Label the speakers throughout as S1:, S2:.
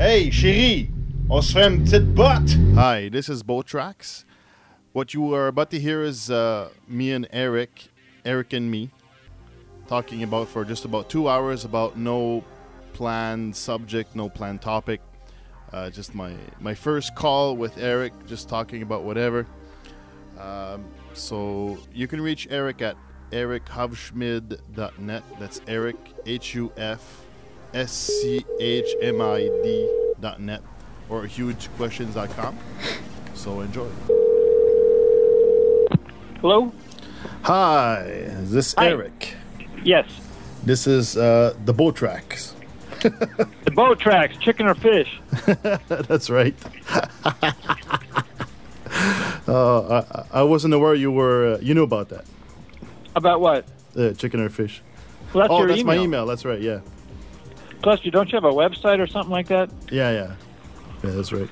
S1: Hey, chérie, on se fait une petite botte.
S2: Hi, this is Boat Tracks. What you are about to hear is uh, me and Eric, Eric and me, talking about for just about two hours about no planned subject, no planned topic. Uh, just my my first call with Eric, just talking about whatever. Um, so you can reach Eric at erichufschmid.net. That's Eric H U F S C H M I D dot net or hugequestions.com. So enjoy.
S3: Hello?
S2: Hi, is this
S3: Hi.
S2: Eric?
S3: Yes.
S2: This is uh, the boat tracks.
S3: The boat tracks, chicken or fish.
S2: That's right. uh, I, I wasn't aware you were uh, you knew about that
S3: About what?
S2: uh, chicken or fish.
S3: Well, that's
S2: oh, that's
S3: email.
S2: my email. That's right. Yeah,
S3: Plus, you don't you have a website or something like that?
S2: yeah, yeah, yeah. That's right.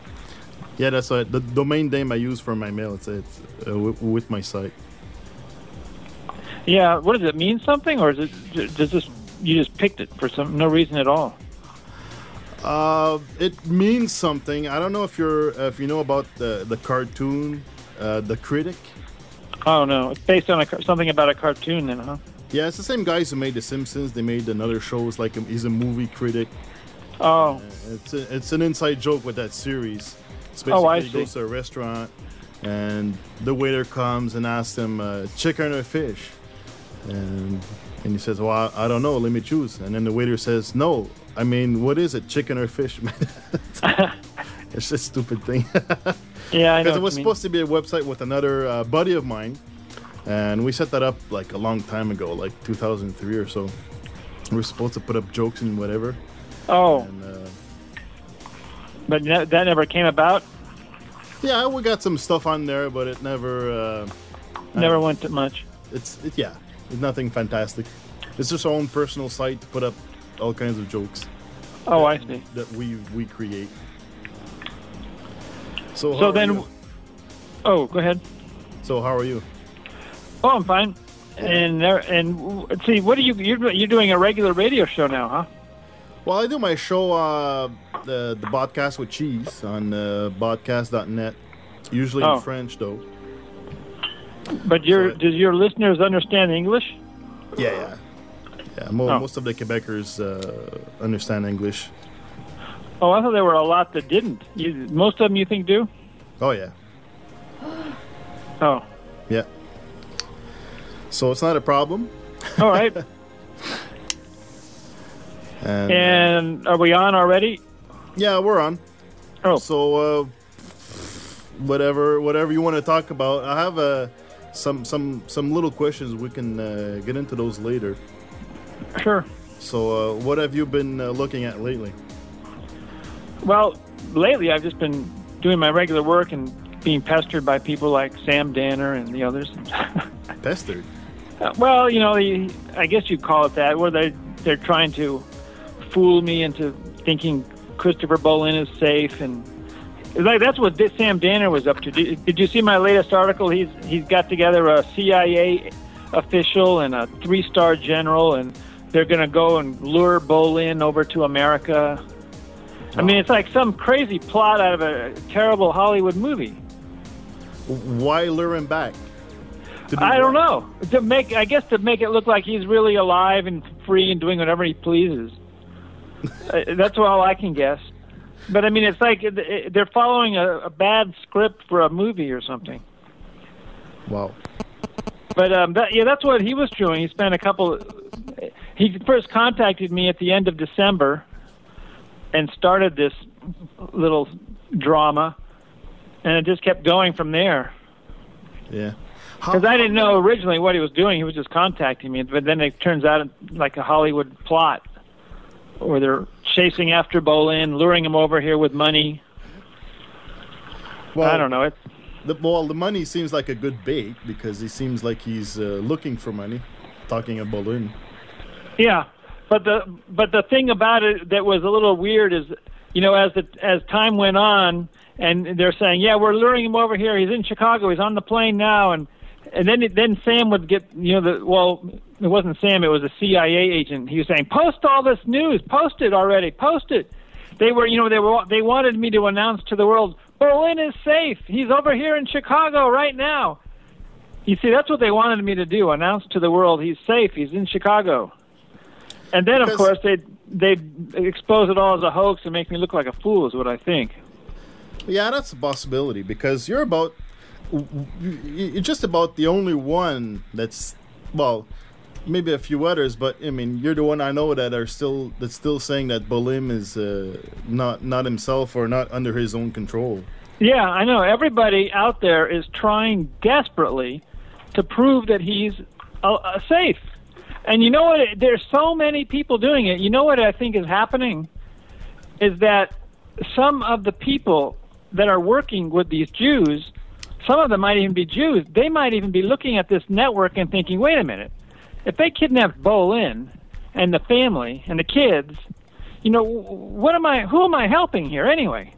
S2: Yeah, that's right. The domain name I use for my mail. It's it's uh, w- with my site.
S3: Yeah. What does it mean? Something, or is it does this you just picked it for some no reason at all?
S2: Uh, it means something. I don't know if you're if you know about the the cartoon, uh, the critic.
S3: Oh no, it's based on a, something about a cartoon, then, huh?
S2: Yeah, it's the same guys who made The Simpsons. They made another shows like um, he's a movie critic.
S3: Oh,
S2: It's a, it's an inside joke with that series. It's
S3: Oh, I
S2: basically he goes to a restaurant and the waiter comes and asks him uh, chicken or fish, and and he says, "Well, I, I don't know. Let me choose." And then the waiter says, "No, I mean, what is it? Chicken or fish?" man?" it's just a stupid thing.
S3: yeah, I know.
S2: Because it was
S3: mean.
S2: supposed to be a website with another uh, buddy of mine, and we set that up like a long time ago, like 2003 or so. We are supposed to put up jokes and whatever,
S3: Oh,
S2: and uh,
S3: but ne- that never came about.
S2: yeah, we got some stuff on there, but it never. Uh,
S3: Never went to much.
S2: It's it, yeah, it's nothing fantastic. It's just our own personal site to put up all kinds of jokes
S3: Oh, I see.
S2: that we we create. So
S3: So then, oh, go ahead.
S2: so how are you?
S3: Oh, I'm fine. And there, and see, what are you? You're, you're doing a regular radio show now, huh?
S2: Well, I do my show, uh, the the podcast with cheese on uh, podcast.net, usually
S3: Oh.
S2: in French though.
S3: But your
S2: So-
S3: does your listeners understand English?
S2: Yeah, yeah, yeah. Mo-
S3: Oh.
S2: Most of the Quebecers uh, understand English.
S3: Oh, I thought there were a lot that didn't. You, most of them, you think, do?
S2: Oh yeah,
S3: Oh,
S2: yeah. So it's not a problem.
S3: all right.
S2: And,
S3: and are we on already?
S2: yeah, we're on.
S3: Oh,
S2: So uh, whatever whatever you want to talk about, I have uh, some some some little questions. We can uh, get into those later.
S3: sure.
S2: So uh, what have you been uh, looking at lately?
S3: Well, lately I've just been doing my regular work and being pestered by people like Sam Danner and the others.
S2: Pestered.
S3: Uh, well, you know, I guess you'd call it that, where they they're trying to fool me into thinking Christopher Bollyn is safe, and like that's what Sam Danner was up to. Did, did you see my latest article? He's he's got together a CIA official and a three-star general, and they're going to go and lure Bollyn over to America. I mean, it's like some crazy plot out of a terrible Hollywood movie.
S2: Why lure him back? Do
S3: I don't know. To make, I guess, to make it look like he's really alive and free and doing whatever he pleases. Uh, That's all I can guess. But I mean, it's like uh, they're following a, a bad script for a movie or something.
S2: Wow.
S3: But um, that, yeah, that's what he was doing. He spent a couple. He first contacted me at the end of December, and started this little drama, and it just kept going from there.
S2: Yeah.
S3: Because I didn't know originally what he was doing. He was just contacting me, but then it turns out like a Hollywood plot, where they're chasing after Bollyn, luring him over here with money.
S2: Well,
S3: I don't know. It's
S2: The, well, the money seems like a good bait because he seems like he's uh, looking for money. Talking a Bollyn.
S3: yeah, but the but the thing about it that was a little weird is, you know, as the as time went on, and they're saying, yeah, we're luring him over here. He's in Chicago. He's on the plane now, and and then then Sam would get, you know, the well, it wasn't Sam. It was a CIA agent. He was saying, post all this news. Post it already. Post it. They were, you know, they were they wanted me to announce to the world, Bollyn is safe. He's over here in Chicago right now. You see, that's what they wanted me to do: announce to the world he's safe. He's in Chicago. And then, of
S2: Because-
S3: course, they they expose it all as a hoax and make me look like a fool. Is what I think.
S2: Yeah, that's a possibility because you're about just about the only one that's well, maybe a few others, but I mean, you're the one I know that are still that's still saying that Bollyn is uh, not not himself or not under his own control.
S3: Yeah, I know. Everybody out there is trying desperately to prove that he's uh, uh, safe. And you know what? There's so many people doing it. You know what I think is happening is that some of the people that are working with these Jews, some of them might even be Jews. They might even be looking at this network and thinking, "Wait a minute. If they kidnapped Bollyn and the family and the kids, you know, what am I? Who am I helping here anyway?"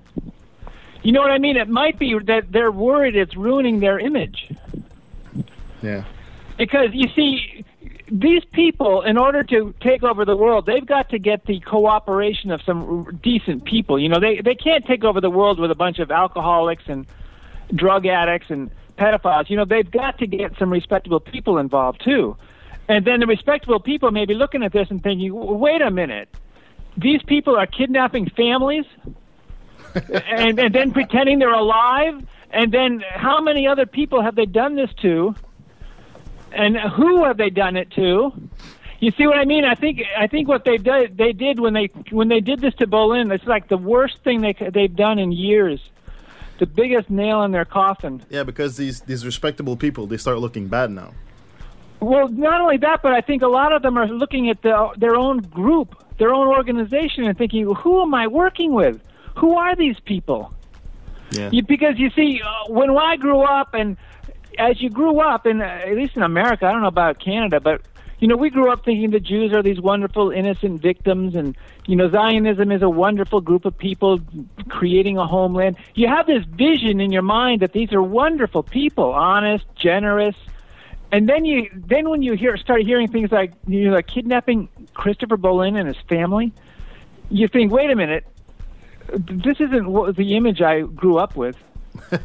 S3: You know what I mean? It might be that they're worried it's ruining their image.
S2: Yeah.
S3: Because you see, these people, in order to take over the world, they've got to get the cooperation of some decent people. You know, they they can't take over the world with a bunch of alcoholics and drug addicts and pedophiles. You know, they've got to get some respectable people involved too. And then the respectable people may be looking at this and thinking, "Wait a minute, these people are kidnapping families." and, and then pretending they're alive. And then how many other people have they done this to? And who have they done it to? You see what I mean? I think I think what they've done they did when they when they did this to Bollyn, it's like the worst thing they they've done in years. The biggest nail in their coffin.
S2: Yeah, because these these respectable people they start looking bad now.
S3: Well, not only that, but I think a lot of them are looking at the, their own group, their own organization, and thinking, "Who am I working with? Who are these people?"
S2: Yeah.
S3: You, because you see, uh, when I grew up, and as you grew up, and uh, at least in America, I don't know about Canada, but you know, we grew up thinking the Jews are these wonderful, innocent victims, and you know, Zionism is a wonderful group of people creating a homeland. You have this vision in your mind that these are wonderful people, honest, generous, and then you, then when you hear start hearing things like you know, like kidnapping Christopher Bollyn and his family, you think, wait a minute, this isn't what the image I grew up with.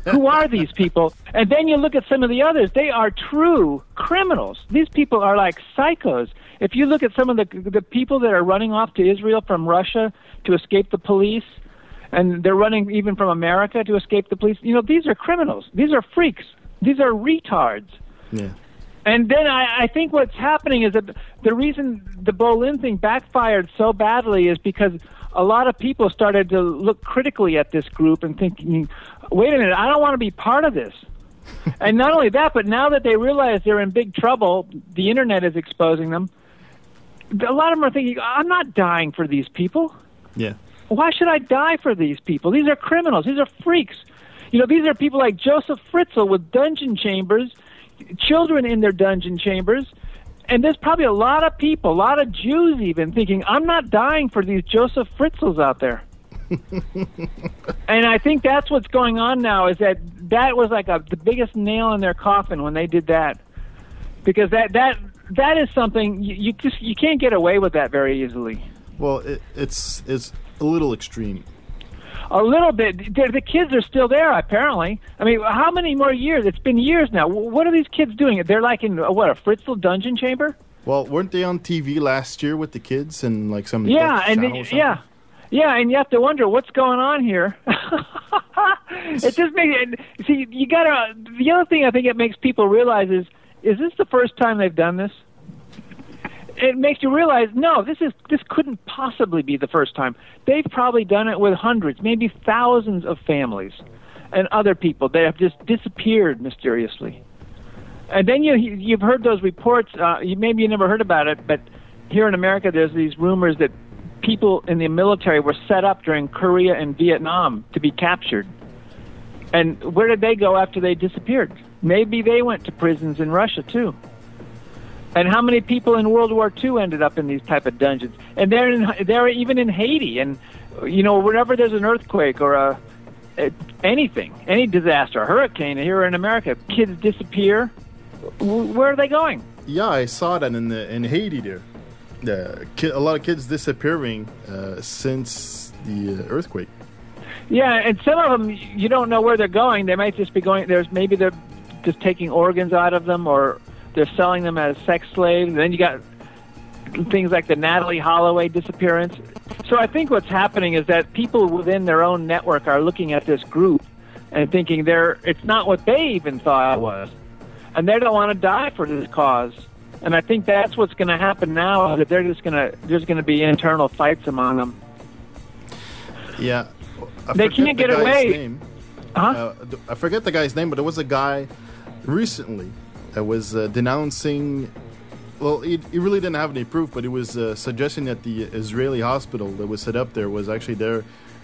S3: Who are these people? And then you look at some of the others. They are true criminals. These people are like psychos. If you look at some of the the people that are running off to Israel from Russia to escape the police, and they're running even from America to escape the police, you know, these are criminals. These are freaks. These are retards.
S2: Yeah.
S3: And then I, I think what's happening is that the reason the Bollyn thing backfired so badly is because a lot of people started to look critically at this group and thinking, wait a minute, I don't want to be part of this. and not only that, but now that they realize they're in big trouble, the internet is exposing them. A lot of them are thinking, I'm not dying for these people.
S2: Yeah.
S3: Why should I die for these people? These are criminals. These are freaks. You know, these are people like Joseph Fritzl with dungeon chambers, children in their dungeon chambers. And there's probably a lot of people, a lot of Jews even, thinking, I'm not dying for these Joseph Fritzls out there. and I think that's what's going on now is that that was like a, the biggest nail in their coffin when they did that. Because that, that, that is something you, you just you can't get away with that very easily.
S2: Well, it, it's it's a little extreme.
S3: A little bit. The the kids are still there, apparently. I mean, how many more years? It's been years now. What are these kids doing? They're like in, what, a Fritzl dungeon chamber?
S2: Well, weren't they on TV last year with the kids and like some
S3: Yeah,
S2: Dutch
S3: and the- yeah. Yeah, and you have to wonder what's going on here. it just makes and see you gotta. The other thing I think it makes people realize is is this the first time they've done this? It makes you realize no, this is this couldn't possibly be the first time. They've probably done it with hundreds, maybe thousands of families and other people that have just disappeared mysteriously. And then you you've heard those reports. Uh, you maybe you never heard about it, but here in America, there's these rumors that people in the military were set up during Korea and Vietnam to be captured. And where did they go after they disappeared? Maybe they went to prisons in Russia too. And how many people in World War II ended up in these type of dungeons? And they're in, they're even in Haiti, and you know whenever there's an earthquake or a, a anything, any disaster, a hurricane here in America, kids disappear. Where are they going?
S2: Yeah, I saw that in the in Haiti there. The ki- a lot of kids disappearing uh, since the uh, earthquake.
S3: Yeah, and some of them you don't know where they're going. They might just be going. There's maybe they're just taking organs out of them, or they're selling them as sex slaves. And then you got things like the Natalee Holloway disappearance. So I think what's happening is that people within their own network are looking at this group and thinking they're it's not what they even thought it was, and they don't want to die for this cause. And I think that's what's going to happen now. That they're just going to there's going to be internal fights among them.
S2: Yeah, I
S3: They can't
S2: the
S3: get away.
S2: Name.
S3: Huh?
S2: Uh, I forget the guy's name, but there was a guy recently that was uh, denouncing. Well, it, he really didn't have any proof, but it was uh, suggesting that the Israeli hospital that was set up there was actually there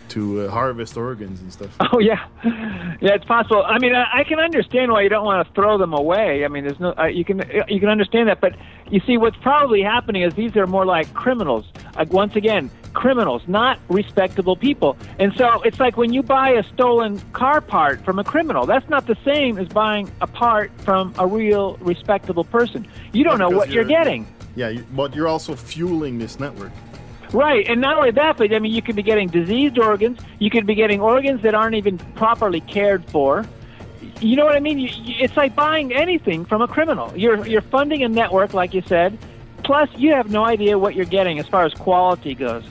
S2: to uh, harvest organs and stuff.
S3: Oh yeah, yeah, it's possible. I mean, I, I can understand why you don't want to throw them away. I mean, there's no, uh, you can you can understand that, but you see, what's probably happening is these are more like criminals. Like once again, criminals, not respectable people. And so it's like when you buy a stolen car part from a criminal. That's not the same as buying a part from a real respectable person. You don't know what you're getting.
S2: Yeah, you, but you're also fueling this network.
S3: Right, and not only that, but I mean, you could be getting diseased organs. You could be getting organs that aren't even properly cared for. You know what I mean? You, you, it's like buying anything from a criminal. You're you're funding a network, like you said. Plus, you have no idea what you're getting as far as quality goes.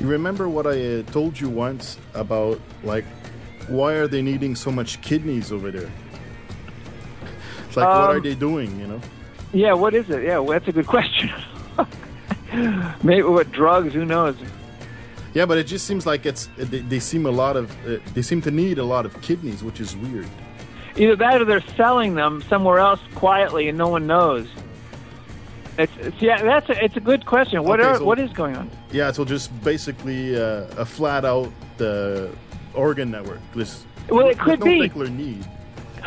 S2: You remember what I uh, told you once about like why are they needing so much kidneys over there? It's like what are
S3: Um,
S2: they doing? You know?
S3: Yeah, what is it? Yeah, well, that's a good question. Maybe what drugs? Who knows?
S2: Yeah, but it just seems like it's they, they seem a lot of uh, they seem to need a lot of kidneys, which is weird.
S3: Either that or they're selling them somewhere else quietly and no one knows. It's, it's yeah, that's a, it's a good question. What
S2: Okay,
S3: are
S2: so-
S3: what is going on?
S2: Yeah, so just basically uh, a flat out uh, organ network. There's,
S3: Well, it could
S2: no
S3: be.
S2: particular need.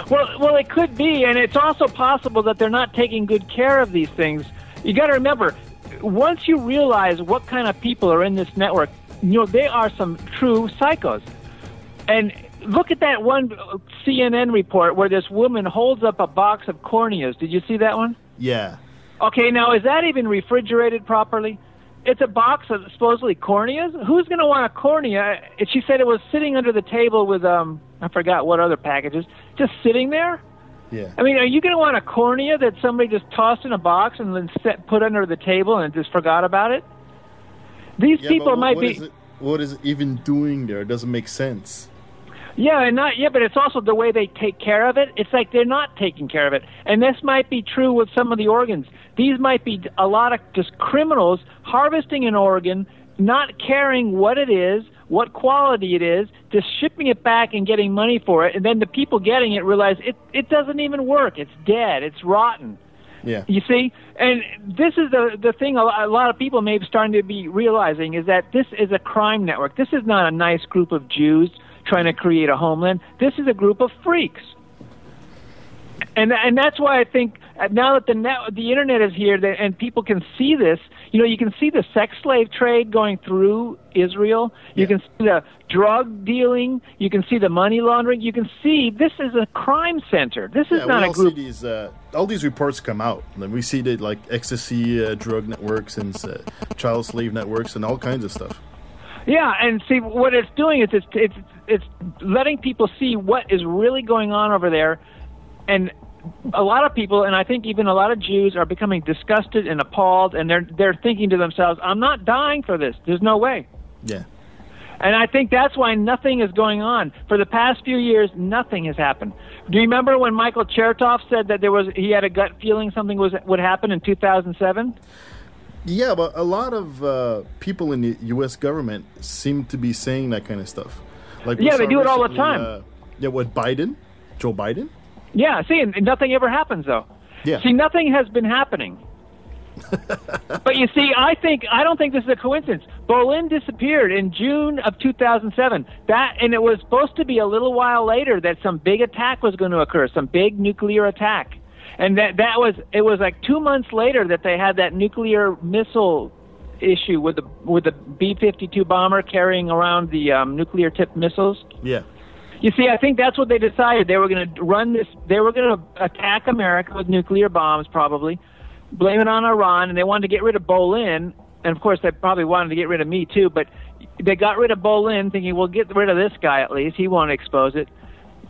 S3: Well, well, it could be, and it's also possible that they're not taking good care of these things. You got to remember, once you realize what kind of people are in this network, you know they are some true psychos. And look at that one CNN report where this woman holds up a box of corneas. Did you see that one?
S2: Yeah,
S3: Okay, now is that even refrigerated properly? It's a box of supposedly corneas. Who's going to want a cornea? And She said it was sitting under the table with um I forgot what other packages, just sitting there.
S2: Yeah.
S3: I mean, are you going to want a cornea that somebody just tossed in a box and then set, put under the table and just forgot about it? These
S2: yeah
S3: people might be
S2: is it, what is it even doing there? It doesn't make sense.
S3: Yeah, and not yeah, but it's also the way they take care of it. It's like they're not taking care of it, and this might be true with some of the organs. These might be a lot of just criminals harvesting an organ, not caring what it is, what quality it is, just shipping it back and getting money for it, and then the people getting it realize it it doesn't even work. It's dead. It's rotten.
S2: Yeah,
S3: You see, and this is the the thing. A lot of people may be starting to be realizing is that this is a crime network. This is not a nice group of Jews trying to create a homeland. This is a group of freaks. And and that's why I think now that the net, the internet is here that, and people can see this, you know, you can see the sex slave trade going through Israel. You
S2: Yeah.
S3: can see the drug dealing. You can see the money laundering. You can see this is a crime center. This is
S2: yeah.
S3: not a group.
S2: these uh, all these reports come out. And we see that like ecstasy uh, drug networks and uh, child slave networks and all kinds of stuff.
S3: Yeah, and see what it's doing is it's it's it's letting people see what is really going on over there, and a lot of people, and I think even a lot of Jews are becoming disgusted and appalled, and they're they're thinking to themselves, "I'm not dying for this. There's no way."
S2: Yeah,
S3: And I think that's why nothing is going on. For the past few years, nothing has happened. Do you remember when Michael Chertoff said that there was he had a gut feeling something was would happen in 2007?
S2: yeah. But a lot of uh, people in the U.S. government seem to be saying that kind of stuff. Like
S3: Yeah, they do it all the time.
S2: Uh, yeah, what Biden, Joe Biden.
S3: Yeah, see, and nothing ever happens though.
S2: Yeah.
S3: See, nothing has been happening. but you see, I think I don't think this is a coincidence. Bollyn disappeared in June of 2007. That and it was supposed to be a little while later that some big attack was going to occur, some big nuclear attack. And that that was it was like 2 months later that they had that nuclear missile issue with the with the B-52 bomber carrying around the um, nuclear tipped missiles.
S2: Yeah,
S3: You see, I think that's what they decided. They were going to run this. They were going to attack America with nuclear bombs, probably blame it on Iran, and they wanted to get rid of Bollyn. And of course, they probably wanted to get rid of me too. But they got rid of Bollyn, thinking we'll get rid of this guy at least. He won't expose it.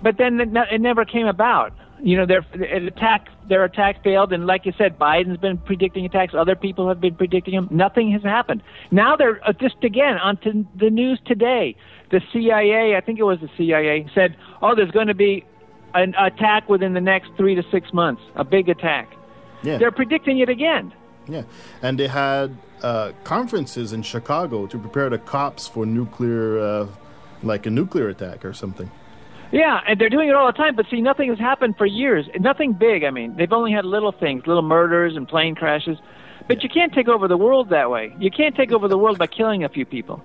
S3: But then it, never came about. You know, their attack their attack failed, and like you said, Biden's been predicting attacks. Other people have been predicting them. Nothing has happened. Now they're uh, just again onto the news today. The CIA, I think it was the CIA, said, "Oh, there's going to be an attack within the next three to six months, a big attack."
S2: Yeah.
S3: They're predicting it again.
S2: Yeah, and they had uh, conferences in Chicago to prepare the cops for nuclear, uh, like a nuclear attack or something.
S3: Yeah, and they're doing it all the time. But see, nothing has happened for years. Nothing big. I mean, they've only had little things, little murders and plane crashes. But you can't take over the world that way. You can't take over the world by killing a few people.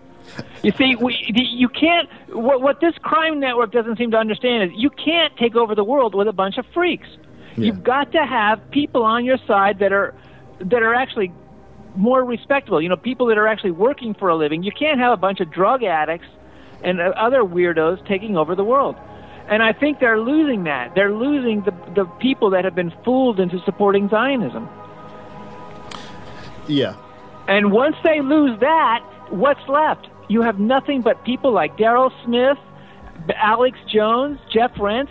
S3: You see, we, you can't. What, what this crime network doesn't seem to understand is you can't take over the world with a bunch of freaks.
S2: Yeah.
S3: You've got to have people on your side that are that are actually more respectable. You know, people that are actually working for a living. You can't have a bunch of drug addicts and uh, other weirdos taking over the world. And I think they're losing that. They're losing the the people that have been fooled into supporting Zionism.
S2: Yeah,
S3: And once they lose that, what's left? You have nothing but people like Daryl Smith, Alex Jones, Jeff Rense,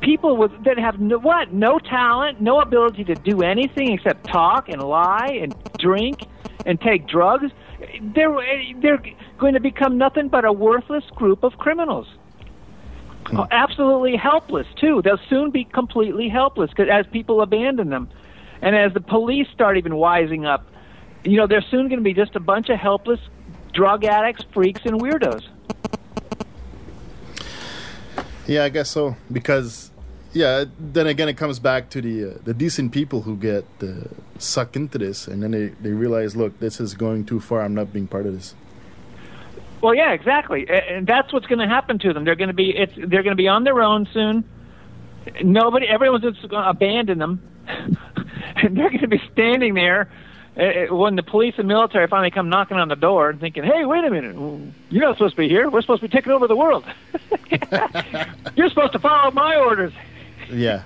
S3: people with that have no, what? No talent, no ability to do anything except talk and lie and drink and take drugs. They're they're going to become nothing but a worthless group of criminals. Oh, Absolutely helpless too. They'll soon be completely helpless as people abandon them, and as the police start even wising up, you know, they're soon going to be just a bunch of helpless drug addicts, freaks, and weirdos.
S2: yeah, I guess so. Because, yeah, then again, it comes back to the uh, the decent people who get uh, sucked into this, and then they, they realize, look, this is going too far. I'm not being part of this.
S3: Well, yeah, exactly, and that's what's going to happen to them. They're going to be it's they're going to be on their own soon. Nobody, everyone's just going to abandon them, and they're going to be standing there uh, when the police and military finally come knocking on the door and thinking, "Hey, wait a minute, you're not supposed to be here. We're supposed to be taking over the world. you're supposed to follow my orders."
S2: Yeah,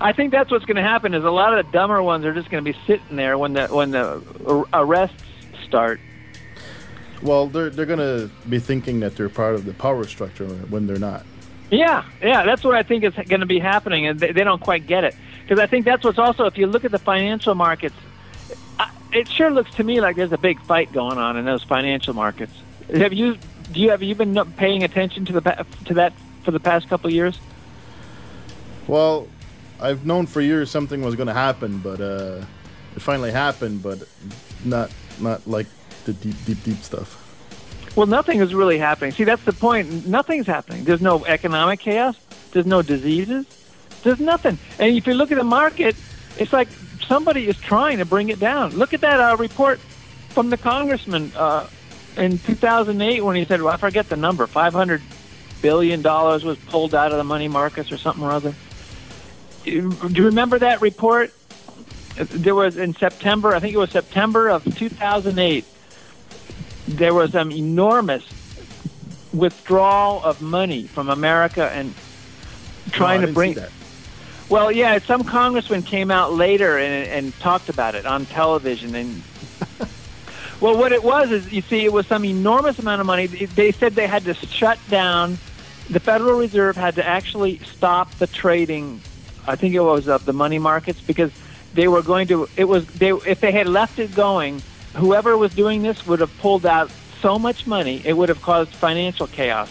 S3: I think that's what's going to happen. Is a lot of the dumber ones are just going to be sitting there when the when the arrests start.
S2: well, they're they're gonna be thinking that they're part of the power structure when they're not.
S3: Yeah, yeah, that's what I think is going to be happening, and they, they don't quite get it because I think that's what's also. If you look at the financial markets, it sure looks to me like there's a big fight going on in those financial markets. Have you do you have you been paying attention to the to that for the past couple years?
S2: Well, I've known for years something was going to happen, but uh, it finally happened. But not not like the deep, deep, deep stuff.
S3: Well, nothing is really happening. See, that's the point. Nothing's happening. There's no economic chaos. There's no diseases. There's nothing. And if you look at the market, it's like somebody is trying to bring it down. Look at that uh, report from the congressman uh, in 2008 when he said, well, I forget the number, 500 billion dollars was pulled out of the money markets or something or other. Do you remember that report? There was in September, I think it was September of 2008 there was an enormous withdrawal of money from America and trying
S2: No,
S3: to bring.
S2: that.
S3: Well, yeah, some congressman came out later and, and talked about it on television. And well, what it was is, you see, it was some enormous amount of money. They said they had to shut down. The Federal Reserve had to actually stop the trading. I think it was of the money markets because they were going to. It was they if they had left it going, whoever was doing this would have pulled out so much money it would have caused financial chaos.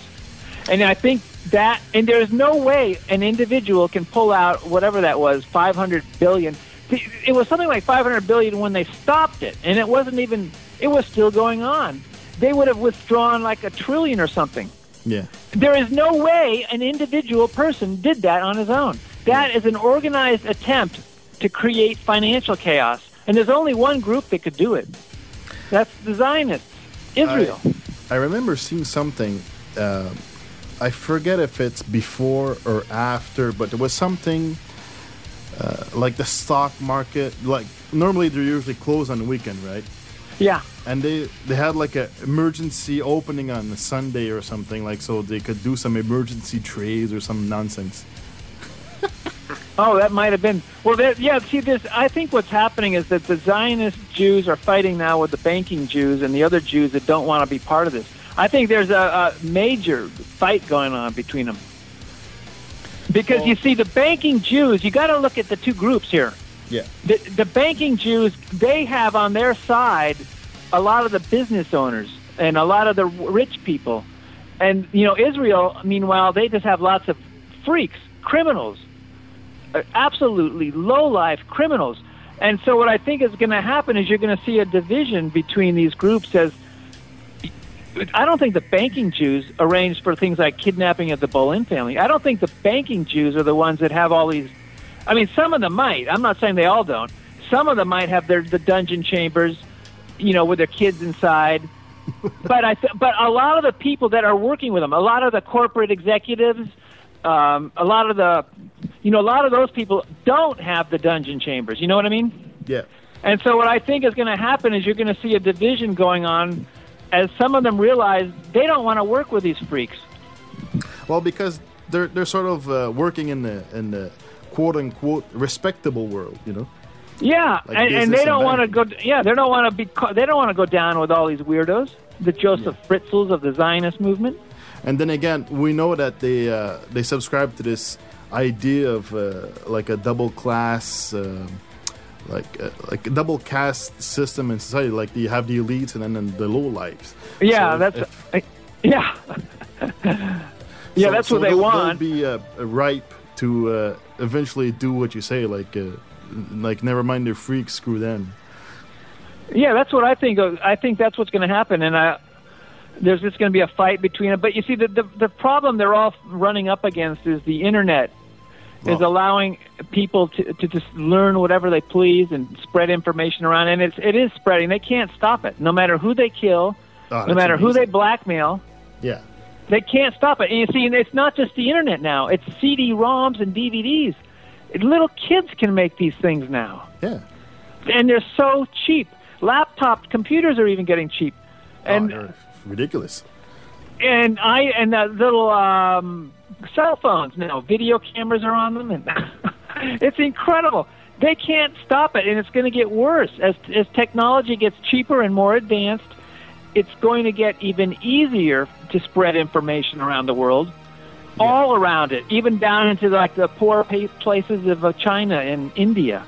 S3: And I think that, and there's no way an individual can pull out whatever that was, 500 billion. It was something like 500 billion when they stopped it, and it wasn't even, it was still going on. They would have withdrawn like a trillion or something.
S2: Yeah.
S3: There is no way an individual person did that on his own. That is an organized attempt to create financial chaos. And there's only one group that could do it. That's the Zionists, Israel.
S2: I remember seeing something. Uh, I forget if it's before or after, but there was something uh, like the stock market. Like normally they're usually closed on the weekend, right?
S3: yeah.
S2: And they they had like an emergency opening on Sunday or something, like so they could do some emergency trades or some nonsense.
S3: Oh, that might have been. Well, that, yeah. See, this. I think what's happening is that the Zionist Jews are fighting now with the banking Jews and the other Jews that don't want to be part of this. I think there's a, a major fight going on between them. Because
S2: Well-
S3: you see, the banking Jews, you got to look at the two groups here.
S2: Yeah.
S3: The, the banking Jews, they have on their side a lot of the business owners and a lot of the rich people. And, you know, Israel, meanwhile, they just have lots of freaks, criminals, uh, absolutely low-life criminals. And so what I think is going to happen is you're going to see a division between these groups as I don't think the banking Jews arranged for things like kidnapping of the Bollyn family. I don't think the banking Jews are the ones that have all these. I mean, some of them might. I'm not saying they all don't. Some of them might have their the dungeon chambers, you know, with their kids inside. but I, th- but a lot of the people that are working with them, a lot of the corporate executives, um, a lot of the, you know, a lot of those people don't have the dungeon chambers. You know what I mean?
S2: Yeah.
S3: And so what I think is going to happen is you're going to see a division going on as some of them realize they don't want to work with these freaks.
S2: Well, because they're they're sort of uh, working in the in the quote unquote respectable world, you know.
S3: Yeah,
S2: Like
S3: and, and they don't want to go. Yeah, they don't want to be. They don't want to go down with all these weirdos, the Joseph Fritzls of the Zionist movement.
S2: And then again, we know that they uh, they subscribe to this idea of uh, like a double class, um like uh, like a double caste system in society. Like you have the elites and then the low lives.
S3: Yeah,
S2: So
S3: that's.
S2: if-
S3: I- yeah. yeah,
S2: so-
S3: that's
S2: so
S3: what they want.
S2: Be uh, ripe to uh, eventually do what you say. Like uh, like never mind the freaks, screw them.
S3: Yeah, that's what I think. of- I think that's what's going to happen, and I, there's just going to be a fight between them. But you see, the, the the problem they're all running up against is the internet is allowing people to to just learn whatever they please and spread information around, and it's it is spreading. They can't stop it, no matter who they kill,
S2: Oh,
S3: no matter who they blackmail.
S2: Yeah.
S3: They can't stop it. And you see, and it's not just the internet now; it's CD-ROMs and DVDs. Little kids can make these things now
S2: Yeah.
S3: and they're so cheap. Laptop computers are even getting cheap, oh, and
S2: oh, they're ridiculous.
S3: And I and the little um, cell phones now, video cameras are on them, and it's incredible. They can't stop it, and it's going to get worse as as technology gets cheaper and more advanced. It's going to get even easier to spread information around the world, all around it, even down into like the poor places of uh, China and India.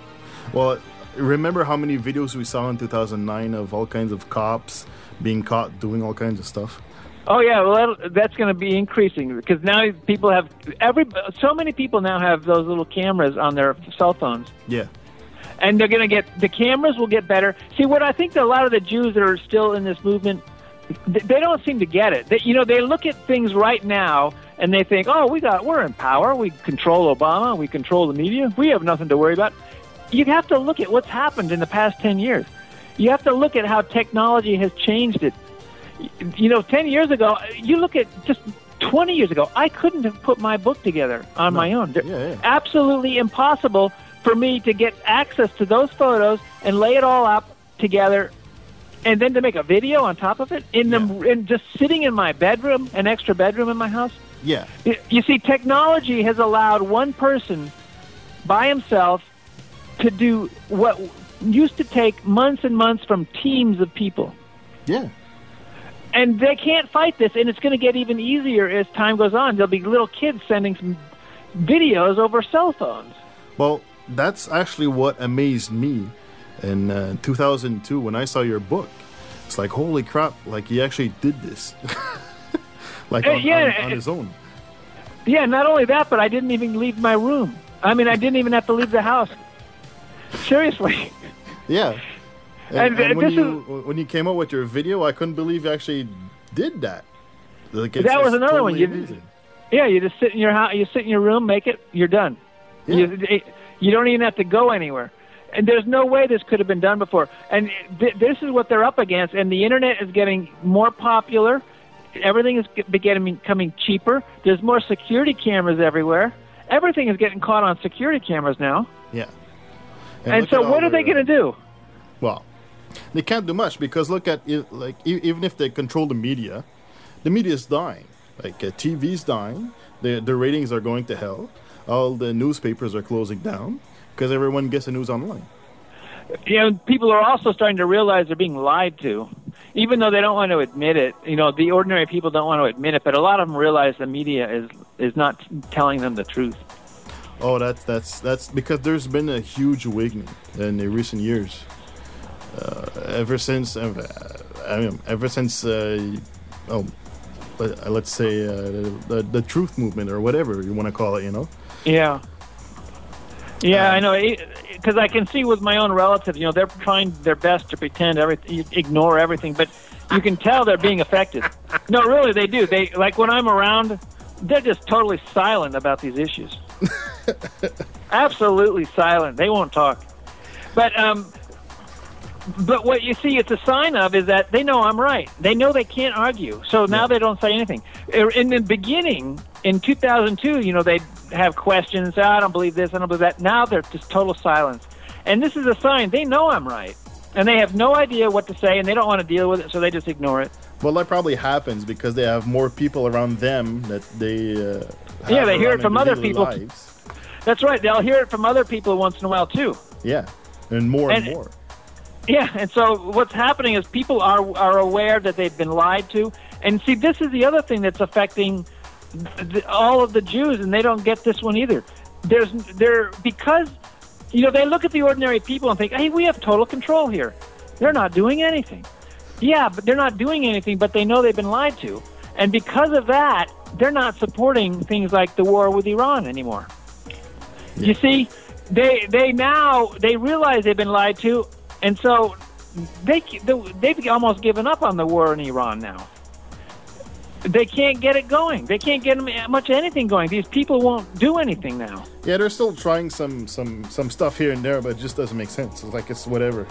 S2: Well, remember how many videos we saw in 2009 of all kinds of cops being caught doing all kinds of stuff?
S3: Oh yeah, well that's going to be increasing because now people have every so many people now have those little cameras on their cell phones,
S2: Yeah.
S3: and they're going to get the cameras will get better. See, what I think that a lot of the Jews that are still in this movement, they don't seem to get it. They, you know, they look at things right now and they think, oh, we got we're in power, we control Obama, we control the media, we have nothing to worry about. You have to look at what's happened in the past ten years. You have to look at how technology has changed it you know, 10 years ago, you look at just 20 years ago, I couldn't have put my book together on my own.
S2: Yeah, yeah.
S3: Absolutely impossible for me to get access to those photos and lay it all up together and then to make a video on top of it in the in just sitting in my bedroom, an extra bedroom in my house.
S2: Yeah.
S3: You- You see, technology has allowed one person by himself to do what used to take months and months from teams of people
S2: Yeah.
S3: And they can't fight this, and it's going to get even easier as time goes on. There'll be little kids sending some videos over cell phones.
S2: Well, that's actually what amazed me in uh, 2002 when I saw your book. It's like, holy crap, like he actually did this. like
S3: Uh,
S2: on,
S3: yeah,
S2: on, on his own.
S3: Yeah, not only that, but I didn't even leave my room. I mean, I didn't even have to leave the house. Seriously.
S2: Yeah.
S3: and,
S2: And, and when
S3: this
S2: you when you came out with your video, I couldn't believe you actually did that. Like,
S3: That was another one. You-. Yeah, you just sit in your house, you sit in your room, make it, you're done.
S2: Yeah.
S3: You, you don't even have to go anywhere. And there's no way this could have been done before. And th- this is what they're up against. And the internet is getting more popular. Everything is ge- getting becoming cheaper. There's more security cameras everywhere. Everything is getting caught on security cameras now.
S2: Yeah.
S3: And,
S2: look
S3: so, what are they going to do?
S2: Well, they can't do much because look at it, like e- even if they control the media, the media is dying. Like uh, TV's dying. The the ratings are going to hell. All the newspapers are closing down because everyone gets the news online.
S3: you know, people are also starting to realize they're being lied to. even though they don't want to admit it, you know, the ordinary people don't want to admit it, but a lot of them realize the media is is not telling them the truth.
S2: Oh, that's that's that's because there's been a huge awakening in the recent years. Uh, ever since, uh, I mean, ever since, uh, oh, let, let's say uh, the, the the truth movement or whatever you want to call it, you know.
S3: Yeah. Yeah,
S2: Um,
S3: I know. Because I can see with my own relatives, you know, they're trying their best to pretend everything, ignore everything, but you can tell they're being affected. No, really, they do. They like when I'm around, they're just totally silent about these issues. Absolutely silent. They won't talk. But um, but what you see, it's a sign of is that they know I'm right. They know they can't argue, so now they don't say anything. In the beginning, in 2002, you know, they'd have questions. "Oh, I don't believe this. I don't believe that. Now they're just total silence, and this is a sign they know I'm right, and they have no idea what to say, and they don't want to deal with it, so they just ignore it.
S2: Well, that probably happens because they have more people around them that they. Uh, have
S3: Yeah, they hear it from other people.
S2: Lives.
S3: That's right. They'll hear it from other people once in a while too.
S2: Yeah, and more and,
S3: And-
S2: more.
S3: Yeah, and so what's happening is people are are aware that they've been lied to, and see, this is the other thing that's affecting the, all of the Jews, and they don't get this one either. There's there because you know they look at the ordinary people and think, hey, we have total control here. They're not doing anything. Yeah, but they're not doing anything, but they know they've been lied to, and because of that, they're not supporting things like the war with Iran anymore. You see, they they now they realize they've been lied to, and so they they've almost given up on the war in Iran now. They can't get it going. They can't get much anything going. These people won't do anything now.
S2: Yeah, they're still trying some some some stuff here and there, but it just doesn't make sense. It's like it's whatever.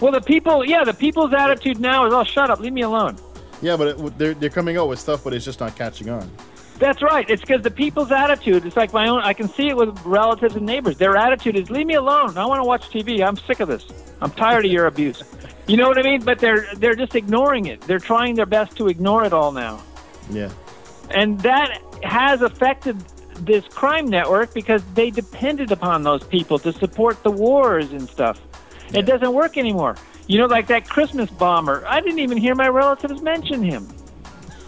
S3: Well, the people, yeah, the people's attitude now is, "Oh, shut up, leave me alone."
S2: Yeah, but it, they're they're coming out with stuff, but it's just not catching on.
S3: That's right. It's because the people's attitude. It's like my own. I can see it with relatives and neighbors. Their attitude is, "Leave me alone. I want to watch TV. I'm sick of this. I'm tired of your abuse." You know what I mean? But they're they're just ignoring it. They're trying their best to ignore it all now,
S2: Yeah.
S3: and that has affected this crime network because they depended upon those people to support the wars and stuff. It doesn't work anymore. You know, like that Christmas bomber. I didn't even hear my relatives mention him.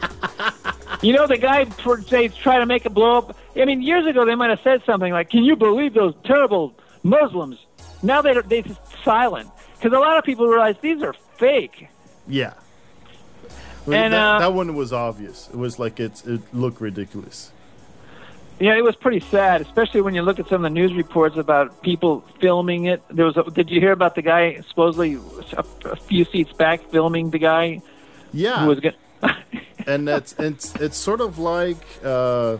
S3: You know, the guy for say try to make it blow up. I mean, years ago they might have said something like, "Can you believe those terrible Muslims?" Now they they just silent because a lot of people realize these are fake.
S2: Yeah. Well,
S3: And,
S2: that,
S3: uh,
S2: that one was obvious. It was like it's it looked ridiculous.
S3: Yeah, it was pretty sad, especially when you look at some of the news reports about people filming it. There was, a, did you hear about the guy supposedly a, a few seats back filming the guy
S2: Yeah.
S3: who was going?
S2: and it's it's it's sort of like uh,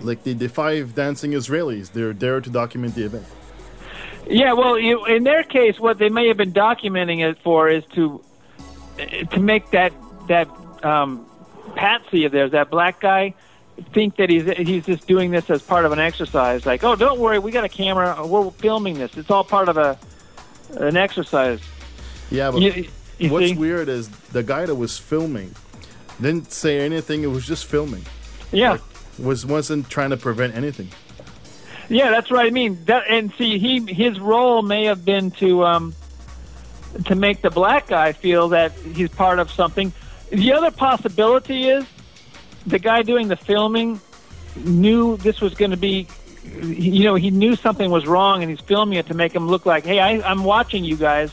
S2: like the, the five dancing Israelis. They're there to document the event.
S3: Yeah, well, you, in their case, what they may have been documenting it for is to to make that that um, patsy of theirs, that black guy, think that he's he's just doing this as part of an exercise. Like, oh, don't worry, we got a camera, we're filming this. It's all part of a an exercise.
S2: Yeah, but
S3: You, you
S2: what's
S3: see?
S2: weird is the guy that was filming didn't say anything. It was just filming.
S3: Yeah.
S2: Was wasn't trying to prevent anything.
S3: Yeah, that's right. I mean, that, and see, he his role may have been to um, to make the black guy feel that he's part of something. The other possibility is the guy doing the filming knew this was going to be, you know, he knew something was wrong, and he's filming it to make him look like, hey, I, I'm watching you guys.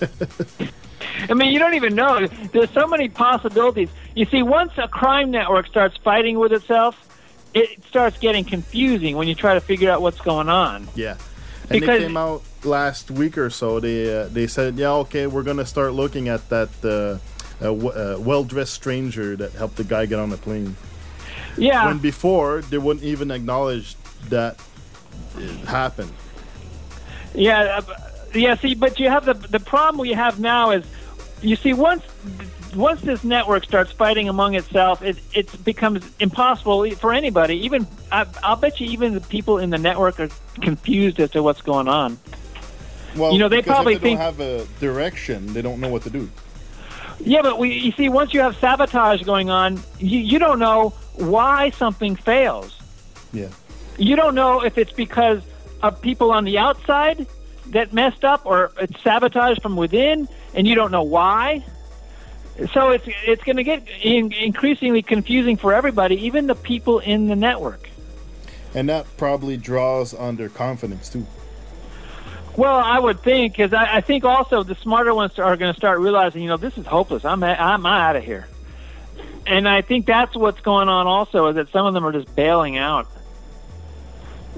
S3: I mean, you don't even know. There's so many possibilities. You see, once a crime network starts fighting with itself, it starts getting confusing when you try to figure out what's going on.
S2: Yeah. And
S3: Because-
S2: they came out last week or so. They uh, they said, yeah, okay, we're gonna start looking at that uh, uh, w- uh, well-dressed stranger that helped the guy get on the plane.
S3: Yeah.
S2: When before they wouldn't even acknowledge that it happened.
S3: Yeah, uh, yeah. See, but you have the the problem we have now is, you see, once once this network starts fighting among itself, it it becomes impossible for anybody. Even I, I'll bet you, even the people in the network are confused as to what's going on.
S2: Well,
S3: You know, they probably
S2: they
S3: think-
S2: don't have a direction. They don't know what to do.
S3: Yeah, but we you see, once you have sabotage going on, you you don't know why something fails.
S2: Yeah.
S3: You don't know if it's because of people on the outside that messed up or it's sabotaged from within and you don't know why. So it's it's going to get in, increasingly confusing for everybody, even the people in the network.
S2: And that probably draws on their confidence too.
S3: Well, I would think because I, I think also the smarter ones are going to start realizing, you know, this is hopeless. I'm I'm out of here, and I think that's what's going on. Also, is that some of them are just bailing out.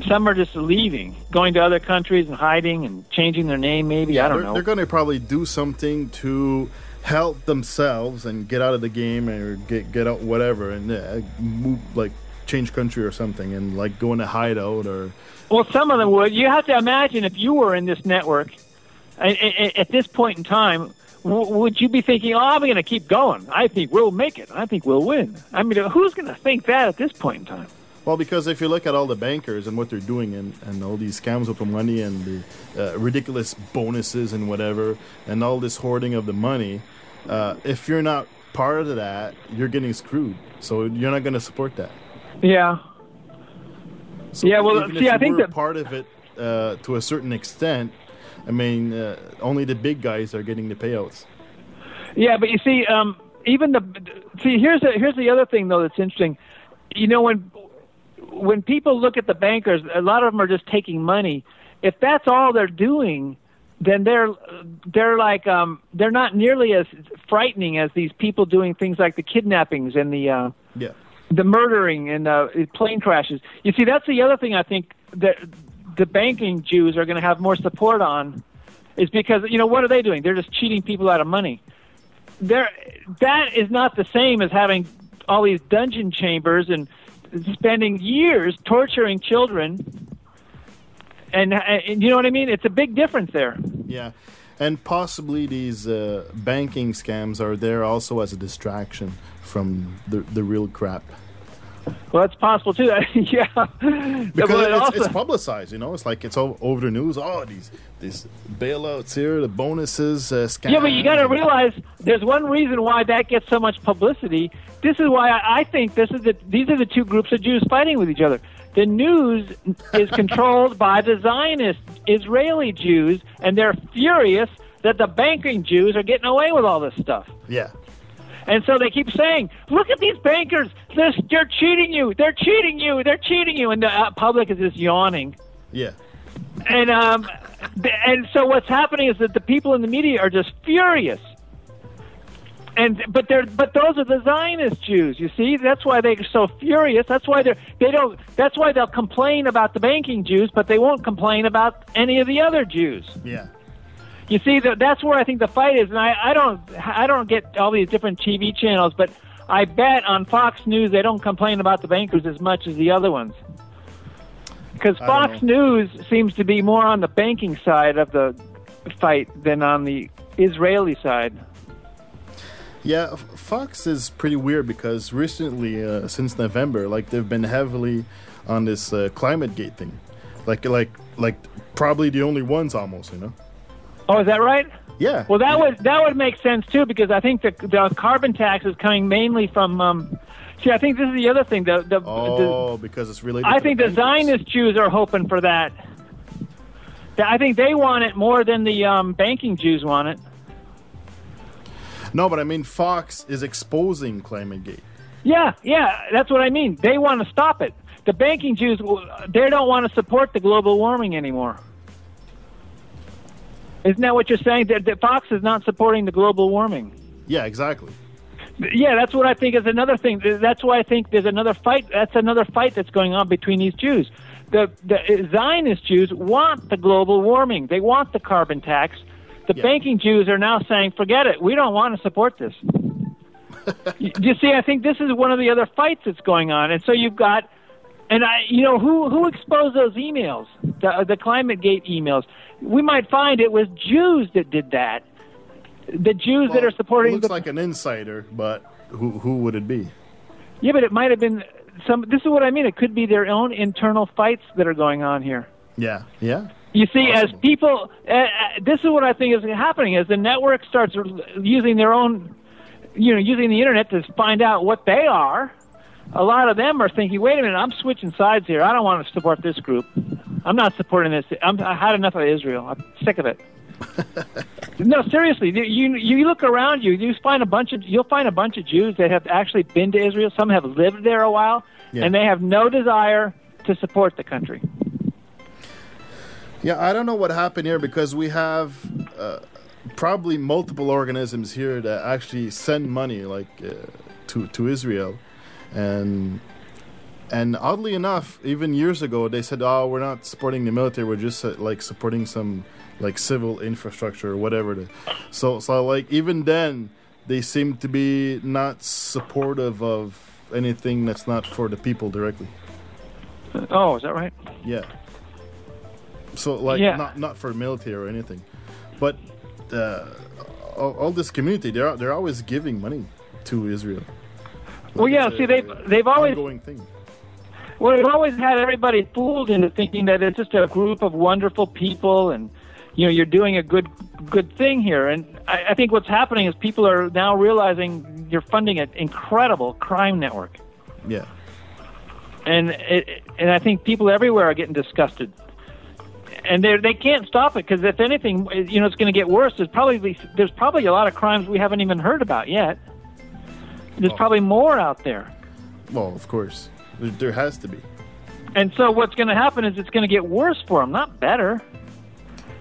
S3: Some are just leaving, going to other countries and hiding and changing their name. Maybe I don't
S2: they're,
S3: know.
S2: They're going to probably do something to help themselves and get out of the game or get get out whatever and uh, move like change country or something and like go in a hideout or
S3: Well, some of them would. You have to imagine if you were in this network at this point in time, would you be thinking, "Oh, I'm going to keep going. I think we'll make it. I think we'll win." I mean, who's going to think that at this point in time?
S2: Well, because if you look at all the bankers and what they're doing and, and all these scams with the money and the uh, ridiculous bonuses and whatever and all this hoarding of the money, uh, if you're not part of that, you're getting screwed. So you're not going to support that.
S3: Yeah.
S2: So
S3: Yeah, well, see, I think that-
S2: part of it uh, to a certain extent, I mean, uh, only the big guys are getting the payouts.
S3: Yeah, but you see, um, even the see here's the here's the other thing though that's interesting. You know when when people look at the bankers, a lot of them are just taking money. If that's all they're doing, then they're they're like um, they're not nearly as frightening as these people doing things like the kidnappings and the uh,
S2: Yeah.
S3: the murdering and uh, plane crashes. You see, that's the other thing I think that the banking Jews are going to have more support on, is because you know what are they doing? They're just cheating people out of money. There, that is not the same as having all these dungeon chambers and spending years torturing children. And, and you know what I mean? It's a big difference there.
S2: Yeah. And possibly these uh, banking scams are there also as a distraction from the, the real crap.
S3: Well, that's possible too. yeah,
S2: Because it's,
S3: also-
S2: it's publicized, you know. It's like it's all over the news. Oh, these these bailouts here, the bonuses, uh, scams.
S3: Yeah, but you got to realize there's one reason why that gets so much publicity. This is why I, I think this is the these are the two groups of Jews fighting with each other. The news is controlled by the Zionist Israeli Jews, and they're furious that the banking Jews are getting away with all this stuff.
S2: Yeah.
S3: And so they keep saying, "Look at these bankers! They're, they're cheating you! They're cheating you! They're cheating you!" And the uh, public is just yawning.
S2: Yeah.
S3: And um, and so what's happening is that the people in the media are just furious. And but they're but those are the Zionist Jews. You see, that's why they're so furious. That's why they're they don't. That's why they'll complain about the banking Jews, but they won't complain about any of the other Jews.
S2: Yeah.
S3: You see, that that's where I think the fight is, and I, I don't I don't get all these different TV channels, but I bet on Fox News they don't complain about the bankers as much as the other ones. Because Fox News seems to be more on the banking side of the fight than on the Israeli side.
S2: Yeah, Fox is pretty weird because recently, uh, since November, like they've been heavily on this uh, climate gate thing, like like like probably the only ones almost, you know.
S3: Oh, is that right?
S2: Yeah.
S3: Well, that would that would make sense too, because I think the the carbon tax is coming mainly from. Um, see, I think this is the other thing. The the, the
S2: Oh, because it's related.
S3: I think the. Zionist Jews are hoping for that. I think they want it more than the um, banking Jews want it.
S2: No, but I mean Fox is exposing climate gate.
S3: Yeah, yeah, that's what I mean. They want to stop it. The banking Jews, they don't want to support the global warming anymore. Isn't that what you're saying? That, that Fox is not supporting the global warming.
S2: Yeah, exactly.
S3: Yeah, that's what I think is another thing. That's why I think there's another fight. That's another fight that's going on between these Jews. The, the Zionist Jews want the global warming. They want the carbon tax. The
S2: Yeah.
S3: banking Jews are now saying, "Forget it. We don't want to support this." you, you see, I think this is one of the other fights that's going on. And so you've got, and I, you know, who who exposed those emails, the the climate gate emails? We might find it was Jews that did that. The Jews that are supporting
S2: looks
S3: the
S2: like an insider, but who who would it be?
S3: Yeah, but it might have been some. This is what I mean. It could be their own internal fights that are going on here.
S2: Yeah, yeah,
S3: You see, as people, uh, uh, this is what I think is happening. As the network starts using their own, you know, using the internet to find out what they are, a lot of them are thinking, "Wait a minute, I'm switching sides here. I don't want to support this group. I'm not supporting this. I'm, I had enough of Israel. I'm sick of it." no, seriously, you you look around you, you find a bunch of you'll find a bunch of Jews that have actually been to Israel. Some have lived there a while,
S2: Yeah.
S3: and they have no desire to support the country.
S2: Yeah, I don't know what happened here because we have uh, probably multiple organisms here that actually send money like uh, to to Israel, and and oddly enough, even years ago they said, "Oh, we're not supporting the military. We're just uh, like supporting some like civil infrastructure or whatever." The, so so like even then they seem to be not supportive of anything that's not for the people directly.
S3: Oh, is that right?
S2: Yeah. So like
S3: Yeah.
S2: not not for military or anything, but uh, all, all this community they're they're always giving money to Israel.
S3: Well, yeah.
S2: A
S3: See, they've they've always
S2: ongoing thing.
S3: well, they've always had everybody fooled into thinking that it's just a group of wonderful people, and you know, you're doing a good good thing here. And I, I think what's happening is people are now realizing you're funding an incredible crime network.
S2: Yeah.
S3: and it, and I think people everywhere are getting disgusted, and they they can't stop it because if anything, you know, it's going to get worse. There's probably there's probably a lot of crimes we haven't even heard about yet. There's
S2: Oh.
S3: probably more out there,
S2: Well, of course, there, there has to be.
S3: and so what's going to happen is it's going to get worse for them, not better.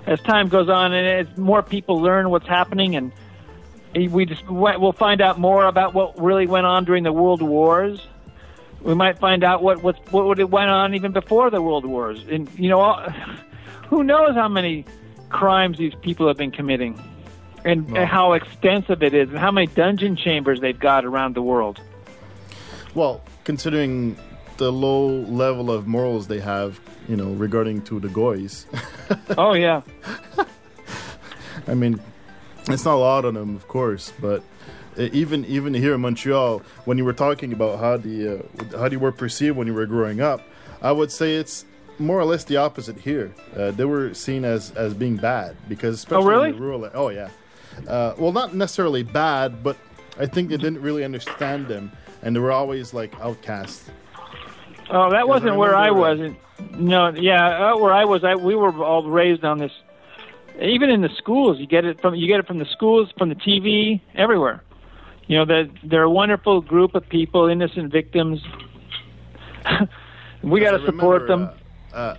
S3: As time goes on, and as more people learn what's happening, and we just we'll find out more about what really went on during the world wars. we might find out what what what would it went on even before the world wars and you know all, who knows how many crimes these people have been committing and,
S2: No.
S3: and how extensive it is and how many dungeon chambers they've got around the world
S2: Well, considering the low level of morals they have, you know, regarding to the goys,
S3: oh yeah
S2: I mean, it's not a lot on them, of course, but uh, even even here in Montreal, when you were talking about how the uh, how you were perceived when you were growing up, I would say it's more or less the opposite here. Uh, they were seen as as being bad because especially
S3: really?
S2: in the rural. Oh yeah, uh, well, not necessarily bad, but I think they didn't really understand them, and they were always like outcasts.
S3: oh that wasn't where i was no yeah uh, where i was I, we were all raised on this even in the schools you get it from you get it from the schools from the tv everywhere. You know that they're a wonderful group of people innocent victims. We got to support them.
S2: Uh, uh,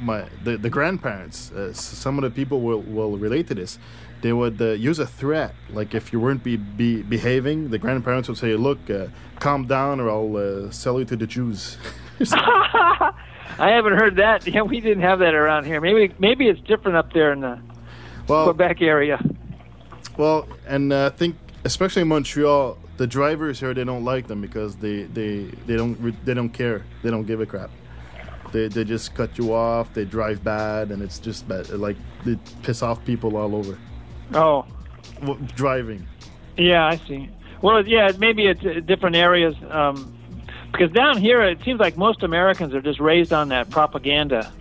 S2: my the, the grandparents, uh, some of the people will, will relate to this. They would uh, use a threat, like if you weren't be, be behaving, the grandparents would say, "Look, uh, calm down, or I'll uh, sell you to the Jews."
S3: I haven't heard that. Yeah, we didn't have that around here. Maybe maybe it's different up there in the
S2: well,
S3: Quebec area.
S2: well, and uh, I think especially in Montreal, the drivers here they don't like them because they they, they don't they don't care, they don't give a crap. They, they just cut you off. They drive bad, and it's just bad. Like they piss off people all over.
S3: Oh,
S2: W- driving.
S3: yeah, I see. Well, yeah, maybe it's uh, different areas. Um, because down here, it seems like most Americans are just raised on that propaganda,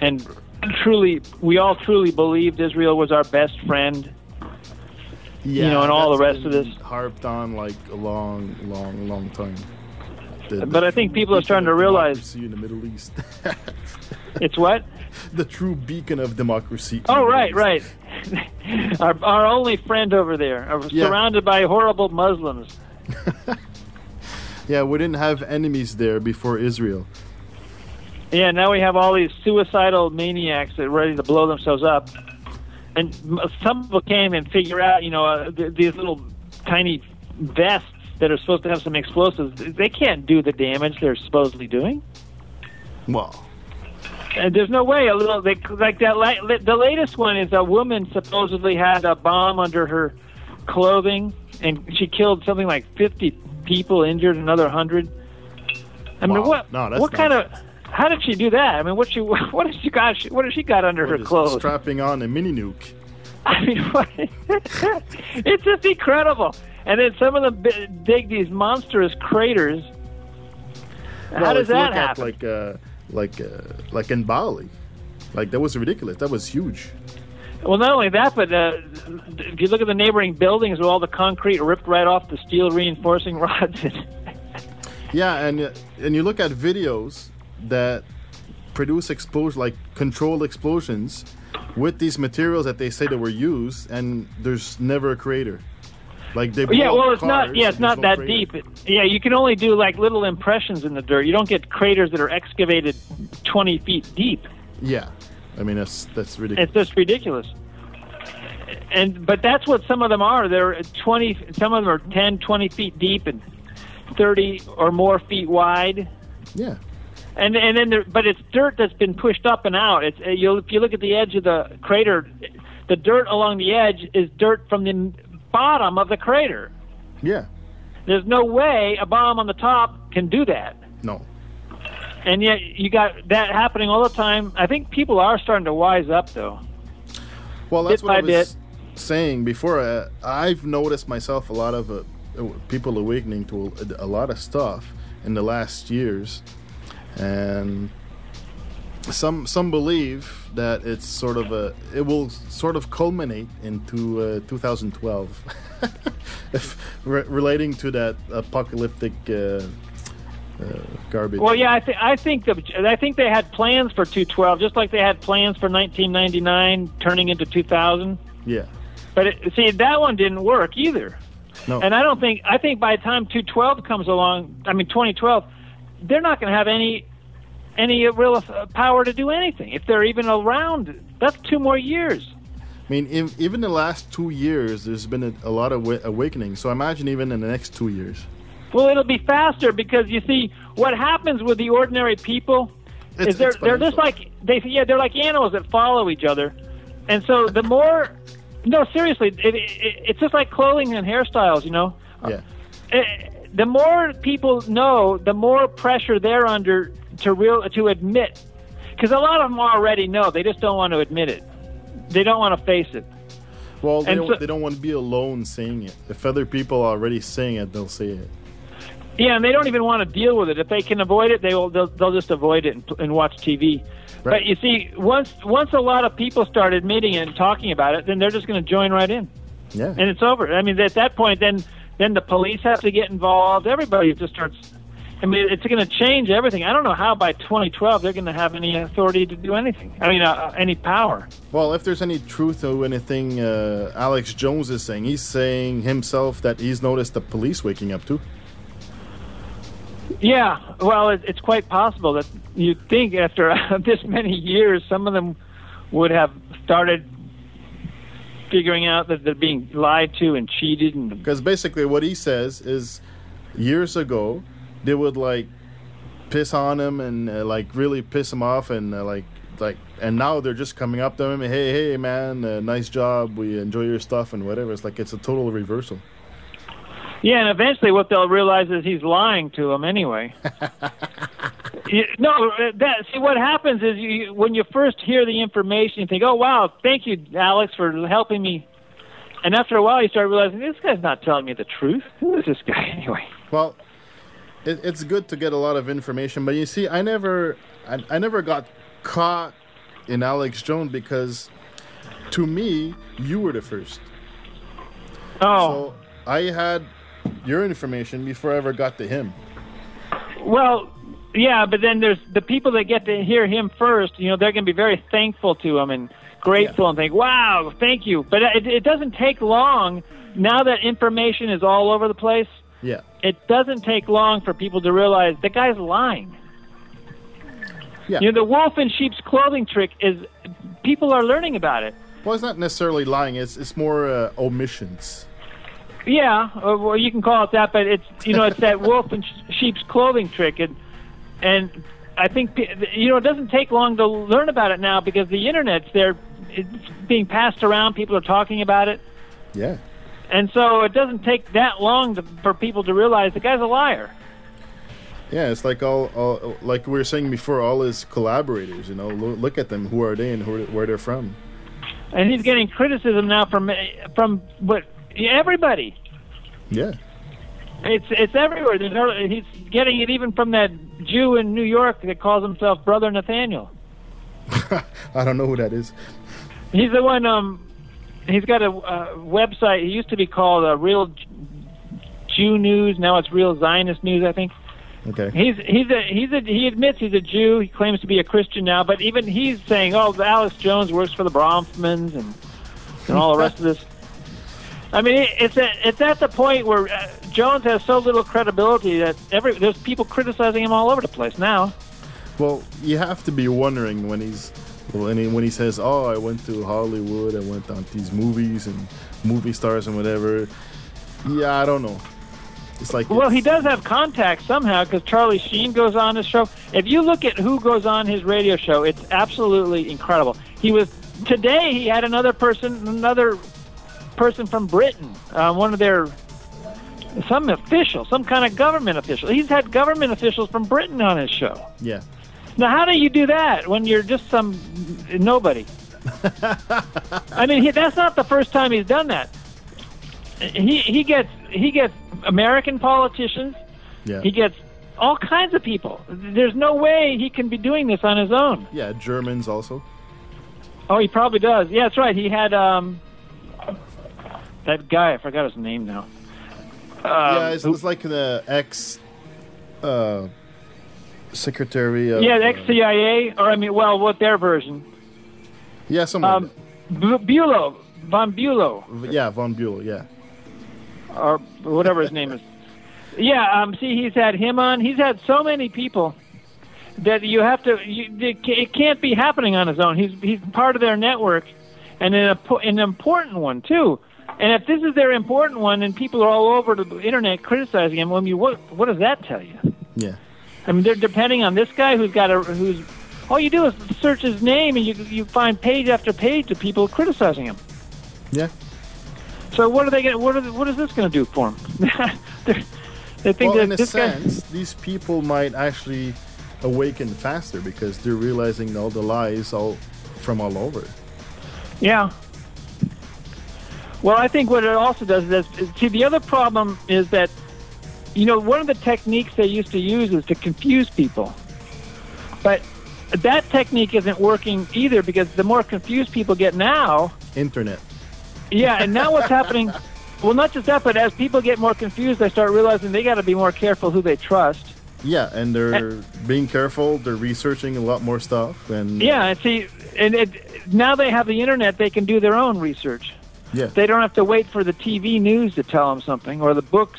S3: and truly, we all truly believed Israel was our best friend.
S2: Yeah, you
S3: know, and all the rest of this.
S2: harped on like a long, long, long time. The-
S3: But I think people are starting to realize
S2: democracy in the Middle East,
S3: it's what.
S2: The true beacon of democracy.
S3: Oh, right, right. Our our only friend over there, uh,
S2: Yeah.
S3: surrounded by horrible Muslims.
S2: Yeah, we didn't have enemies there before Israel.
S3: Yeah, now we have all these suicidal maniacs that are ready to blow themselves up. And some people can't even figure out, you know, uh, th- these little tiny vests that are supposed to have some explosives. They can't do the damage they're supposedly doing.
S2: Well,
S3: And there's no way a little they, like that. La- the latest one is a woman supposedly had a bomb under her clothing, and she killed something like 50 people, injured another 100. I mean, what?
S2: No, that's
S3: what kind of? How did she do that? I mean, what she what has she got? What has she got under her clothes?
S2: strapping on a mini nuke.
S3: I mean, what? it's just incredible. And then some of them dig these monstrous craters. How does that happen?
S2: like, uh, like, uh, like in Bali, like that was ridiculous. That was huge.
S3: Well, not only that, but uh, if you look at the neighboring buildings, with all the concrete ripped right off the steel reinforcing rods.
S2: Yeah, and uh, and you look at videos that produce explosion like controlled explosions, with these materials that they say that were used, and there's never a crater. Like they
S3: Yeah, well, it's not. Yeah, it's not that
S2: crater.
S3: deep. It, yeah, you can only do like little impressions in the dirt. You don't get craters that are excavated 20 feet deep.
S2: Yeah, I mean that's that's ridiculous.
S3: It's just ridiculous. And but that's what some of them are. They're 20. Some of them are 10, 20 feet deep and 30 or more feet wide.
S2: yeah,
S3: And and then there, but it's dirt that's been pushed up and out. It's you if you look at the edge of the crater, the dirt along the edge is dirt from the bottom of the crater.
S2: yeah,
S3: There's no way a bomb on the top can do that.
S2: no,
S3: And yet you got that happening all the time. I think people are starting to wise up though.
S2: Well, that's
S3: Bit
S2: what I was
S3: bit.
S2: saying before. Uh, I've noticed myself a lot of uh, people awakening to a, a lot of stuff in the last years, and some some believe that it's sort of a it will sort of culminate into uh, 2012, if, re- relating to that apocalyptic. Uh, uh, garbage.
S3: Well, yeah, I, th- I think the, I think they had plans for 212, just like they had plans for 1999 turning into 2000.
S2: Yeah.
S3: But it, see, that one didn't work either.
S2: No.
S3: And I don't think I think by the time 212 comes along, I mean 2012, they're not going to have any any real uh, power to do anything if they're even around. That's two more years.
S2: I mean, in, even the last two years, there's been a, a lot of wa- awakening. So imagine even in the next two years.
S3: Well, it'll be faster because you see what happens with the ordinary people
S2: It's
S3: is they're they're just like they yeah they're like animals that follow each other, and so the more no seriously it, it, it's just like clothing and hairstyles you know.
S2: Yeah.
S3: Eh, the more people know, the more pressure they're under to real to admit, because a lot of them already know. They just don't want to admit it. They don't want to face it.
S2: Well, they don't,
S3: so-
S2: they don't want to be alone saying it. If other people are already saying it, they'll say it.
S3: Yeah, and they don't even want to deal with it. If they can avoid it, they will. They'll, they'll just avoid it and, and watch TV.
S2: Right.
S3: But you see, once once a lot of people start admitting it and talking about it, then they're just going to join right in,
S2: Yeah.
S3: and it's over. I mean, at that point, then then the police have to get involved. Everybody just starts. I mean, it's going to change everything. I don't know how by 2012 they're going to have any authority to do anything. I mean, uh, any power.
S2: Well, if there's any truth to anything uh, Alex Jones is saying, he's saying himself that he's noticed the police waking up too.
S3: Yeah, well, it, it's quite possible that you'd think after this many years, some of them would have started figuring out that they're being lied to and cheated and
S2: Because basically, what he says is, years ago, they would like piss on him and uh, like really piss him off and uh, like like and now they're just coming up to him and hey hey man uh, nice job we enjoy your stuff and whatever it's like it's a total reversal
S3: yeah, and eventually what they'll realize is he's lying to them anyway. You- no, uh, that see what happens is you when you first hear the information, you think, "Oh wow, thank you, Alex, for helping me." And after a while, you start realizing this guy's not telling me the truth. Who is this guy anyway?
S2: Well, it, it's good to get a lot of information, but you see, I never, I, I never got caught in Alex Jones because, to me, you were the first.
S3: Oh,
S2: So I had your information before I ever got to him.
S3: Well, yeah, but then there's the people that get to hear him first. You know, they're going to be very thankful to him and grateful and think, "Wow, thank you." But it, it doesn't take long. Now that information is all over the place,
S2: Yeah.
S3: it doesn't take long for people to realize the guy's lying.
S2: Yeah.
S3: You know, the wolf in sheep's clothing trick is people are learning about it.
S2: Well, it's not necessarily lying. It's it's more uh, omissions.
S3: Yeah, or, or you can call it that, but it's you know it's that wolf in sheep's clothing trick, and and I think you know it doesn't take long to learn about it now because the internet's there, it's being passed around. People are talking about it,
S2: Yeah.
S3: And so it doesn't take that long to, for people to realize the guy's a liar.
S2: Yeah, it's like all, all like we were saying before. All his collaborators, you know, lo- look at them. Who are they and who, where they're from?
S3: And he's getting criticism now from from what everybody.
S2: Yeah.
S3: It's it's everywhere. There's no, he's getting it even from that Jew in New York that calls himself Brother Nathaniel.
S2: I don't know who that is.
S3: He's the one. Um, he's got a uh, website. He used to be called uh, Real Jew News. Now it's Real Zionist News, I think.
S2: Okay.
S3: He's he's a he's a he admits he's a Jew. He claims to be a Christian now, but even he's saying, "Oh, Alex Jones works for the Bronfmans and and all the rest of this." I mean, it's at it's at the point where uh, Jones has so little credibility that every there's people criticizing him all over the place now.
S2: Well, you have to be wondering when he's when he, when he says, "Oh, I went to Hollywood. I went on these movies and movie stars and whatever." Yeah, I don't know. It's like
S3: Well, he does have contacts somehow because Charlie Sheen goes on his show. If you look at who goes on his radio show, it's absolutely incredible. He was today. He had another person, another person from Britain, uh, one of their some official, some kind of government official. He's had government officials from Britain on his show.
S2: Yeah.
S3: Now, how do you do that when you're just some nobody? I mean, he, that's not the first time he's done that. He he gets he gets American politicians.
S2: Yeah.
S3: He gets all kinds of people. There's no way he can be doing this on his own.
S2: yeah, Germans also.
S3: Oh, he probably does. Yeah, that's right. He had um that guy. I forgot his name now. Um,
S2: yeah,
S3: who-
S2: it's like the ex uh, secretary of
S3: yeah, ex CIA, or I mean, well, what their version?
S2: yeah, something
S3: Um,
S2: like
S3: Bulow, von Bulow.
S2: Yeah, von Buell. Yeah.
S3: or whatever his name is. Yeah, um, see, he's had him on. He's had so many people that you have to. You, it can't be happening on his own. He's he's part of their network, and an, an important one too. And if this is their important one, and people are all over the internet criticizing him, well, I mean, what what does that tell you?
S2: Yeah.
S3: I mean, they're depending on this guy who's got a who's. All you do is search his name, and you you find page after page of people criticizing him.
S2: Yeah.
S3: So what are they going? What are, what is this going to do for them? They think
S2: well,
S3: that
S2: in a
S3: this guy.
S2: sense, these people might actually awaken faster because they're realizing all the lies all from all over.
S3: Yeah. Well, I think what it also does is, is see the other problem is that you know one of the techniques they used to use is to confuse people, but that technique isn't working either because the more confused people get now,
S2: Internet.
S3: yeah, and now what's happening? Well, not just that, but as people get more confused, they start realizing they got to be more careful who they trust.
S2: Yeah, and they're being careful. They're researching a lot more stuff, and
S3: Yeah, and see, and it, now they have the internet; they can do their own research.
S2: yeah,
S3: They don't have to wait for the TV news to tell them something or the books.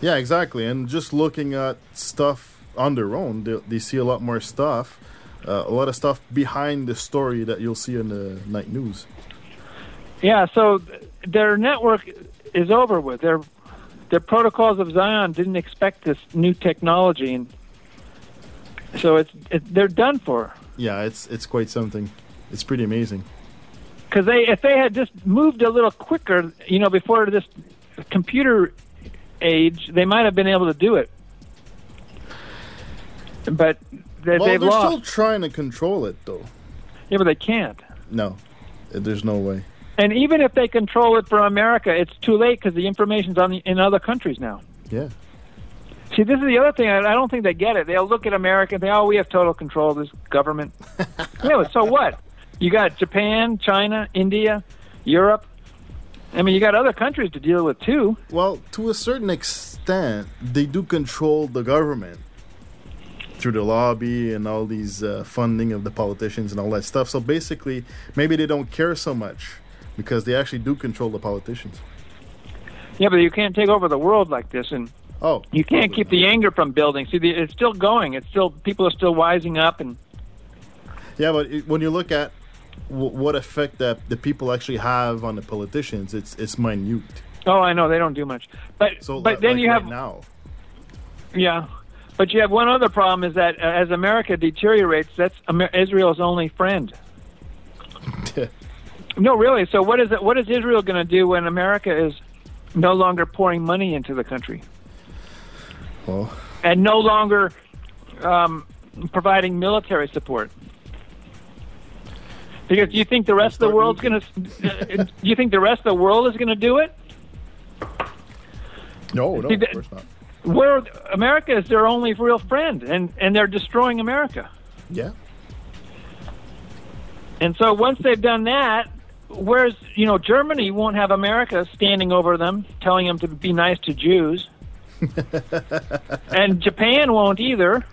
S2: Yeah, exactly. And just looking at stuff on their own, they, they see a lot more stuff, uh, a lot of stuff behind the story that you'll see in the night news.
S3: Yeah, so their network is over with. Their their protocols of Zion didn't expect this new technology, and so it's it, they're done for.
S2: Yeah, it's it's quite something. It's pretty amazing.
S3: Because they, if they had just moved a little quicker, you know, before this computer age, they might have been able to do it. But they,
S2: well,
S3: they've
S2: they're
S3: lost.
S2: still trying to control it, though.
S3: Yeah, but they can't.
S2: No, there's no way.
S3: And even if they control it for America, it's too late because the information's on the, in other countries now.
S2: Yeah,
S3: See, this is the other thing. I, I don't think they get it. They'll look at America and think, "Oh, we have total control of this government." yeah, so what? You got Japan, China, India, Europe. I mean, you got other countries to deal with too.
S2: Well, to a certain extent, they do control the government through the lobby and all these uh, funding of the politicians and all that stuff. So basically, maybe they don't care so much because they actually do control the politicians.
S3: Yeah, but you can't take over the world like this, and
S2: Oh,
S3: you can't keep the anger from building. See, the, it's still going. It's still people are still wising up, and
S2: yeah, but it, when you look at w- what effect that the people actually have on the politicians, it's it's minute.
S3: oh, I know they don't do much. But
S2: So,
S3: but then
S2: like
S3: you
S2: right
S3: have
S2: now.
S3: Yeah, but you have one other problem is that uh, as America deteriorates, that's Amer- Israel's only friend. No, really. So what is it? What is Israel going to do when America is no longer pouring money into the country
S2: well,
S3: and no longer um, providing military support? Because do you think the rest of the world's going to? Do you think the rest of the world is going to do it?
S2: no, no,
S3: See,
S2: of course not.
S3: Where America is their only real friend, and and they're destroying America.
S2: Yeah,
S3: And so once they've done that, whereas you know Germany won't have America standing over them, telling them to be nice to Jews. and Japan won't either,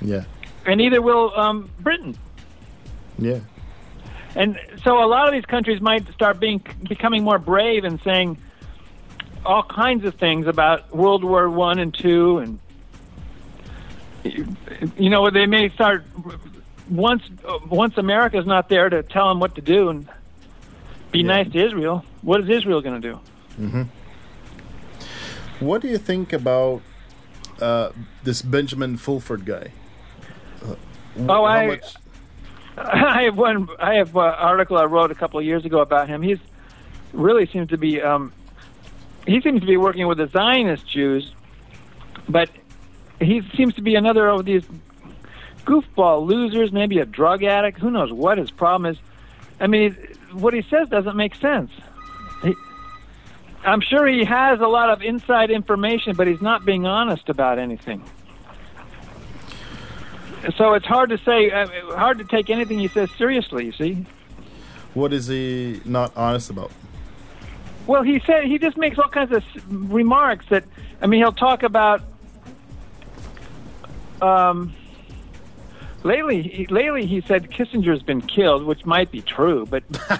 S2: Yeah.
S3: and neither will um, Britain.
S2: Yeah.
S3: And so a lot of these countries might start being becoming more brave and saying all kinds of things about World War One and Two, and you know they may start once once America's not there to tell them what to do and be
S2: Yeah.
S3: nice to Israel. What is Israel going to do?
S2: What do you think about uh, this Benjamin Fulford guy? Uh,
S3: Oh, I-
S2: much-
S3: I have one. I have an article I wrote a couple of years ago about him. He's really seems to be. Um, he seems to be working with the Zionist Jews, but he seems to be another of these goofball losers. Maybe a drug addict. Who knows what his problem is? I mean, what he says doesn't make sense. He, I'm sure he has a lot of inside information, but he's not being honest about anything so it's hard to say, uh, hard to take anything he says seriously. You see.
S2: what is he not honest about?
S3: Well, he said he just makes all kinds of remarks that. I mean, he'll talk about. Um, lately, he, lately he said Kissinger's been killed, which might be true, but.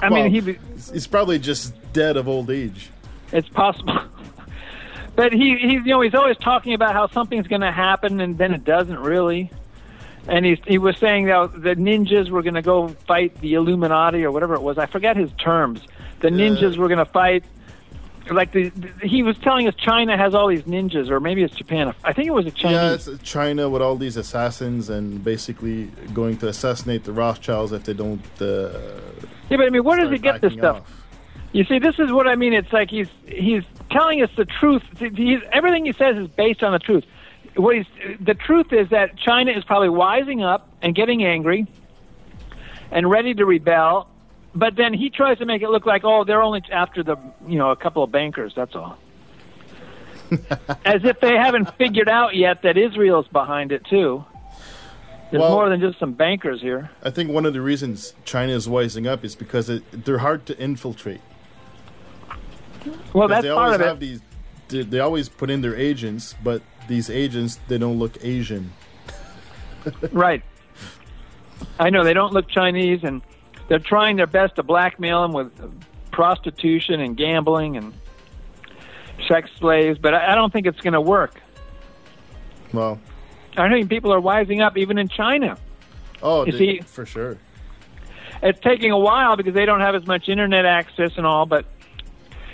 S3: I
S2: Well,
S3: mean, he.
S2: He's probably just dead of old age.
S3: It's possible. but he, he's you know he's always talking about how something's going to happen and then it doesn't really. And he's, he was saying that the ninjas were going to go fight the Illuminati or whatever it was. I forget his terms. The ninjas were going to fight. Like the, the, he was telling us, China has all these ninjas, or maybe it's Japan. I think it was a
S2: Yeah,
S3: Chinese.
S2: it's China with all these assassins and basically going to assassinate the Rothschilds if they don't. Uh,
S3: yeah, but I mean, where does he get this stuff?
S2: off.
S3: You see, this is what I mean. It's like he's he's telling us the truth. He's, everything he says is based on the truth. What he's, the truth is that China is probably wising up and getting angry and ready to rebel. But then he tries to make it look like, oh, they're only after the you know a couple of bankers. That's all. As if they haven't figured out yet that Israel's behind it too. There's
S2: Well-
S3: more than just some bankers here.
S2: I think one of the reasons China is wising up is because it, they're hard to infiltrate.
S3: Well, that's
S2: they
S3: part
S2: always
S3: of it.
S2: have these. They, they always put in their agents, but these agents they don't look Asian.
S3: Right. I know they don't look Chinese, and they're trying their best to blackmail them with prostitution and gambling and sex slaves. But I I don't think it's going to work.
S2: Well,
S3: I think people are wising up, even in China.
S2: oh,
S3: You see-
S2: for sure.
S3: It's taking a while because they don't have as much internet access and all. But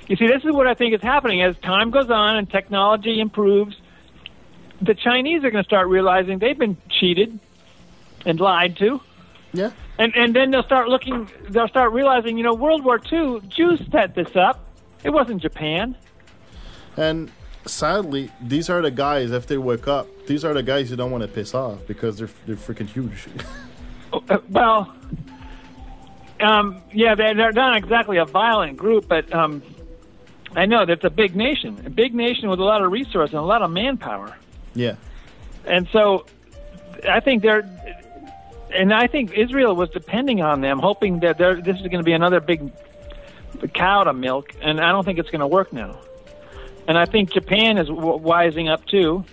S3: you see, this is what I think is happening as time goes on and technology improves. The Chinese are going to start realizing they've been cheated and lied to.
S2: Yeah.
S3: And and then they'll start looking. They'll start realizing, you know, World War II, Jews set this up. It wasn't Japan.
S2: And sadly, these are the guys. If they wake up, these are the guys you don't want to piss off because they're they're freaking huge.
S3: Uh, well, um, yeah, they're, they're not exactly a violent group, but um, I know that's a big nation, a big nation with a lot of resource and a lot of manpower.
S2: yeah.
S3: And so, I think they're. And I think Israel was depending on them, hoping that they're- this is going to be another big cow to milk, and I don't think it's going to work now. And I think Japan is w- wising up too.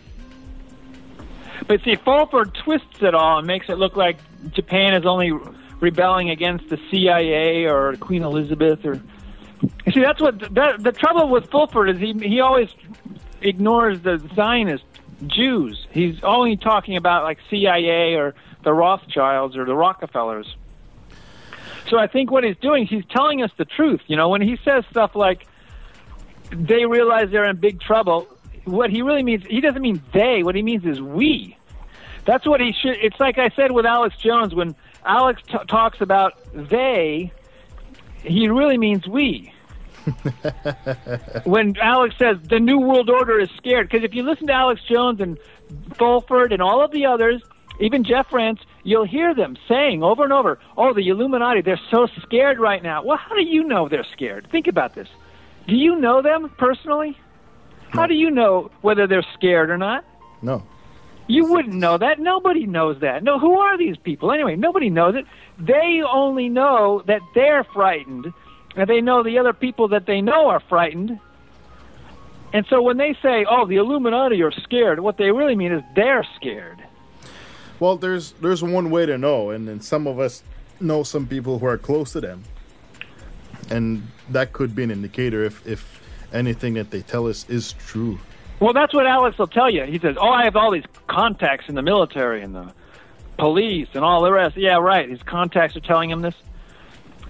S3: But see, Fulford twists it all and makes it look like Japan is only rebelling against the CIA or Queen Elizabeth or. See, that's what that, the trouble with Fulford is. He he always ignores the Zionist Jews. He's only talking about like CIA or the Rothschilds or the Rockefellers. So I think what he's doing, he's telling us the truth. You know, when he says stuff like they realize they're in big trouble, what he really means, he doesn't mean they. What he means is we. That's what he should. It's like I said with Alex Jones when Alex t- talks about they, he really means we. when Alex says the New World Order is scared, because if you listen to Alex Jones and Fulford and all of the others, even Jeff Rense, you'll hear them saying over and over, "Oh, the Illuminati, they're so scared right now." Well, how do you know they're scared? Think about this. Do you know them personally? How do you know whether they're scared or not?
S2: No.
S3: You wouldn't know that. Nobody knows that. No, who are these people anyway? Nobody knows it. They only know that they're frightened, and they know the other people that they know are frightened. And so when they say, "Oh, the Illuminati are scared," what they really mean is they're scared.
S2: Well, there's there's one way to know, and then some of us know some people who are close to them, and that could be an indicator if if anything that they tell us is true.
S3: Well, that's what Alex will tell you. He says, "Oh, I have all these contacts in the military and the police and all the rest." Yeah, right. His contacts are telling him this.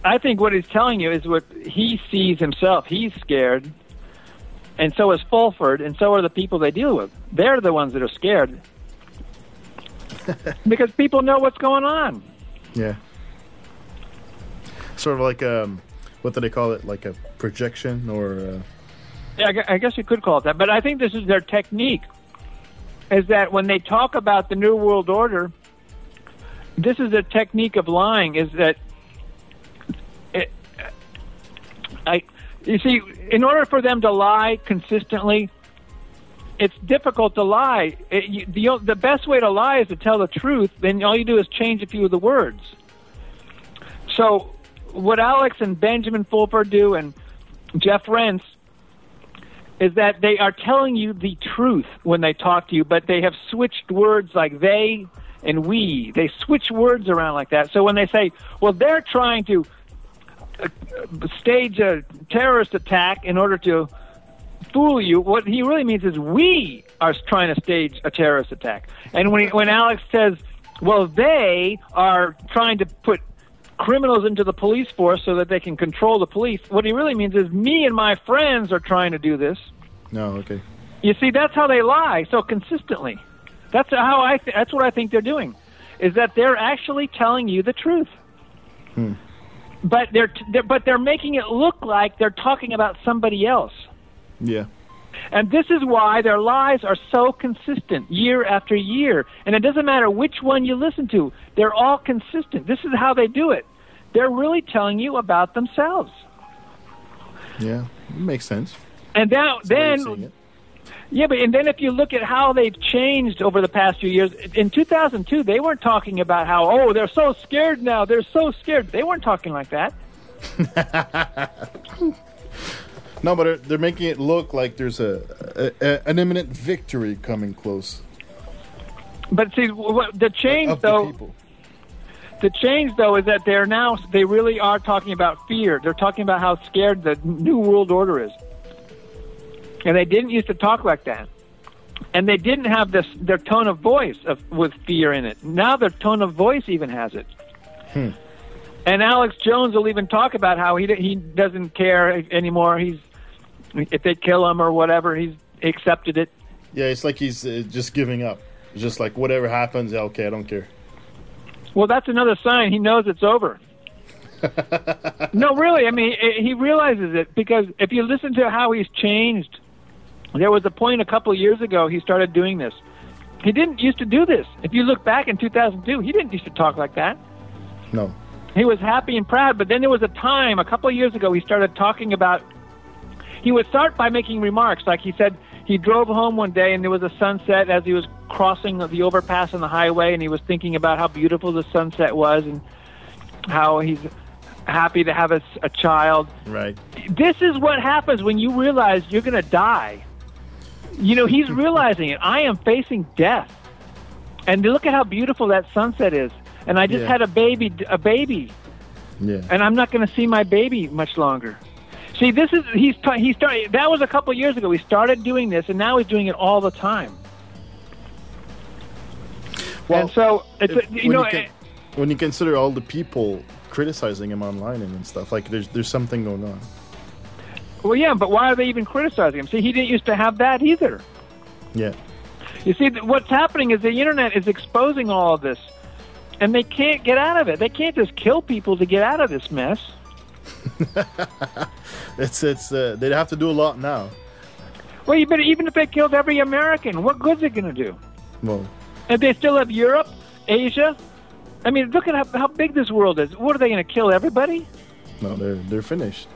S3: I think what he's telling you is what he sees himself. He's scared, and so is Fulford, and so are the people they deal with. They're the ones that are scared because people know what's going on.
S2: Yeah. Sort of like um, what do they call it? Like a projection or. Uh...
S3: I guess you could call it that. But I think this is their technique. Is that when they talk about the New World Order, this is a technique of lying. Is that it, I? You see, in order for them to lie consistently, it's difficult to lie. It, you, the the best way to lie is to tell the truth. Then all you do is change a few of the words. So, what Alex and Benjamin Fulford do, and Jeff Rense, is that they are telling you the truth when they talk to you, but they have switched words like they and we. They switch words around like that. So when they say, well, they're trying to uh, stage a terrorist attack in order to fool you, what he really means is we are trying to stage a terrorist attack. And when, he, when Alex says, well, they are trying to put criminals into the police force so that they can control the police. What he really means is me and my friends are trying to do this.
S2: No, okay.
S3: You see, that's how they lie so consistently. That's how I. Th- that's what I think they're doing, is that they're actually telling you the truth. Hmm. But they're, t- they're but they're making it look like they're talking about somebody else.
S2: Yeah.
S3: And this is why their lies are so consistent year after year. And it doesn't matter which one you listen to, they're all consistent. This is how they do it. They're really telling you about themselves.
S2: Yeah. Makes sense.
S3: And now,
S2: That's the way you're seeing
S3: then, yeah, but and then if you look at how they've changed over the past few years, in 2002, they weren't talking about how, oh, they're so scared now. They're so scared. They weren't talking like that.
S2: No, but they're, they're making it look like there's a, a, a an imminent victory coming close
S3: But see, what, the change, though. The change though is that they're now they really are talking about fear. They're talking about how scared the new world order is, and they didn't used to talk like that. And they didn't have this their tone of voice of, with fear in it. Now their tone of voice even has it. And Alex Jones will even talk about how he he doesn't care anymore. He's if they kill him or whatever, he's accepted it.
S2: Yeah, it's like he's uh, just giving up. It's just like whatever happens, okay, I don't care.
S3: Well, that's another sign he knows it's over. no, really. I mean, he he realizes it because if you listen to how he's changed, there was a point a couple of years ago he started doing this. He didn't used to do this. If you look back in 2002, he didn't used to talk like that.
S2: No.
S3: He was happy and proud, but then there was a time a couple of years ago he started talking about. He would start by making remarks, like he said he drove home one day and there was a sunset as he was crossing the overpass on the highway, and he was thinking about how beautiful the sunset was and how he's happy to have a, a child.
S2: Right.
S3: This is what happens when you realize you're going to die. You know, he's realizing it. I am facing death, and look at how beautiful that sunset is. And I just
S2: Yeah.
S3: had a baby, a baby,
S2: Yeah.
S3: and I'm not going to see my baby much longer. See, this is he's he started. That was a couple years ago. He started doing this, and now he's doing it all the time.
S2: Well,
S3: and so it's
S2: if-
S3: a, you
S2: when
S3: know.
S2: you can- eh, when you consider all the people criticizing him online and stuff, like there's there's something going on.
S3: well, yeah, but why are they even criticizing him? See, he didn't used to have that either.
S2: Yeah.
S3: You see, what's happening is the internet is exposing all of this, and they can't get out of it. They can't just kill people to get out of this mess.
S2: It's it's uh, they'd have to do a lot now.
S3: Well, you better, even if they killed every American, what good's it going to do?
S2: Well,
S3: And they still have Europe, Asia. I mean, look at how, how big this world is. What are they going to kill everybody?
S2: no, they're they're finished.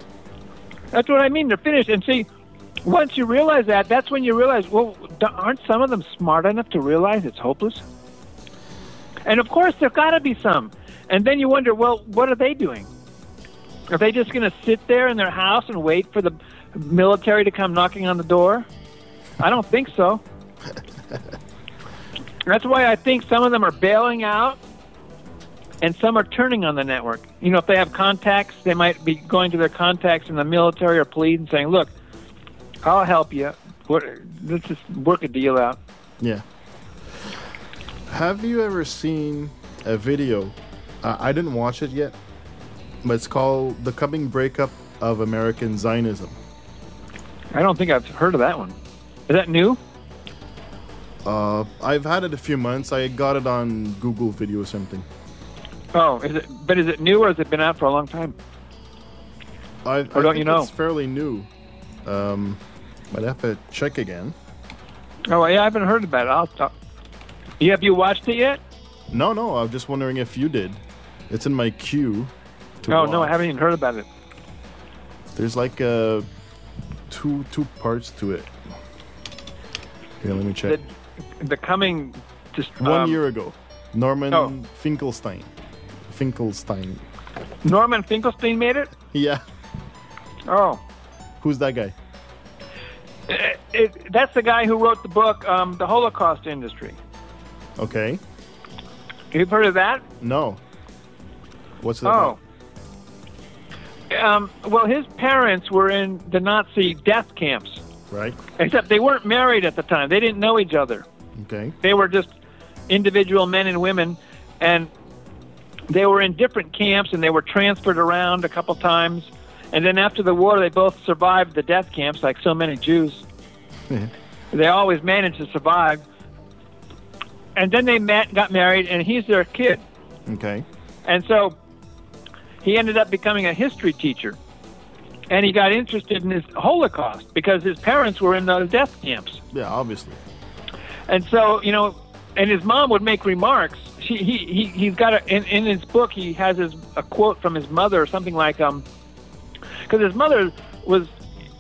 S3: That's what I mean. They're finished. And see, once you realize that, that's when you realize, well, aren't some of them smart enough to realize it's hopeless? And of course, there's got to be some. And then you wonder, well, what are they doing? Are they just going to sit there in their house and wait for the military to come knocking on the door? I don't think so. That's why I think some of them are bailing out and some are turning on the network. You know, if they have contacts, they might be going to their contacts in the military or police and saying, "Look, I'll help you. Let's just work a deal out."
S2: Yeah. Have you ever seen a video? Uh, I didn't watch it yet, it's called "The Coming Breakup of American Zionism."
S3: I don't think I've heard of that one. Is that new?
S2: Uh, I've had it a few months. I got it on Google Video or something.
S3: Oh, is it? But is it new or has it been out for a long time?
S2: I, I
S3: don't
S2: think
S3: you know?
S2: It's fairly new. Um, might have to check again.
S3: Oh, yeah, I haven't heard about it. I'll talk. Yeah, have you watched it yet?
S2: No, no. I'm just wondering if you did. It's in my queue. To
S3: Oh no, I haven't even heard about it.
S2: There's like uh, two two parts to it. Here, let me check.
S3: The, the coming just
S2: One
S3: um,
S2: year ago, Norman
S3: Oh.
S2: Finkelstein. Finkelstein.
S3: Norman Finkelstein made it.
S2: Yeah.
S3: Oh,
S2: Who's that guy?
S3: it, it, that's the guy who wrote the book, um, The Holocaust Industry.
S2: Okay.
S3: You've heard of that?
S2: No. What's that?
S3: Oh. Um, well, his parents were in the Nazi death camps,
S2: Right.
S3: except they weren't married at the time. They didn't know each other.
S2: Okay.
S3: They were just individual men and women, and they were in different camps and they were transferred around a couple times. And then after the war, they both survived the death camps, like so many Jews. they always managed to survive. And then they met, got married, and he's their kid.
S2: Okay.
S3: And so he ended up becoming a history teacher. And he got interested in his Holocaust because his parents were in those death camps.
S2: Yeah, obviously.
S3: And so, you know, and his mom would make remarks. She, he, he, he's got a, in, in his book, he has his, a quote from his mother or something like, um, because his mother was,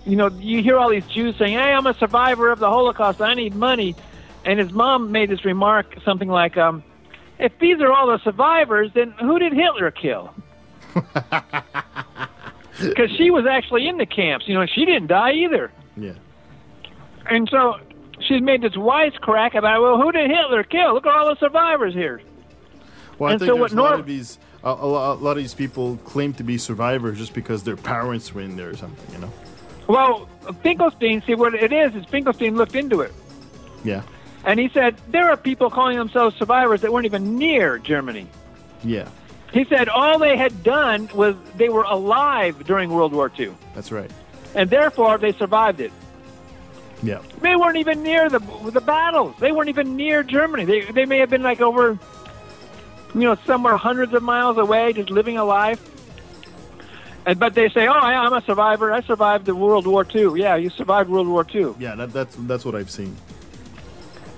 S3: you know, you hear all these Jews saying, hey, I'm a survivor of the Holocaust. I need money. And his mom made this remark, something like, um, if these are all the survivors, then who did Hitler kill? Because she was actually in the camps. You know, and she didn't die either.
S2: Yeah.
S3: And so she's made this wisecrack about, well, who did Hitler kill? Look at all the survivors here.
S2: Well, I
S3: And
S2: think
S3: so
S2: there's
S3: what
S2: a lot of these. A, a lot of these people claim to be survivors just because their parents were in there or something. You know.
S3: Well, Finkelstein, see what it is, is Finkelstein looked into it.
S2: Yeah.
S3: And he said, there are people calling themselves survivors that weren't even near Germany.
S2: Yeah.
S3: He said all they had done was they were alive during World War II,
S2: That's right.
S3: and therefore they survived it.
S2: Yeah.
S3: They weren't even near the the battles. They weren't even near Germany. They they may have been like over, you know, somewhere hundreds of miles away, just living a life. And but they say, "Oh, yeah, I'm a survivor. I survived the World War II." Yeah, you survived World War II.
S2: Yeah. That, that's that's what I've seen.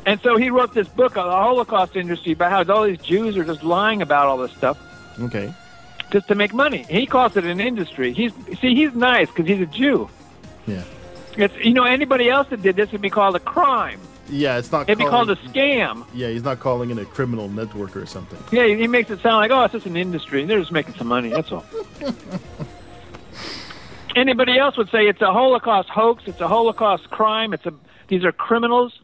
S3: And so he wrote this book on the Holocaust industry about how all these Jews are just lying about all this stuff
S2: Okay.
S3: just to make money. He calls it an industry. He's see, he's nice because he's a Jew.
S2: Yeah.
S3: It's you know anybody else that did this would be called a crime.
S2: Yeah. It's not.
S3: It'd be called a scam.
S2: Yeah, he's not calling it a criminal network or something.
S3: Yeah, he makes it sound like oh, it's just an industry. They're just making some money. That's all. anybody else would say it's a Holocaust hoax. It's a Holocaust crime. It's a these are criminals.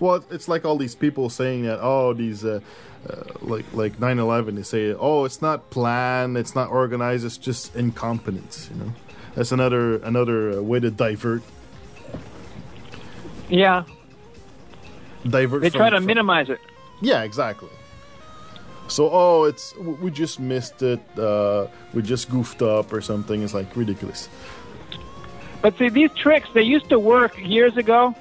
S2: Well, it's like all these people saying that oh, these uh, uh, like like 9/11. They say oh, it's not planned, it's not organized, it's just incompetence. You know, that's another another uh, way to divert
S3: Yeah,
S2: divert.
S3: they
S2: from-
S3: try to
S2: from-
S3: minimize it.
S2: Yeah, exactly. So oh, it's we just missed it. Uh, we just goofed up or something. It's like ridiculous.
S3: But see, these tricks they used to work years ago,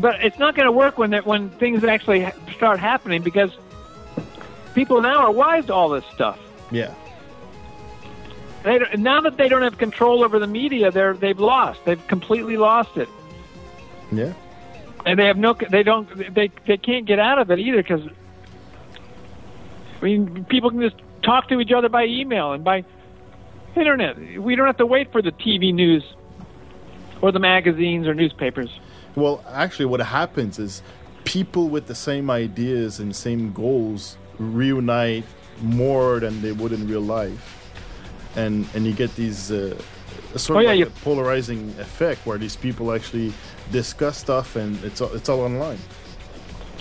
S3: but it's not going to work when when things actually start happening because people now are wise to all this stuff.
S2: Yeah.
S3: They, don't- now that they don't have control over the media, they're they've lost. They've completely lost it,
S2: Yeah.
S3: and they have no. They don't. They they can't get out of it either because. I mean, people can just talk to each other by email and by internet. We don't have to wait for the TV news or the magazines or newspapers.
S2: Well, actually, what happens is people with the same ideas and same goals reunite more than they would in real life, and and you get these uh, sort
S3: Oh,
S2: of
S3: yeah,
S2: like
S3: you-
S2: a polarizing effect where these people actually discuss stuff and it's all, it's all online.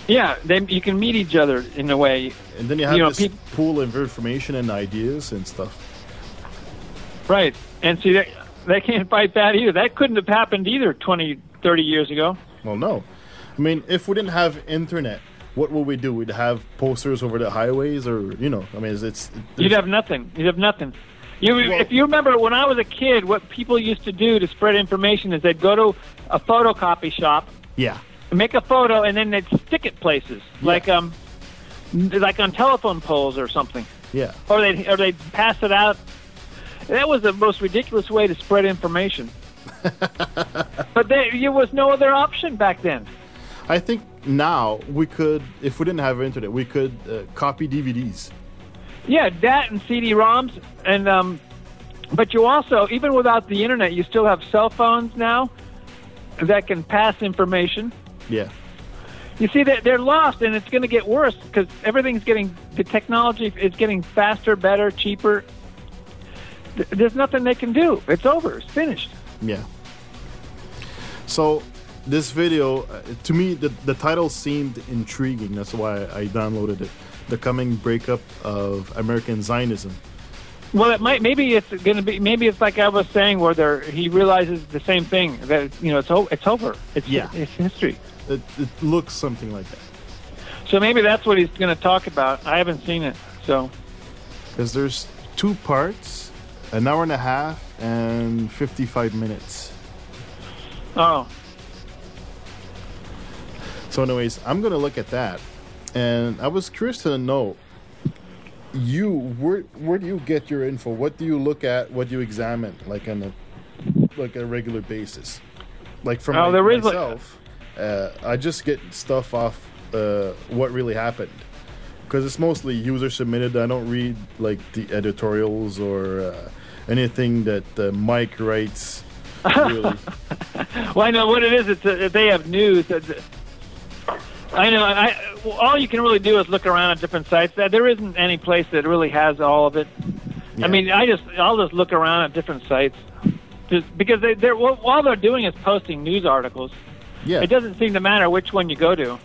S3: Yeah, they, you can meet each other in a way.
S2: And then you have
S3: You know,
S2: this
S3: peop-
S2: pool of information and ideas and stuff.
S3: Right. And see, they, they can't fight that either. That couldn't have happened either 20, 30 years ago.
S2: Well, no. I mean, if we didn't have internet, what would we do? We'd have posters over the highways, or you know, I mean, it's, it's
S3: You'd have nothing. You'd have nothing. You,
S2: Well-
S3: if you remember when I was a kid, what people used to do to spread information is they'd go to a photocopy shop,
S2: yeah,
S3: make a photo, and then they'd stick it places, like um, like on telephone poles or something,
S2: yeah,
S3: or they or they'd pass it out. That was the most ridiculous way to spread information. but there, there was no other option back then.
S2: I think now we could, if we didn't have internet, we could uh, copy DVDs.
S3: Yeah, that and CD-ROMs, and um, but you also, even without the internet, you still have cell phones now that can pass information.
S2: Yeah,
S3: You see that they're lost, and it's going to get worse because everything's getting the technology is getting faster, better, cheaper. There's nothing they can do. It's over. It's finished.
S2: yeah. So this video, uh, to me, the the title seemed intriguing. That's why I downloaded it. The coming breakup of American Zionism.
S3: Well, it might. Maybe it's going to be. Maybe it's like I was saying, where there he realizes the same thing that you know it's o- it's over. It's
S2: Yeah.
S3: it's history.
S2: It, it looks something like that.
S3: So maybe that's what he's going to talk about. I haven't seen it, so
S2: Because there's two parts, an hour and a half and 55 minutes.
S3: oh.
S2: So, anyways, I'm gonna look at that, and I was curious to know you where where do you get your info? What do you look at? What do you examine, like on a like a regular basis? Like from
S3: Oh,
S2: my-
S3: there is, like-
S2: myself, uh, I just get stuff off uh, what really happened because it's mostly user submitted. I don't read like the editorials or uh, anything that uh, Mike writes. Really,
S3: Well, I know what it is. It's a, they have news. It's- I know. I well, all you can really do is look around at different sites. There there isn't any place that really has all of it.
S2: Yeah.
S3: I mean, I just I'll just look around at different sites, just because they, they're well, all they're doing is posting news articles.
S2: yeah.
S3: It doesn't seem to matter which one you go to.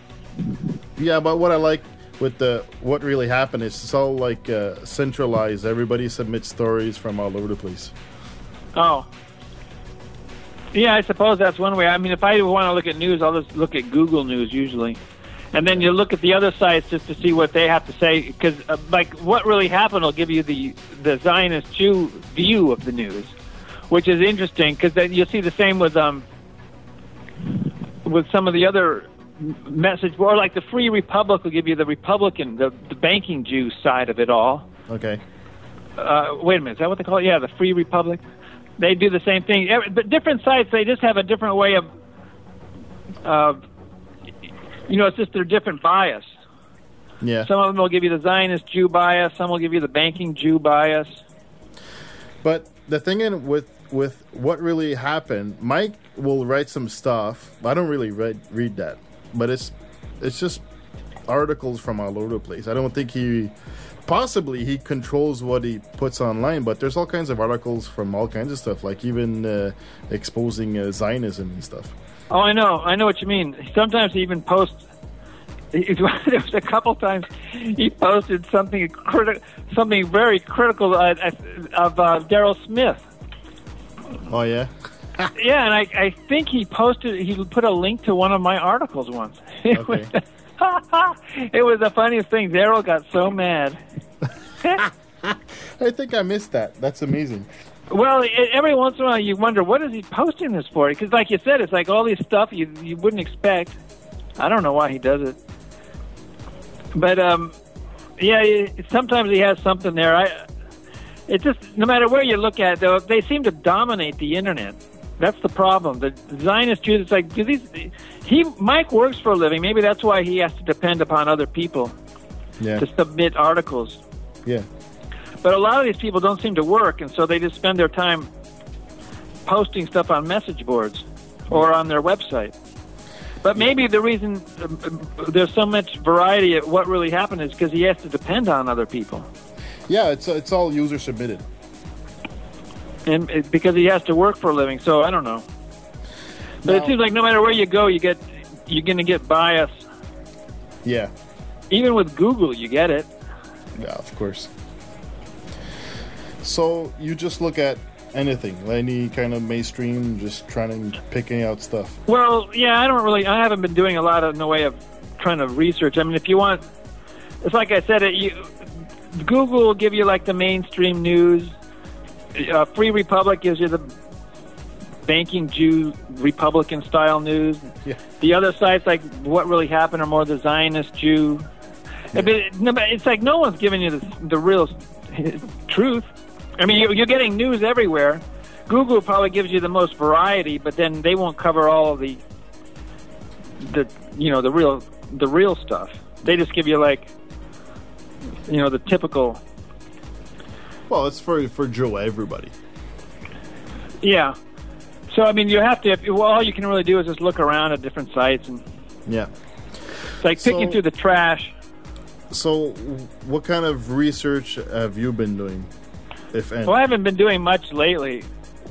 S2: Yeah, but what I like with the what really happened is it's all like uh, centralized. Everybody submits stories from all over the place.
S3: Oh. Yeah, I suppose that's one way. I mean, if I want to look at news, I'll just look at Google News usually. And then you look at the other sites just to see what they have to say, because uh, like what really happened will give you the the Zionist Jew view of the news, which is interesting because then you'll see the same with um with some of the other message, or like the Free Republic will give you the Republican, the the banking Jew side of it all
S2: Okay.
S3: uh, wait a minute, is that what they call it? Yeah, the Free Republic. They do the same thing, but different sites. They just have a different way of, uh, you know, it's just they're different bias.
S2: Yeah.
S3: Some of them will give you the Zionist Jew bias. Some will give you the banking Jew bias.
S2: But the thing in with with what really happened, Mike will write some stuff. I don't really read read that, but it's it's just articles from all over the place. I don't think he possibly he controls what he puts online, but there's all kinds of articles from all kinds of stuff, like even uh, exposing uh, Zionism and stuff.
S3: Oh, I know, I know what you mean. Sometimes he even posts. There was a couple times he posted something criti- something very critical uh, of uh, Daryl Smith.
S2: Oh yeah.
S3: Yeah, and I, I think he posted, he put a link to one of my articles once. It,
S2: Okay.
S3: was, it was the funniest thing. Daryl got so mad.
S2: I think I missed that. That's amazing.
S3: Well, every once in a while you wonder, what is he posting this for? Because, like you said, it's like all this stuff you, you wouldn't expect. I don't know why he does it. But, um, yeah, it- sometimes he has something there. I, it just, no matter where you look at it, though, they seem to dominate the internet. That's the problem. The Zionist Jews, it's like, do these, he, Mike works for a living. Maybe that's why he has to depend upon other people
S2: Yeah.
S3: to submit articles.
S2: Yeah.
S3: But a lot of these people don't seem to work, and so they just spend their time posting stuff on message boards or on their website. But maybe the reason um, there's so much variety at what really happened is because he has to depend on other people.
S2: Yeah, it's it's all user submitted.
S3: and it, because he has to work for a living. So I don't know. But it seems like no matter where you go, you get you're going to get bias.
S2: Yeah.
S3: Even with Google, you get it.
S2: Yeah, of course. So you just look at anything, any kind of mainstream, just trying to picking out stuff.
S3: Well, yeah, I don't really. I haven't been doing a lot of in the way of trying to research. I mean, if you want, it's like I said. It, you, Google will give you like the mainstream news. Uh, Free Republic gives you the banking Jew Republican style news.
S2: Yeah.
S3: The other sites, like what really happened, are more the Zionist Jew. I mean, it- no, but it's like no one's giving you the, the real truth. I mean, you- you're getting news everywhere. Google probably gives you the most variety, but then they won't cover all of the the you know the real the real stuff. They just give you like you know the typical
S2: Well, it's for for Joe everybody.
S3: yeah. So I mean, you have to. If, well, all you can really do is just look around at different sites and
S2: Yeah.
S3: it's like picking
S2: So-
S3: through the trash.
S2: So, what kind of research have you been doing, if any?
S3: Well, I haven't been doing much lately.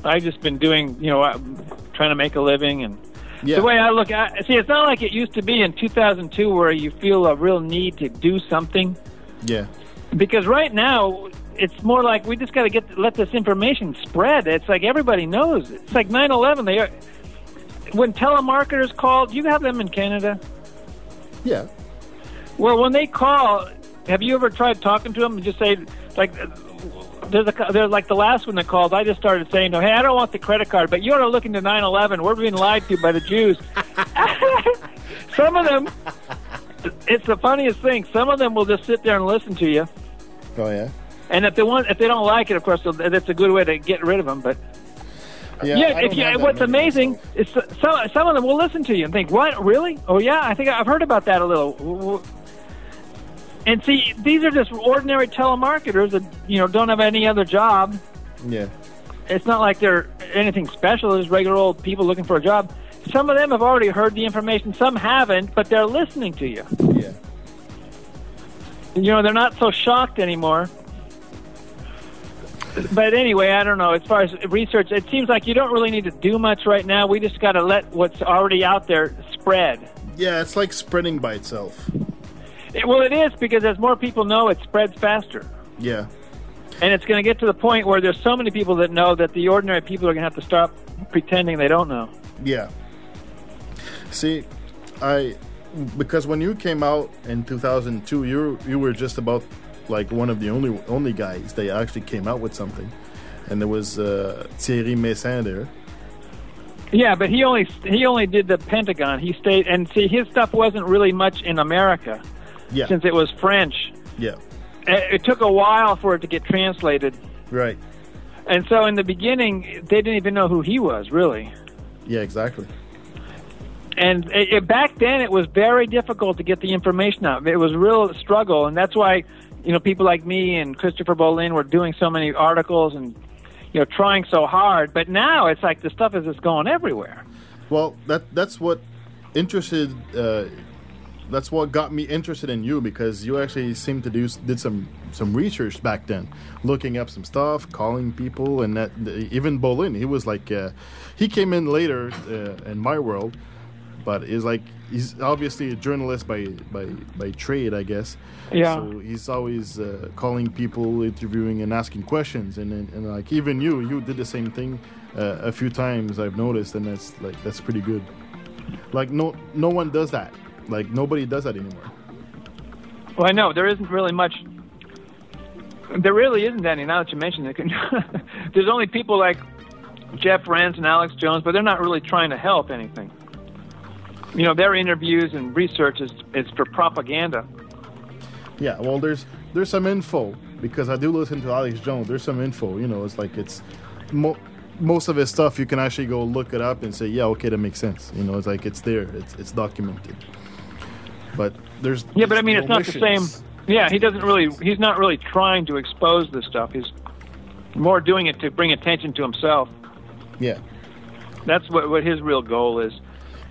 S3: I've just been doing, you know, uh, trying to make a living and
S2: yeah.
S3: the way I look at see, it's not like it used to be in 2002 where you feel a real need to do something.
S2: yeah.
S3: Because right now, it's more like we just got to get let this information spread. It's like everybody knows. It's like 9/11. They are, when telemarketers called, you have them in Canada.
S2: Yeah.
S3: Well, when they call, have you ever tried talking to them and just say like? There's a, there's like the last one that called. I just started saying, "Hey, I don't want the credit card, but you ought to look into 9/11. We're being lied to by the Jews." Some of them, it's the funniest thing. Some of them will just sit there and listen to you.
S2: Oh yeah.
S3: And if they want, if they don't like it, of course, that's a good way to get rid of them. But
S2: Yeah.
S3: yeah, if you, what's amazing is some some of them will listen to you and think, "What, really? Oh yeah, I think I've heard about that a little." And see, these are just ordinary telemarketers that you know don't have any other job.
S2: Yeah.
S3: It's not like they're anything special. They're just regular old people looking for a job. Some of them have already heard the information. Some haven't, but they're listening to you.
S2: Yeah.
S3: you know they're not so shocked anymore but anyway i don't know as far as research it seems like you don't really need to do much right now we just got to let what's already out there spread
S2: Yeah. It's like spreading by itself.
S3: It- well it is because as more people know it spreads faster
S2: Yeah.
S3: and it's going to get to the point where there's so many people that know that the ordinary people are going to have to stop pretending they don't know
S2: Yeah. See, I because when you came out in 2002, you you were just about like one of the only only guys that actually came out with something, and there was uh, Thierry Meyssan there.
S3: yeah but he only he only did the pentagon he stayed and see his stuff wasn't really much in america
S2: Yeah.
S3: since it was french
S2: Yeah.
S3: it it took a while for it to get translated
S2: Right.
S3: And so in the beginning, they didn't even know who he was, really.
S2: Yeah. Exactly.
S3: And it, it, back then, it was very difficult to get the information out. It was a real struggle, and that's why, you know, people like me and Christopher Bollyn were doing so many articles and, you know, trying so hard. But now it's like the stuff is just going everywhere.
S2: Well, that that's what interested. Uh, that's what got me interested in you because you actually seemed to do did some some research back then, looking up some stuff, calling people, and that even Bollyn. He was like, uh, he came in later uh, in my world, but is like he's obviously a journalist by by by trade, I guess.
S3: Yeah.
S2: So he's always uh, calling people, interviewing, and asking questions, and, and and like even you, you did the same thing uh, a few times. I've noticed, and that's like that's pretty good. Like no no one does that. Like nobody does that anymore.
S3: Well, I know there isn't really much. There really isn't any. Now that you mention it, there's only people like Jeff Rense and Alex Jones, but they're not really trying to help anything. You know, their interviews and research is is for propaganda.
S2: Yeah. Well, there's there's some info because I do listen to Alex Jones. There's some info. You know, it's like it's mo- most of his stuff. You can actually go look it up and say, yeah, okay, that makes sense. You know, it's like it's there. It's it's documented. But there's
S3: Yeah, but I mean, it's not the same. Yeah, he doesn't really. He's not really trying to expose this stuff. He's more doing it to bring attention to himself.
S2: Yeah.
S3: That's what what his real goal is.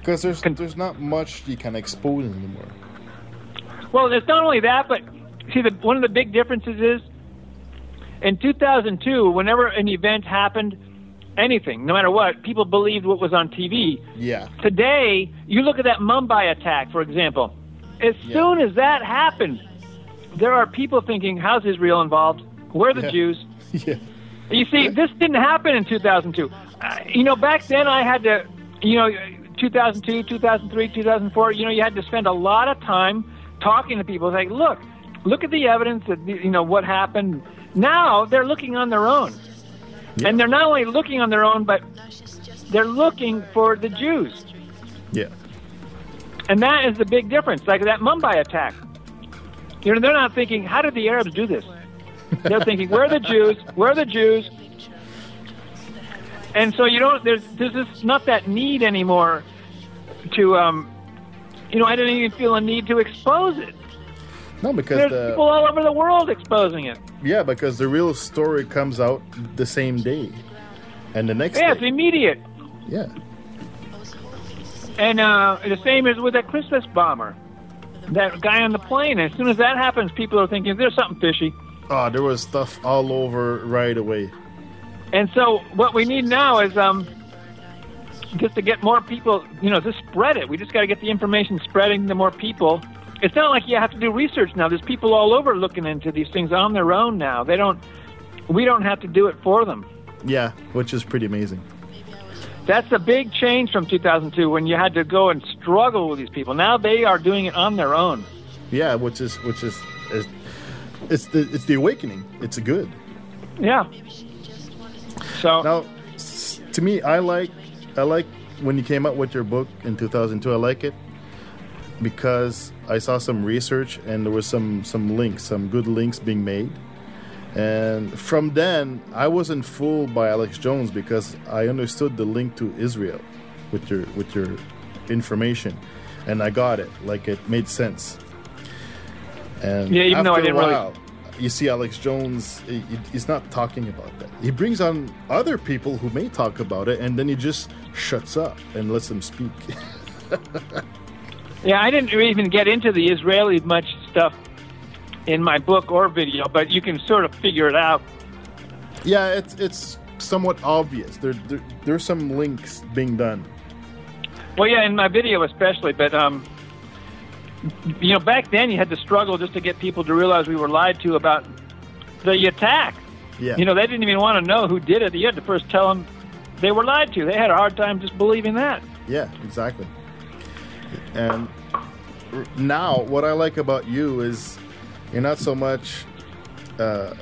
S2: Because there's
S3: Con-
S2: there's not much you can expose anymore.
S3: Well, it's not only that, but see, the, one of the big differences is in 2002, whenever an event happened, anything, no matter what, people believed what was on TV.
S2: Yeah.
S3: Today, you look at that Mumbai attack, for example. As
S2: Yeah.
S3: soon as that happened, there are people thinking, how's Israel involved? Where are the
S2: Yeah.
S3: Jews?
S2: Yeah.
S3: You see, this didn't happen in 2002. Uh, you know, back then I had to, you know, 2002, 2003, 2004, you know, you had to spend a lot of time talking to people. Like, look, look at the evidence that, you know, what happened. Now they're looking on their own. And they're not only looking on their own, but they're looking for the Jews.
S2: Yeah.
S3: And that is the big difference. Like that Mumbai attack. You know, they're not thinking, how did the Arabs do this? They're thinking, where are the Jews? Where are the Jews? And so you don't. There's there's just not that need anymore to um, you know, I didn't even feel a need to expose it.
S2: No, because
S3: There's
S2: the
S3: people all over the world exposing it.
S2: yeah, because the real story comes out the same day, and the next
S3: Yeah, it's immediate.
S2: Yeah.
S3: And uh, the same is with that Christmas bomber, that guy on the plane. As soon as that happens, people are thinking there's something fishy.
S2: Oh, there was stuff all over right away.
S3: And so what we need now is um, just to get more people, you know, just spread it. We just got to get the information spreading to more people. It's not like you have to do research now. There's people all over looking into these things on their own now. They don't. We don't have to do it for them.
S2: Yeah, which is pretty amazing.
S3: That's a big change from 2002 when you had to go and struggle with these people. Now they are doing it on their own.
S2: Yeah, which is which is, is it's the it's the awakening. It's a good.
S3: Yeah. So
S2: Now, to me, I like I like when you came out with your book in 2002. I like it because I saw some research and there was some some links, some good links being made. And from then, I wasn't fooled by Alex Jones because I understood the link to Israel with your with your information, and I got it. Like it made sense. And
S3: Yeah, even though I didn't really-
S2: while, you see Alex Jones, he- he's not talking about that. He brings on other people who may talk about it, and then he just shuts up and lets them speak.
S3: Yeah, I didn't even get into the Israeli much stuff in my book or video, but you can sort of figure it out.
S2: yeah, it's it's somewhat obvious. There, there there's some links being done.
S3: Well, yeah, in my video especially, but um, you know, back then you had to struggle just to get people to realize we were lied to about the attack.
S2: Yeah,
S3: You know, they didn't even want to know who did it. You had to first tell them they were lied to. They had a hard time just believing that.
S2: Yeah, exactly. And now, what I like about you is you're not so much uh,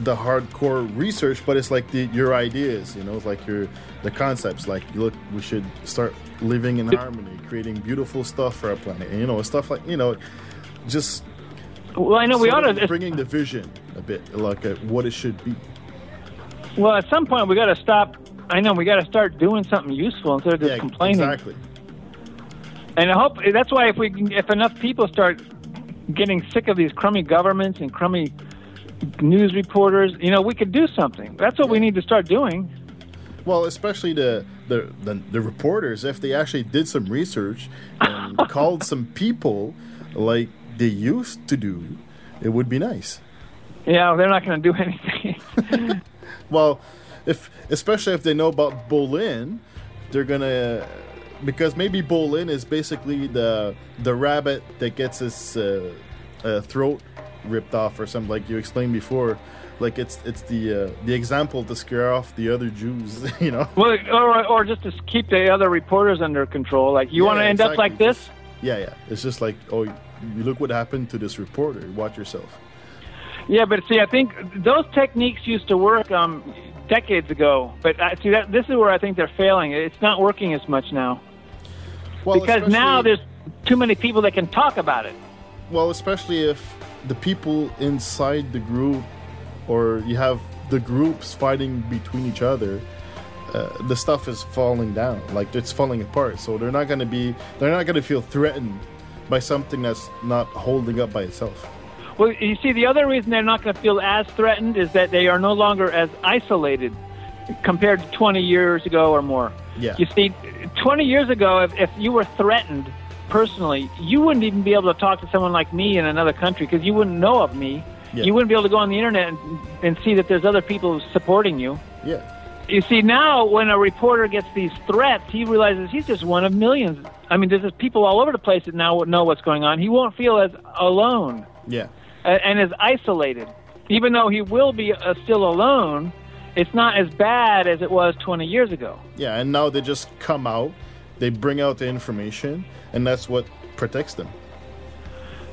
S2: the hardcore research, but it's like the your ideas. You know, it's like your the concepts. Like, look, we should start living in harmony, creating beautiful stuff for our planet. And, you know, stuff like you know, just
S3: Well, I know we ought to.
S2: bringing the vision a bit, like uh, what it should be.
S3: Well, at some point we got to stop. I know we got to start doing something useful instead of just
S2: yeah,
S3: complaining.
S2: exactly.
S3: And I hope that's why if we if enough people start getting sick of these crummy governments and crummy news reporters, you know, we could do something. That's what we need to start doing.
S2: Well, especially the, the the the reporters, if they actually did some research and called some people like they used to do, it would be nice.
S3: Yeah, they're not going to do anything.
S2: Well, if especially if they know about Bollyn, they're gonna because maybe Bollyn is basically the the rabbit that gets his uh, uh, throat ripped off or something like you explained before. Like it's it's the uh, the example to scare off the other Jews, you know.
S3: well, or or just to keep the other reporters under control. Like you want to
S2: Yeah,
S3: end up like this?
S2: Yeah, yeah. It's just like, oh, you look what happened to this reporter. Watch yourself.
S3: Yeah, but see, I think those techniques used to work um, decades ago. But I, see, that this is where I think they're failing. It's not working as much now
S2: Well,
S3: because now there's too many people that can talk about it.
S2: well, especially if the people inside the group, or you have the groups fighting between each other. Uh, the stuff is falling down, like it's falling apart. So they're not going to be, they're not going to feel threatened by something that's not holding up by itself.
S3: Well, you see, the other reason they're not going to feel as threatened is that they are no longer as isolated compared to 20 years ago or more.
S2: Yeah.
S3: You see, 20 years ago, if, if you were threatened personally, you wouldn't even be able to talk to someone like me in another country because you wouldn't know of me.
S2: Yeah.
S3: You wouldn't be able to go on the internet and, and see that there's other people supporting you.
S2: Yeah.
S3: You see, now when a reporter gets these threats, he realizes he's just one of millions. I mean, there's just people all over the place that now know what's going on. He won't feel as alone
S2: Yeah.
S3: and as isolated. Even though he will be uh, still alone, it's not as bad as it was 20 years ago.
S2: Yeah. And now they just come out, they bring out the information, and that's what protects them.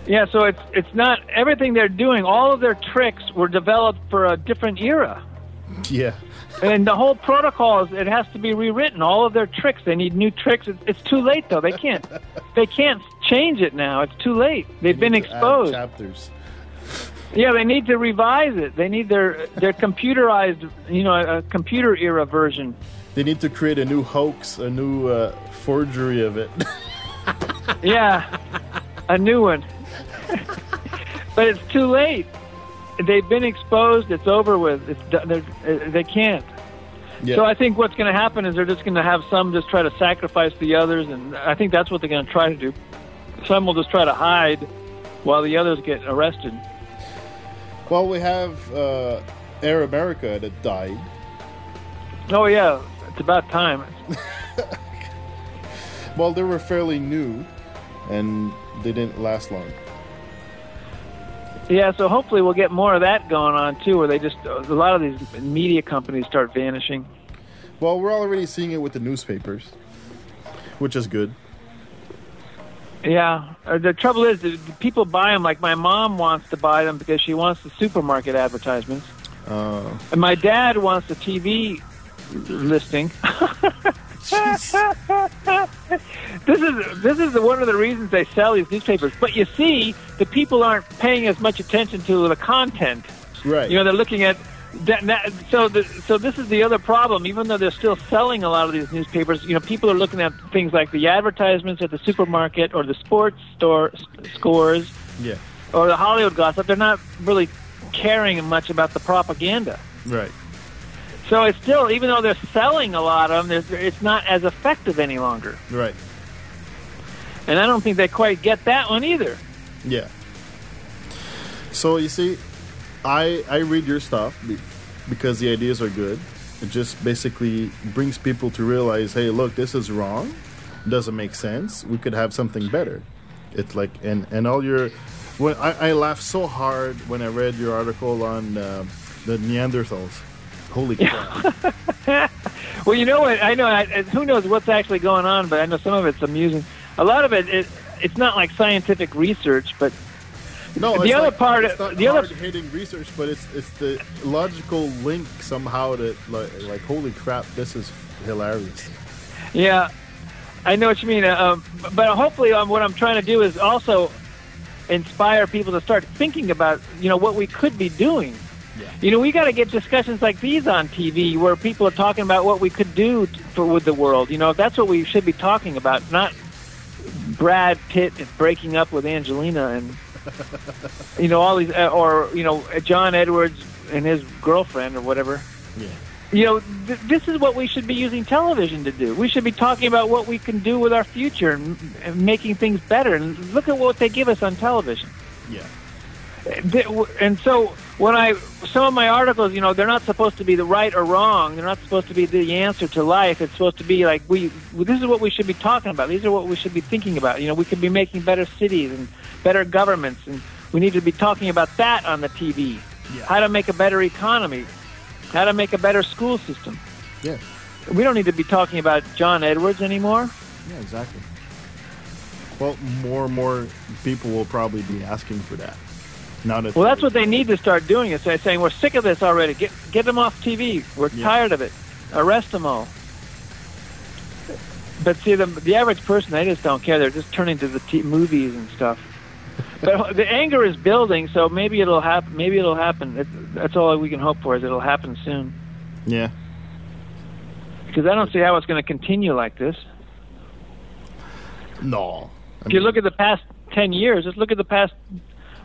S3: Yeah, so it's it's not everything they're doing. All of their tricks were developed for a different era.
S2: Yeah.
S3: And the whole protocol is it has to be rewritten. All of their tricks, they need new tricks. It's, it's too late though. They can't they can't change it now. It's too late. They've been
S2: to add
S3: exposed.
S2: Chapters.
S3: Yeah, they need to revise it. They need their their computerized, you know, a computer era version.
S2: They need to create a new hoax, a new uh, forgery of it.
S3: Yeah, a new one. but it's too late. They've been exposed. It's over with. It's uh, they can't.
S2: yeah.
S3: So I think what's going to happen is they're just going to have some just try to sacrifice the others, and I think that's what they're going to try to do. Some will just try to hide while the others get arrested.
S2: Well, we have uh, Air America that died.
S3: Oh yeah, it's about time.
S2: Well, they were fairly new, and they didn't last long.
S3: Yeah, so hopefully we'll get more of that going on too, where they just a lot of these media companies start vanishing.
S2: Well, we're already seeing it with the newspapers, which is good.
S3: Yeah, uh, the trouble is, the, the people buy them. Like my mom wants to buy them because she wants the supermarket advertisements,
S2: Uh,
S3: and my dad wants the TV listing. this is this is one of the reasons they sell these newspapers. But you see, the people aren't paying as much attention to the content.
S2: right.
S3: You know, they're looking at that. that so, the, so this is the other problem. Even though they're still selling a lot of these newspapers, you know, people are looking at things like the advertisements at the supermarket or the sports store s- scores
S2: yeah.
S3: or the Hollywood gossip. They're not really caring much about the propaganda.
S2: Right.
S3: So it's still, even though they're selling a lot of them, it's not as effective any longer.
S2: Right.
S3: And I don't think they quite get that one either.
S2: Yeah. So you see, I I read your stuff because the ideas are good. It just basically brings people to realize, hey, look, this is wrong. Doesn't make sense. We could have something better. It's like and and all your when I, I laughed so hard when I read your article on uh, the Neanderthals. Holy crap!
S3: Well, you know what? I know. I, I- who knows what's actually going on, but I know some of it's amusing. A lot of it, it it's not like scientific research, but
S2: No,
S3: The
S2: it's
S3: other
S2: like-
S3: part-
S2: it's not
S3: the other-
S2: hard-hitting research, but it's it's the logical link somehow that like like holy crap, this is hilarious.
S3: yeah, I know what you mean. Uh, Um, but hopefully, um, what I'm trying to do is also inspire people to start thinking about you know what we could be doing.
S2: Yeah.
S3: You know, we got to get discussions like these on TV where people are talking about what we could do t- for with the world. You know, that's what we should be talking about, not Brad Pitt is breaking up with Angelina and you know all these, uh, or you know John Edwards and his girlfriend or whatever.
S2: Yeah.
S3: You know, th- this is what we should be using television to do. We should be talking about what we can do with our future and, and making things better. And look at what they give us on television.
S2: Yeah.
S3: Th- And so when I some of my articles, you know, they're not supposed to be the right or wrong. They're not supposed to be the answer to life. It's supposed to be like we. This is what we should be talking about. These are what we should be thinking about. You know, we could be making better cities and better governments, and we need to be talking about that on the TV.
S2: Yeah.
S3: How to make a better economy. How to make a better school system.
S2: Yeah.
S3: We don't need to be talking about John Edwards anymore.
S2: Yeah, exactly. Well, more and more people will probably be asking for that. That
S3: Well, that's what they need to start doing. Is they're saying we're sick of this already. Get get them off TV. We're
S2: Yeah.
S3: tired of it. Arrest them all. But see, the the average person, they just don't care. They're just turning to the t- movies and stuff. But the anger is building, so maybe it'll happen. Maybe it'll happen. That's all we can hope for is it'll happen soon.
S2: Yeah.
S3: Because I don't see how it's going to continue like this.
S2: No. I
S3: If you
S2: mean,
S3: look at the past ten years, just look at the past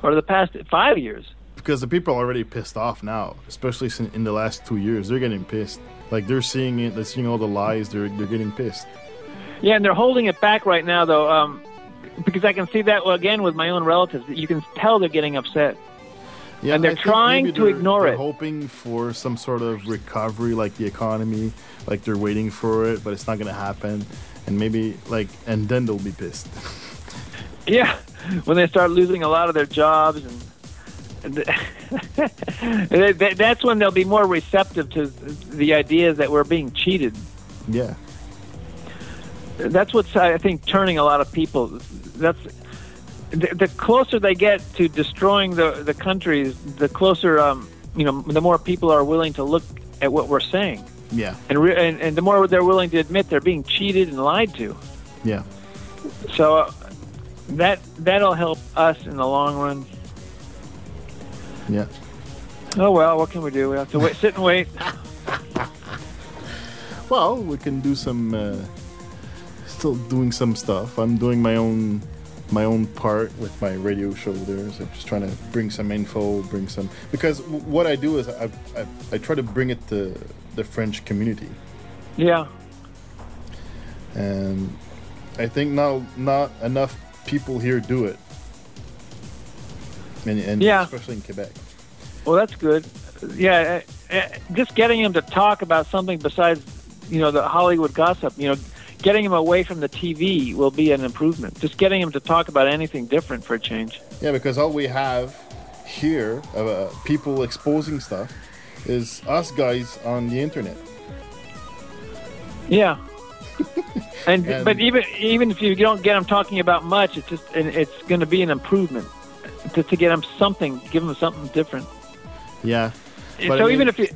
S3: or the past five years.
S2: because the people are already pissed off now, especially in the last two years. They're getting pissed. Like they're seeing it. They're seeing all the lies. They're they're getting pissed.
S3: Yeah, and they're holding it back right now, though, um, because I can see that again with my own relatives. You can tell they're getting upset.
S2: Yeah,
S3: and they're trying to
S2: they're-
S3: ignore
S2: they're
S3: it.
S2: hoping for some sort of recovery, like the economy, like they're waiting for it, but it's not going to happen. And maybe like, and then they'll be pissed.
S3: Yeah, when they start losing a lot of their jobs, and, and th- th- that's when they'll be more receptive to the ideas that we're being cheated.
S2: yeah,
S3: That's what's I think turning a lot of people. That's the, the closer they get to destroying the the countries, the closer um, you know, the more people are willing to look at what we're saying,
S2: yeah,
S3: and re- and, and the more they're willing to admit they're being cheated and lied to.
S2: yeah,
S3: So uh, that that'll help us in the long run.
S2: yeah.
S3: Oh well, what can we do? We have to wait, sit and wait.
S2: Well, we can do some. Uh, still doing some stuff. I'm doing my own my own part with my radio show there. So just trying to bring some info, bring some because w- what I do is I, I I try to bring it to the French community,
S3: Yeah,
S2: and I think not not enough people here do it. And, and
S3: Yeah.
S2: especially in Quebec.
S3: well that's good. Yeah, uh, uh, just getting them to talk about something besides, you know, the Hollywood gossip. You know, getting them away from the TV will be an improvement. Just getting them to talk about anything different for a change.
S2: Yeah, because all we have here, uh, people exposing stuff, is us guys on the internet.
S3: Yeah. and,
S2: And-
S3: but even even if you don't get them talking about much, it's just and it's going to be an improvement to, to get them something, give them something different.
S2: Yeah. But
S3: so
S2: I
S3: even if you,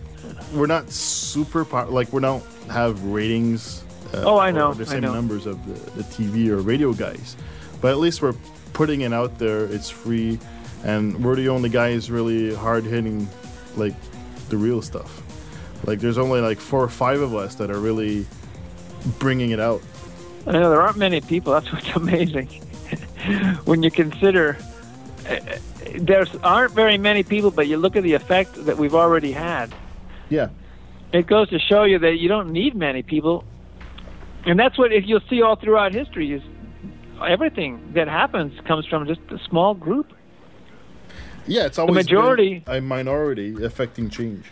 S2: we're not super like we don't have ratings. Uh,
S3: Oh, I know,
S2: The same
S3: know.
S2: numbers of the, the TV or radio guys, but at least we're putting it out there. It's free, and we're the only guys really hard hitting, like the real stuff. Like there's only like four or five of us that are really bringing it out.
S3: I know there aren't many people. That's what's amazing. when you consider uh, there aren't very many people, but you look at the effect that we've already had.
S2: Yeah.
S3: It goes to show you that you don't need many people, and that's what if you'll see all throughout history is everything that happens comes from just a small group.
S2: Yeah, it's always been
S3: majority-
S2: a minority affecting change.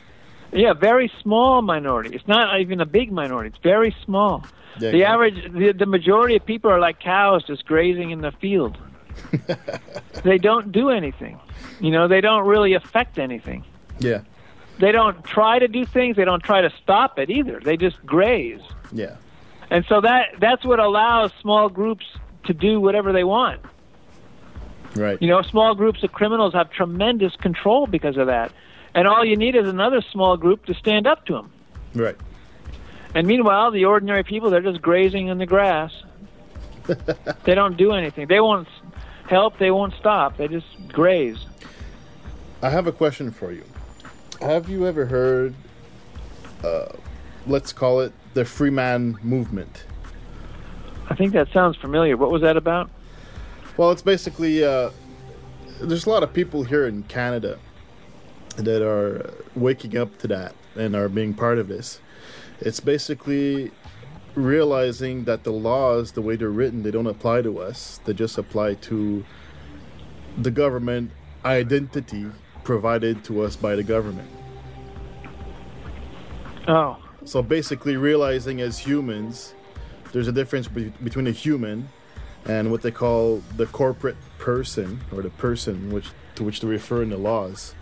S3: Yeah, very small minority. It's not even a big minority. It's very small.
S2: Yeah,
S3: the average, the, the majority of people are like cows just grazing in the field. they don't do anything. You know, they don't really affect anything.
S2: Yeah,
S3: They don't try to do things. They don't try to stop it either. They just graze.
S2: yeah,
S3: And so that that's what allows small groups to do whatever they want.
S2: right.
S3: You know, small groups of criminals have tremendous control because of that. And all you need is another small group to stand up to them.
S2: Right.
S3: And meanwhile, the ordinary people, they're just grazing in the grass. they don't do anything. They won't help. They won't stop. They just graze.
S2: I have a question for you. Have you ever heard, uh, let's call it the Freeman movement?
S3: I think that sounds familiar. What was that about?
S2: Well, it's basically uh, there's a lot of people here in Canada that are waking up to that and are being part of this. It's basically realizing that the laws, the way they're written, they don't apply to us. They just apply to the government identity provided to us by the government.
S3: Oh,
S2: So basically, realizing as humans, there's a difference be- between a human and what they call the corporate person or the person which to which they refer in the laws.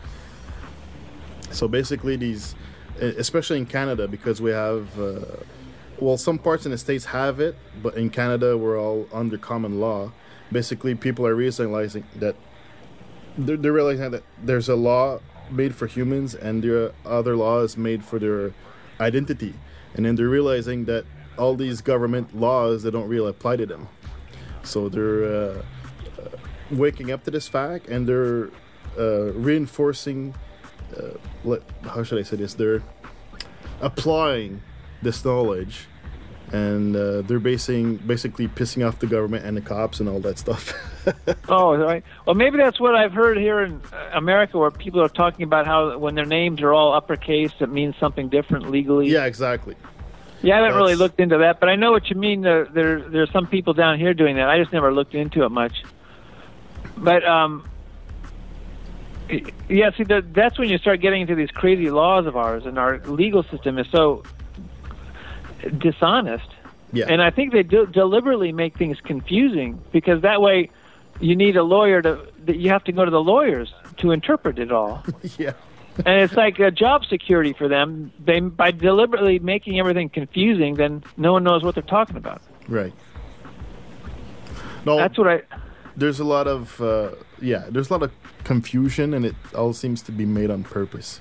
S2: So basically, these, especially in Canada, because we have, uh, well, some parts in the states have it, but in Canada we're all under common law. Basically, people are realizing that they're, they're realizing that there's a law made for humans and there are other laws made for their identity. And then they're realizing that all these government laws they don't really apply to them. So they're uh, uh, waking up to this fact and they're uh, reinforcing uh, how should i say this? They're applying this knowledge and uh, they're basing basically pissing off the government and the cops and all that stuff
S3: oh, right. Well, maybe that's what I've heard here in America, where people are talking about how when their names are all uppercase, it means something different legally.
S2: yeah exactly
S3: Yeah, I haven't really looked into that, but I know what you mean. There, there, there's some people down here doing that. I just never looked into it much. But um, Yeah, see, the, that's when you start getting into these crazy laws of ours, and our legal system is so dishonest.
S2: Yeah.
S3: And I think they do deliberately make things confusing because that way you need a lawyer to, that you have to go to the lawyers to interpret it all.
S2: yeah.
S3: and it's like a job security for them. They by deliberately making everything confusing, then no one knows what they're talking about.
S2: Right. No,
S3: That's what I.
S2: there's a lot of uh, yeah, there's a lot of confusion, and it all seems to be made on purpose.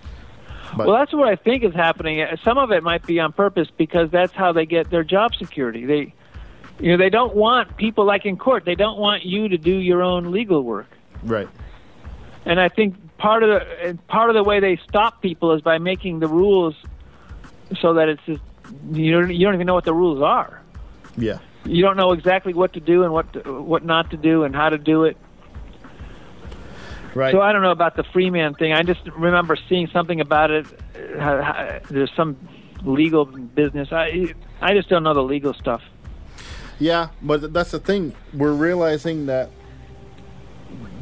S2: But
S3: Well, that's what I think is happening. Some of it might be on purpose because that's how they get their job security. They, you know, they don't want people like in court. They don't want you to do your own legal work.
S2: right,
S3: And I think part of the part of the way they stop people is by making the rules so that it's just you don't you don't even know what the rules are.
S2: yeah,
S3: You don't know exactly what to do and what to, what not to do and how to do it.
S2: Right.
S3: So I don't know about the free man thing. I just remember seeing something about it. Uh, how- how- There's some legal business. I I just don't know the legal stuff.
S2: Yeah, but that's the thing. We're realizing that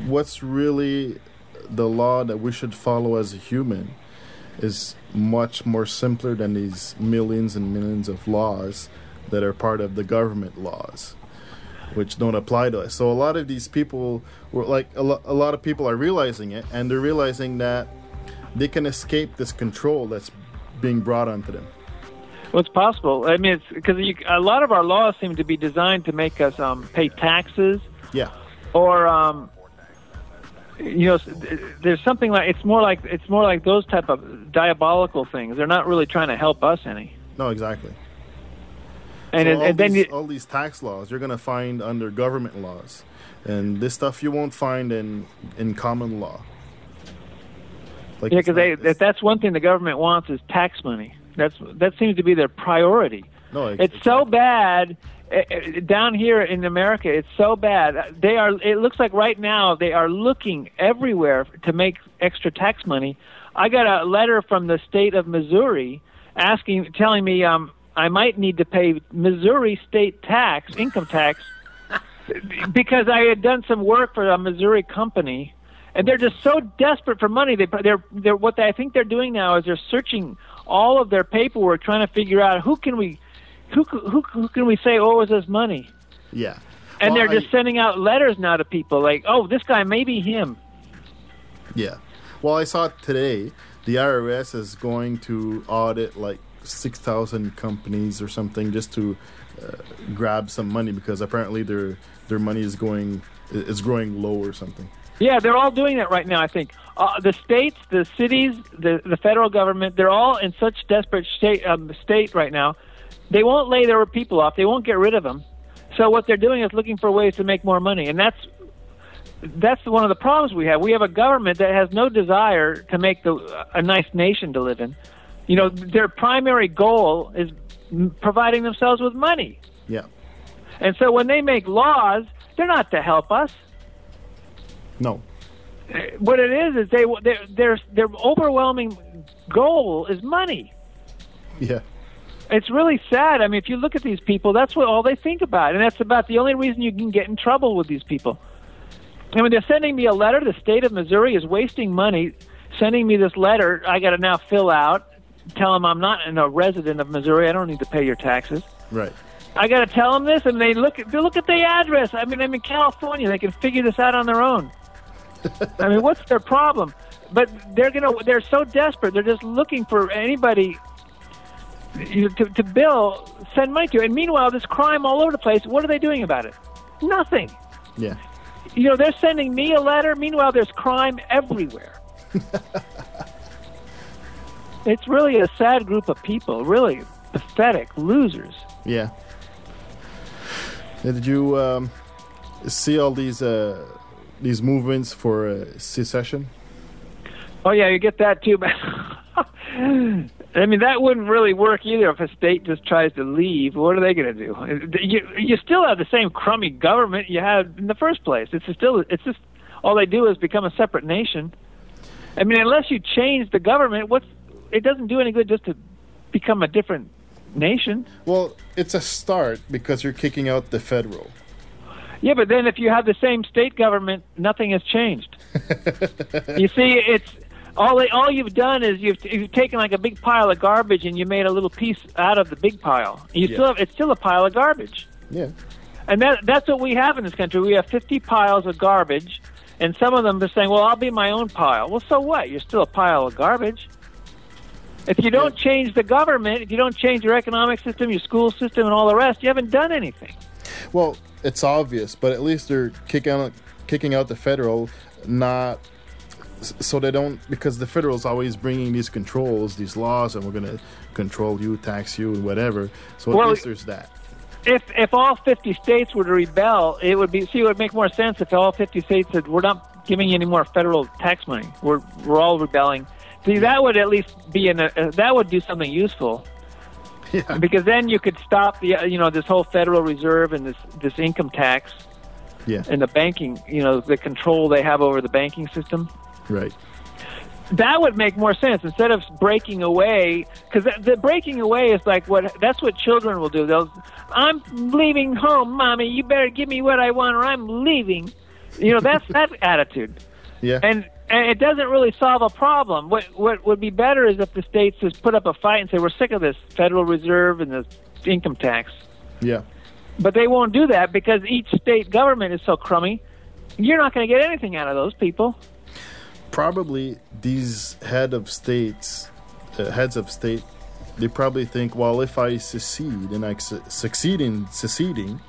S2: what's really the law that we should follow as a human is much more simpler than these millions and millions of laws that are part of the government laws which don't apply to us. So a lot of these people were like a, lo- a lot of people are realizing it and they're realizing that they can escape this control that's being brought onto them.
S3: Well, it's possible. I mean, it's because a lot of our laws seem to be designed to make us um, pay taxes
S2: Yeah.
S3: or um, you know, there's something like it's more like it's more like those type of diabolical things. They're not really trying to help us any.
S2: No, exactly.
S3: And,
S2: So
S3: and,
S2: all,
S3: and then
S2: these,
S3: you,
S2: all these tax laws you're going to find under government laws, and this stuff you won't find in in common law. Like
S3: Yeah, because
S2: not-
S3: that's one thing the government wants is tax money. That's that seems to be their priority.
S2: no, ex-
S3: It's so bad eh, eh, down here in America. It's so bad. They are. It looks like right now they are looking everywhere to make extra tax money. I got a letter from the state of Missouri asking, telling me um, I might need to pay Missouri state tax, income tax, because I had done some work for a Missouri company, and they're just so desperate for money. They, they're, they're what they, I think they're doing now is they're searching all of their paperwork, trying to figure out who can we, who who, who can we say owes us money,
S2: yeah.
S3: and
S2: Well,
S3: they're
S2: I-
S3: just sending out letters now to people like, oh, this guy may be him.
S2: Yeah. Well, I saw today the IRS is going to audit like 6,000 companies or something just to uh, grab some money because apparently their their money is going is growing low or something.
S3: Yeah, they're all doing that right now. I think uh, the states, the cities, the the federal government, they're all in such desperate state um, state right now. They won't lay their people off. They won't get rid of them. So what they're doing is looking for ways to make more money, and that's that's one of the problems we have. We have a government that has no desire to make the a nice nation to live in. You know, their primary goal is providing themselves with money.
S2: Yeah.
S3: And so when they make laws, they're not to help us
S2: No.
S3: Eh, what it is is they their their their overwhelming goal is money.
S2: Yeah.
S3: It's really sad. I mean, if you look at these people, that's what all they think about, and that's about the only reason you can get in trouble with these people. I mean, they're sending me a letter. The state of Missouri is wasting money sending me this letter. I got to now fill out, tell them I'm not a resident of Missouri. I don't need to pay your taxes.
S2: Right.
S3: I got to tell them this, and they look at they look at the address. I mean, I'm in California. They can figure this out on their own. I mean, what's their problem? But they're gonna they're so desperate. They're just looking for anybody to to bill send money to. And meanwhile, this crime all over the place. What are they doing about it? Nothing.
S2: Yeah.
S3: You know, they're sending me a letter. Meanwhile, there's crime everywhere. it's really a sad group of people. Really pathetic losers.
S2: Yeah. Yeah, Did you um, see all these uh, these movements for uh, secession?
S3: Oh yeah, you get that too, but I mean that wouldn't really work either if a state just tries to leave. What are they going to do? You you still have the same crummy government you had in the first place. It's still it's just all they do is become a separate nation. I mean, unless you change the government, what's it doesn't do any good just to become a different nation.
S2: Well, it's a start because you're kicking out the federal.
S3: Yeah, but then if you have the same state government, nothing has changed. you see, it's all they, all you've done is you've you've taken like a big pile of garbage and you made a little piece out of the big pile. You
S2: Yeah.
S3: still have, it's still a pile of garbage.
S2: Yeah.
S3: And that that's what we have in this country. We have 50 piles of garbage, and some of them are saying, "Well, I'll be my own pile." Well, so what? You're still a pile of garbage. If you don't change the government, if you don't change your economic system, your school system, and all the rest, you haven't done anything.
S2: Well, it's obvious, but at least they're kicking out, kicking out the federal, not so they don't because the federal's always bringing these controls, these laws, and we're gonna control you, tax you, and whatever. So at
S3: Well,
S2: least there's that.
S3: If if all 50 states were to rebel, it would be see it would make more sense if all 50 states said we're not giving you any more federal tax money. We're we're all rebelling. See, that would at least be in a, uh, that would do something useful.
S2: Yeah.
S3: because then you could stop the uh, you know this whole Federal Reserve and this this income tax
S2: Yeah.
S3: and the banking you know the control they have over the banking system.
S2: Right.
S3: That would make more sense instead of breaking away because the, the breaking away is like what that's what children will do. They'll I'm leaving home, mommy. You better give me what I want or I'm leaving. You know that's that attitude
S2: Yeah.
S3: and and it doesn't really solve a problem. What what would be better is if the states just put up a fight and say we're sick of this Federal Reserve and the income tax.
S2: yeah.
S3: But they won't do that because each state government is so crummy. You're not going to get anything out of those people.
S2: Probably these head of states, uh, heads of state, they probably think, well, if I secede and I su- succeed in seceding,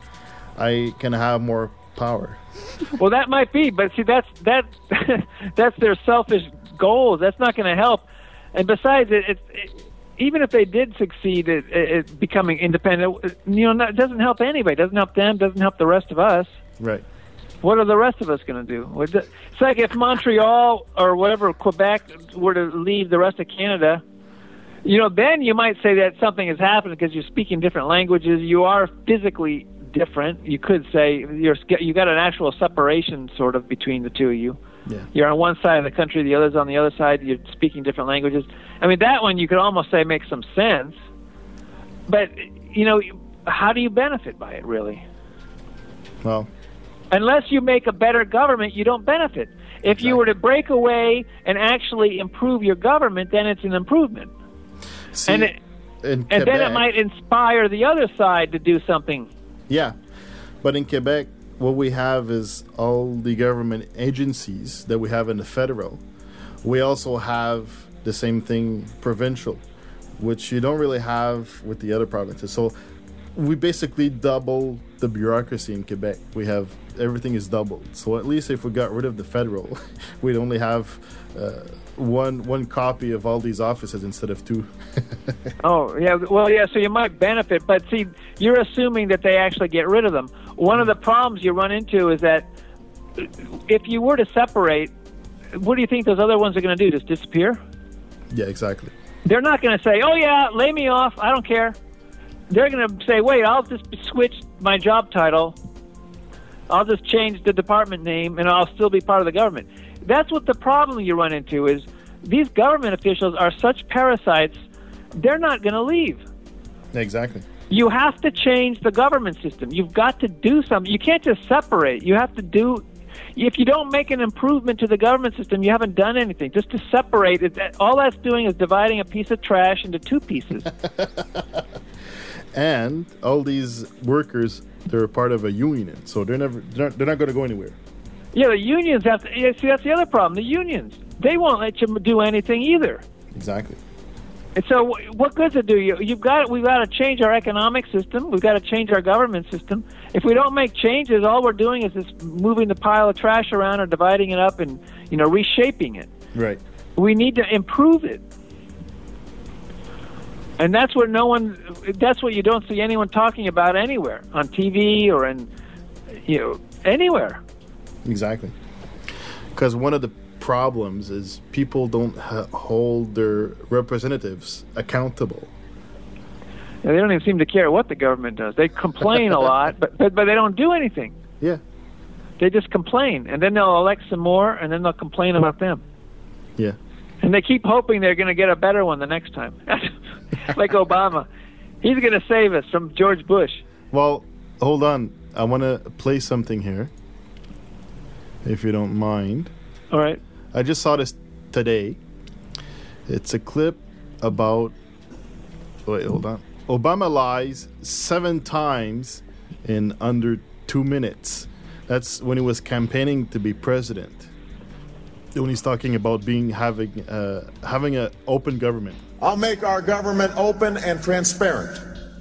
S2: I can have more power.
S3: Well, that might be, but see, that's that that's their selfish goals. That's not going to help. And besides, it, it, it even if they did succeed at, at becoming independent, you know, it doesn't help anybody. It doesn't help them. Doesn't help the rest of us.
S2: Right.
S3: What are the rest of us going to do? It's like if Montreal or whatever Quebec were to leave the rest of Canada. You know, then you might say that something has happened because you're speaking different languages. You are physically different. You could say you're you got an actual separation sort of between the two of you.
S2: Yeah.
S3: You're on one side of the country, the other's on the other side. You're speaking different languages. I mean, that one you could almost say makes some sense. But you know, how do you benefit by it really?
S2: Well,
S3: unless you make a better government, you don't benefit. If you were to break away and actually improve your government, then it's an improvement.
S2: see,
S3: And it- And then it might inspire the other side to do something.
S2: Yeah, but in Quebec, what we have is all the government agencies that we have in the federal. We also have the same thing provincial, which you don't really have with the other provinces. So we basically double the bureaucracy in Quebec. We have everything is doubled. So at least if we got rid of the federal, we'd only have uh, one one copy of all these offices instead of two.
S3: Oh, yeah. Well, yeah, so you might benefit, but see, you're assuming that they actually get rid of them. One of the problems you run into is that if you were to separate, what do you think those other ones are going to do? Just disappear?
S2: yeah, exactly.
S3: They're not going to say, "Oh yeah, lay me off. I don't care." They're going to say, "Wait, I'll just switch my job title. I'll just change the department name, and I'll still be part of the government." That's what the problem you run into is these government officials are such parasites. They're not going to leave.
S2: Exactly.
S3: You have to change the government system. You've got to do something. You can't just separate. You have to do. If you don't make an improvement to the government system, you haven't done anything. Just to separate it, all that's doing is dividing a piece of trash into two pieces.
S2: and all these workers they're part of a union so they're never they're not, they're not going to go anywhere
S3: yeah, the unions have to. Yeah, see, that's the other problem. The unions they won't let you do anything either.
S2: exactly
S3: And so, what good does it do you? You've got we've got to change our economic system. We've got to change our government system. If we don't make changes, all we're doing is just moving the pile of trash around or dividing it up and you know reshaping it.
S2: right
S3: We need to improve it. And that's what no one that's what you don't see anyone talking about anywhere on TV or in you know anywhere.
S2: Exactly because one of the problems is people don't ha- hold their representatives accountable
S3: And they don't even seem to care what the government does. They complain a lot, but, but but they don't do anything.
S2: yeah
S3: They just complain, and then they'll elect some more, and then they'll complain about them.
S2: yeah
S3: And they keep hoping they're going to get a better one the next time, like Obama. He's going to save us from George Bush.
S2: well hold on i want to play something here if you don't mind
S3: All right.
S2: I just saw this today. It's a clip about. Wait, hold on. Obama lies seven times in under two minutes. That's when he was campaigning to be president. When he's talking about being having uh, having an open government.
S4: I'll make our government open and transparent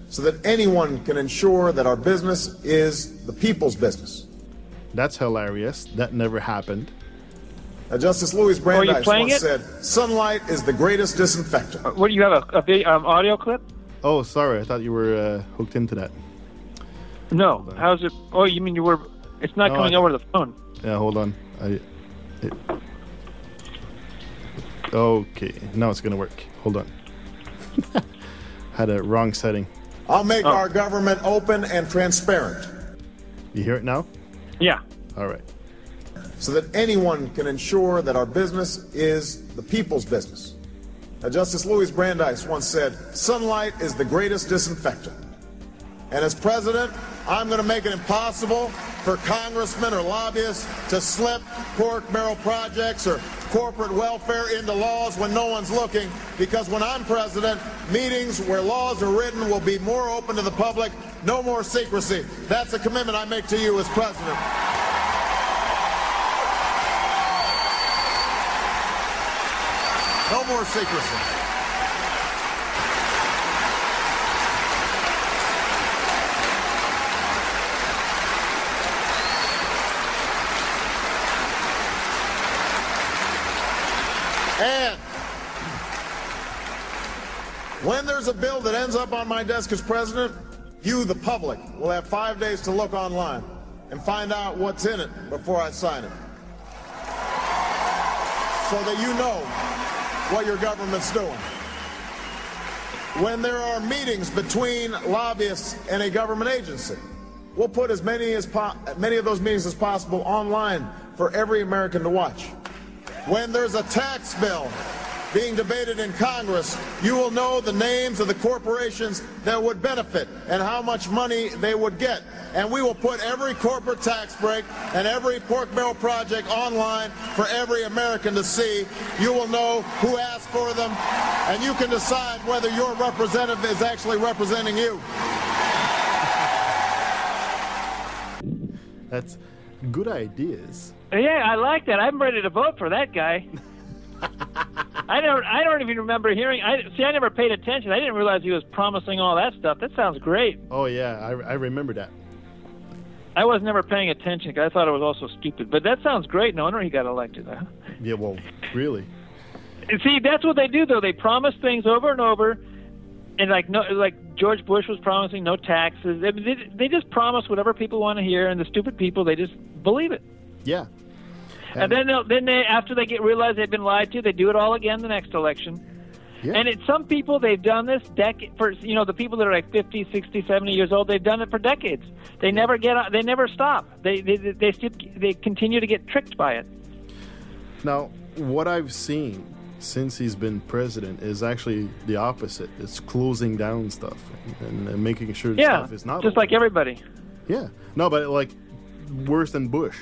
S4: so that anyone can ensure that our business is the people's business.
S2: That's hilarious. That never happened.
S4: Now, Justice Louis
S3: you
S4: Brandeis
S3: playing
S4: once
S3: it?
S4: said, "Sunlight is the greatest disinfectant."
S3: What do you have a, a video, um, audio clip?
S2: Oh, sorry. I thought you were uh, hooked into that.
S3: No. How's it? Oh, you mean you were? It's not
S2: No,
S3: coming
S2: I-
S3: over the phone.
S2: Yeah, hold on. I. It, okay, now it's gonna work. Hold on. Had a wrong setting.
S4: I'll make
S3: Oh.
S4: our government open and transparent
S2: You hear it now?
S3: Yeah.
S2: All right.
S4: so that anyone can ensure that our business is the people's business. Now, Justice Louis Brandeis once said, "Sunlight is the greatest disinfectant." And as president, I'm going to make it impossible for congressmen or lobbyists to slip pork barrel projects or corporate welfare into laws when no one's looking. Because when I'm president, meetings where laws are written will be more open to the public, no more secrecy. That's a commitment I make to you as president. No more secrecy. And when there's a bill that ends up on my desk as president, you, the public, will have five days to look online and find out what's in it before I sign it. So that you know what your government's doing. When there are meetings between lobbyists and a government agency, we'll put as many as many of those meetings as possible online for every American to watch. When there's a tax bill being debated in Congress, you will know the names of the corporations that would benefit and how much money they would get. And we will put every corporate tax break and every pork barrel project online for every American to see. You will know who asked for them, and you can decide whether your representative is actually representing you.
S2: That's good ideas.
S3: Yeah, I like that. I'm ready to vote for that guy. I don't. I don't even remember hearing. I see. I never paid attention. I didn't realize he was promising all that stuff. That sounds great.
S2: Oh yeah, I, I remember that.
S3: I was never paying attention I thought it was also stupid. But that sounds great. No wonder he got elected. Huh?
S2: Yeah, well, really.
S3: See, that's what they do though. They promise things over and over, and like no, like George Bush was promising no taxes. They, they, they just promise whatever people want to hear, and the stupid people they just believe it.
S2: Yeah.
S3: And then they'll, then they after they get realize they've been lied to, they do it all again the next election.
S2: Yeah.
S3: And it's some people they've done this decade for you know the people that are like 50, 60, 70 years old. They've done it for decades. They never get they never stop. They they they they, they continue to get tricked by it.
S2: Now, what I've seen since he's been president is actually the opposite. It's closing down stuff and, and making sure
S3: Yeah,
S2: stuff is not
S3: just like everybody.
S2: Yeah. No, but like worse than Bush.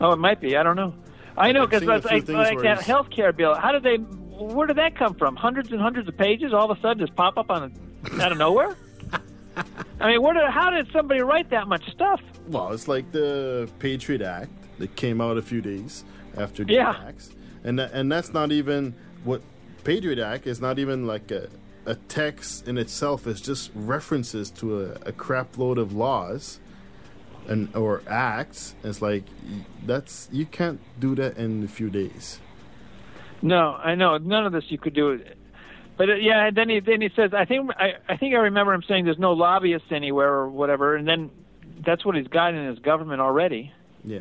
S3: Oh, it might be. I don't know. I know because like, like that health care bill. How did they? Where did that come from? Hundreds and hundreds of pages all of a sudden just pop up on out of nowhere. I mean, where did? How did somebody write that much stuff?
S2: Well, it's like the Patriot Act that came out a few days after the
S3: Yeah.
S2: attacks, and tha- and that's not even what Patriot Act is. Not even like a a text in itself. It's just references to a, a crap load of laws and or acts. It's like that's you can't do that in a few days.
S3: No, I know none of this you could do. it, But uh, yeah, then he then he says, I think I, I think I remember him saying there's no lobbyists anywhere or whatever, and then that's what he's got in his government already.
S2: Yeah.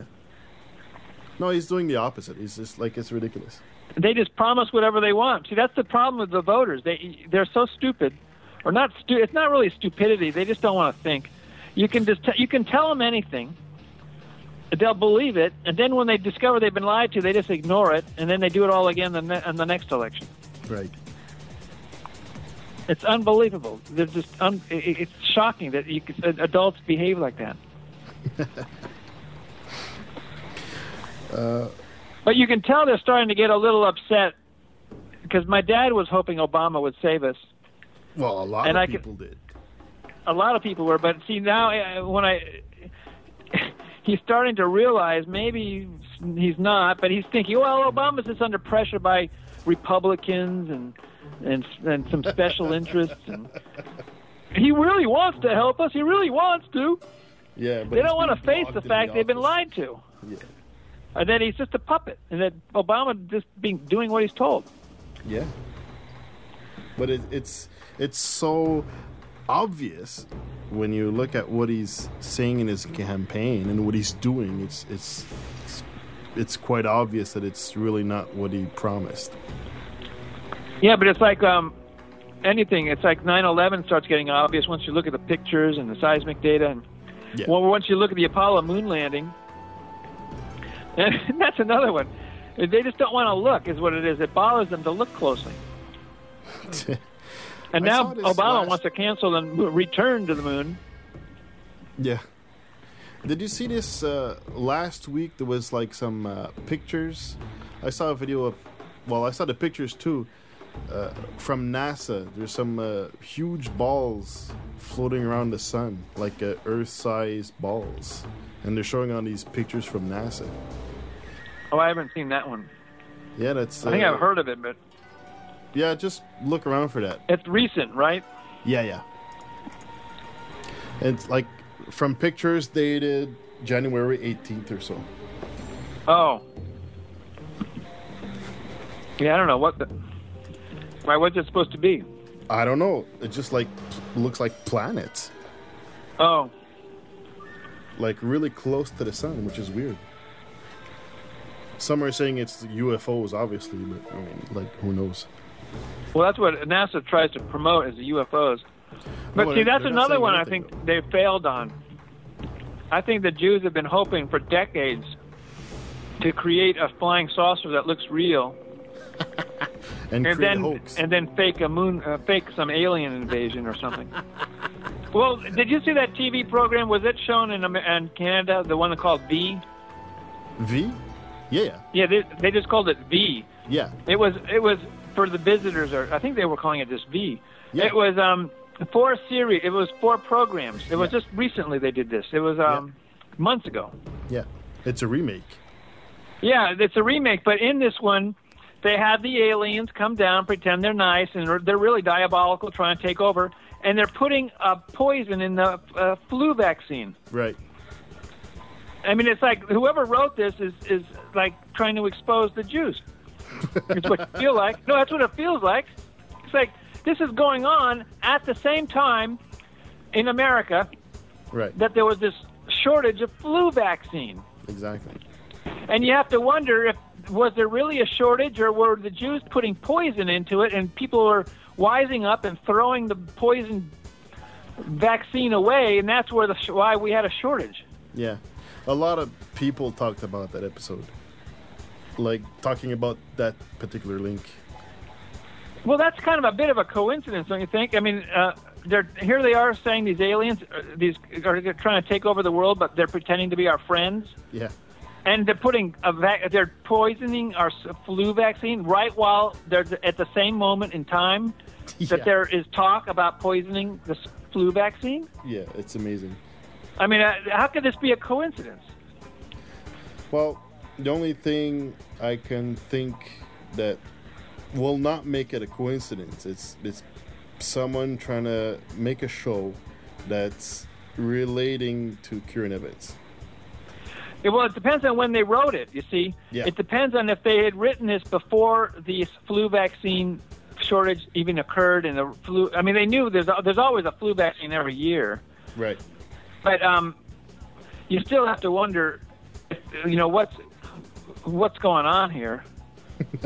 S2: No, he's doing the opposite. He's just like it's ridiculous.
S3: They just promise whatever they want. See, that's the problem with the voters. They they're so stupid, or not stu- It's not really stupidity. They just don't want to think. You can just t- you can tell them anything. They'll believe it, and then when they discover they've been lied to, they just ignore it, and then they do it all again the ne- in the next election.
S2: Right.
S3: It's unbelievable. They're just un- it's shocking that you, c- adults behave like that. Uh, but you can tell they're starting to get a little upset because my dad was hoping Obama would save us.
S2: Well, a lot
S3: And
S2: of
S3: I could-
S2: people did.
S3: A lot of people were, but see now uh, when I he's starting to realize maybe he's not, but he's thinking, well, Obama's just under pressure by Republicans and and and some special interests, and he really wants to help us. He really wants to.
S2: Yeah, but
S3: They don't want to face the fact they've been lied to,
S2: Yeah.
S3: and that he's just a puppet, and that Obama just being doing what he's told.
S2: Yeah. But it, it's it's so obvious when you look at what he's saying in his campaign and what he's doing. It's it's it's, it's quite obvious that it's really not what he promised.
S3: Yeah, but it's like um, anything. It's like 9/11 starts getting obvious once you look at the pictures and the seismic data, and
S2: Yeah.
S3: well, once you look at the Apollo moon landing, and that's another one. They just don't want to look, is what it is. It bothers them to look closely. And
S2: I
S3: now Obama
S2: last-
S3: wants to cancel the mo- return to the moon.
S2: Yeah. Did you see this uh, last week? There was like some uh, pictures. I saw a video of, well, I saw the pictures too uh, from NASA. There's some uh, huge balls floating around the sun, like uh, Earth-sized balls, and they're showing on these pictures from NASA.
S3: Oh, I haven't seen that one.
S2: Yeah, that's.
S3: I think
S2: uh,
S3: I've heard of it, but
S2: Yeah, just look around for that.
S3: it's recent, right?
S2: Yeah, yeah. It's like from pictures dated January 18th or so.
S3: Oh. Yeah, I don't know what the. Why? What's it supposed to be?
S2: I don't know. It just like looks like planets,
S3: Oh,
S2: like really close to the sun, which is weird. Some are saying it's UFOs, obviously, but I mean, like who knows?
S3: Well, that's what NASA tries to promote as the UFOs. But
S2: No,
S3: see, that's another one I think they failed on. I think the Jews have been hoping for decades to create a flying saucer that looks real,
S2: And,
S3: and then and then fake a moon, uh, fake some alien invasion or something. well, did you see that TV program? Was it shown in, in Canada? The one called V?
S2: v? Yeah,
S3: Yeah, they, they just called it V.
S2: yeah,
S3: It was it was for the visitors, or I think they were calling it just V.
S2: Yeah.
S3: It was um four series. It was four programs. It was just recently they did this. It was um months ago.
S2: yeah. It's a remake.
S3: Yeah, it's a remake, but in this one, they have the aliens come down, pretend they're nice, and they're, really diabolical, trying to take over, and they're putting uh, poison in the uh, flu vaccine.
S2: Right.
S3: I mean, it's like whoever wrote this is is like trying to expose the Jews. it's what you feel like. No, that's what it feels like. It's like this is going on at the same time in America
S2: Right.
S3: that there was this shortage of flu vaccine,
S2: Exactly.
S3: and you have to wonder if was there really a shortage or were the Jews putting poison into it, and people were wising up and throwing the poison vaccine away, and that's where the sh- why we had a shortage.
S2: Yeah. A lot of people talked about that episode. Like talking about that particular link.
S3: Well, that's kind of a bit of a coincidence, don't you think? I mean, uh, they're here. They are saying these aliens, uh, these are trying to take over the world, but they're pretending to be our friends,
S2: Yeah.
S3: and they're putting a vac- they're poisoning our flu vaccine right while they're at the same moment in time that there is talk about poisoning the flu vaccine.
S2: Yeah, it's amazing.
S3: I mean, uh, how could this be a coincidence?
S2: Well, the only thing I can think that will not make it a coincidence it's it's someone trying to make a show that's relating to current events.
S3: Yeah, well, it depends on when they wrote it. You see,
S2: Yeah.
S3: it depends on if they had written this before the flu vaccine shortage even occurred, and the flu. I mean, they knew there's there's always a flu vaccine every year,
S2: Right.
S3: but um, you still have to wonder, if, you know, what's what's going on here.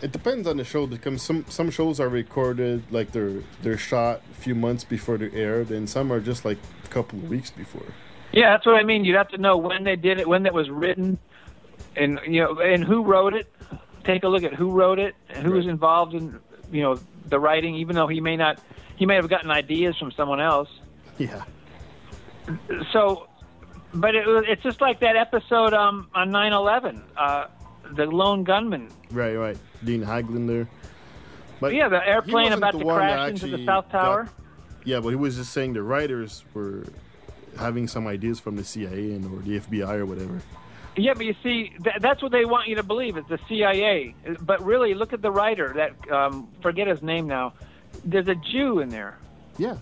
S2: It depends on the show because some some shows are recorded like they're they're shot a few months before they're aired, and some are just like a couple of weeks before.
S3: Yeah, that's what I mean. You'd have to know when they did it, when it was written, and you know, and who wrote it. Take a look at who wrote it and who was involved in, you know, the writing. Even though he may not, he may have gotten ideas from someone else.
S2: Yeah.
S3: So, but it, it's just like that episode um, on 9/11, uh, the lone gunman.
S2: Right, right. Dean Haglund there. But
S3: Yeah, the airplane about
S2: the
S3: to crash into the South
S2: got-
S3: Tower.
S2: yeah, but he was just saying the writers were having some ideas from the CIA and or the FBI or whatever.
S3: Yeah, but you see, th- that's what they want you to believe. It's the CIA. But really, look at the writer. That um, forget his name now. There's a Jew in there.
S2: Yeah.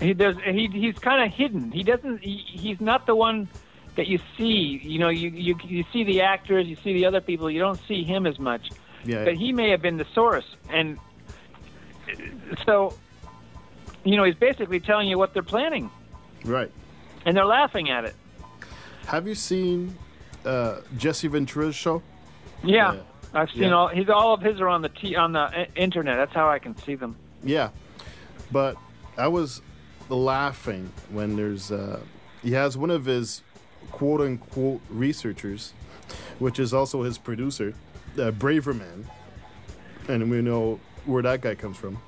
S3: He does. He he's kind of hidden. He doesn't. He, he's not the one that you see. You know, you, you you see the actors, you see the other people. You don't see him as much.
S2: Yeah.
S3: But he may have been the source, and uh, so you know, he's basically telling you what they're planning,
S2: right.
S3: and they're laughing at it.
S2: Have you seen uh, Jesse Ventura's show?
S3: Yeah,
S2: Yeah.
S3: I've seen
S2: Yeah.
S3: all. He's all of his are on the t on the internet. That's how I can see them.
S2: Yeah, but I was laughing when there's uh, he has one of his quote unquote researchers, which is also his producer, uh, Braverman, and we know where that guy comes from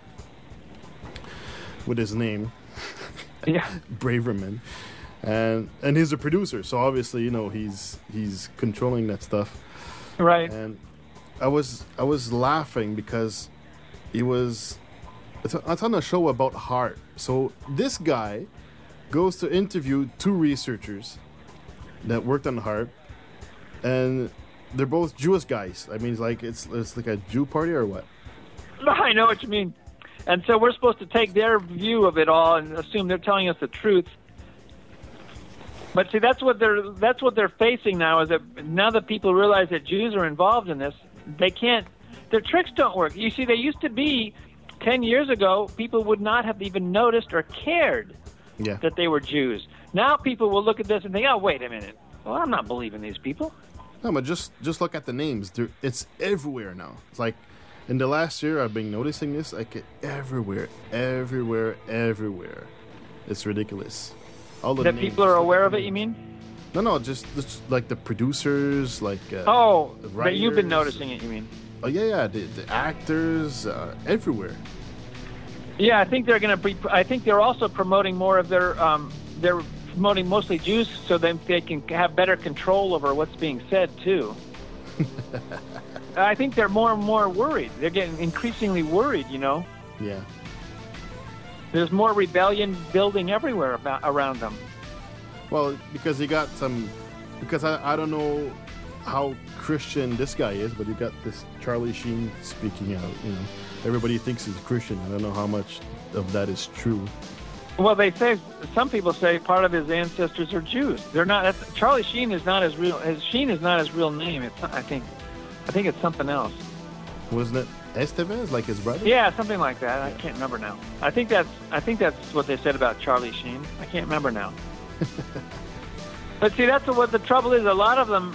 S2: with his name
S3: Yeah.
S2: Braverman, and and he's a producer, so obviously you know he's he's controlling that stuff
S3: Right.
S2: and I was I was laughing because he was it's, on a show about heart. So this guy goes to interview two researchers that worked on heart, and they're both Jewish guys. I mean, it's like it's it's like a Jew party or what?
S3: I know what you mean. And so we're supposed to take their view of it all and assume they're telling us the truth. But see, that's what they're that's what they're facing now. Is that now that people realize that Jews are involved in this, they can't. Their tricks don't work. You see, they used to be ten years ago. People would not have even noticed or cared
S2: Yeah,
S3: that they were Jews. Now people will look at this and think, "Oh, wait a minute. Well, I'm not believing these people."
S2: no, but just just look at the names. They're, it's everywhere now. It's like in the last year I've been noticing this like everywhere, everywhere, everywhere. It's ridiculous. All the
S3: That
S2: names,
S3: people are aware of it. You mean?
S2: No, no, just, just like the producers, like uh,
S3: Oh, but you've been noticing it. You mean?
S2: Oh yeah, yeah, the, the actors, uh, everywhere.
S3: Yeah, I think they're going to be. I think they're also promoting more of their. Um, they're promoting mostly Jews, so that they can have better control over what's being said too. I think they're more and more worried. They're getting increasingly worried. You know,
S2: Yeah,
S3: there's more rebellion building everywhere about around them.
S2: well, because you got some, because I, I don't know how Christian this guy is, but you got this Charlie Sheen speaking out. You know, everybody thinks he's Christian. I don't know how much of that is true.
S3: Well, they say some people say part of his ancestors are Jews. They're not. That's, Charlie Sheen is not his real. His Sheen is not his real name. It's I think. I think it's something else.
S2: Wasn't it Estevez, like his brother?
S3: Yeah, something like that. I can't remember now. I think that's I think that's what they said about Charlie Sheen. I can't remember now. but see, that's what the trouble is. A lot of them,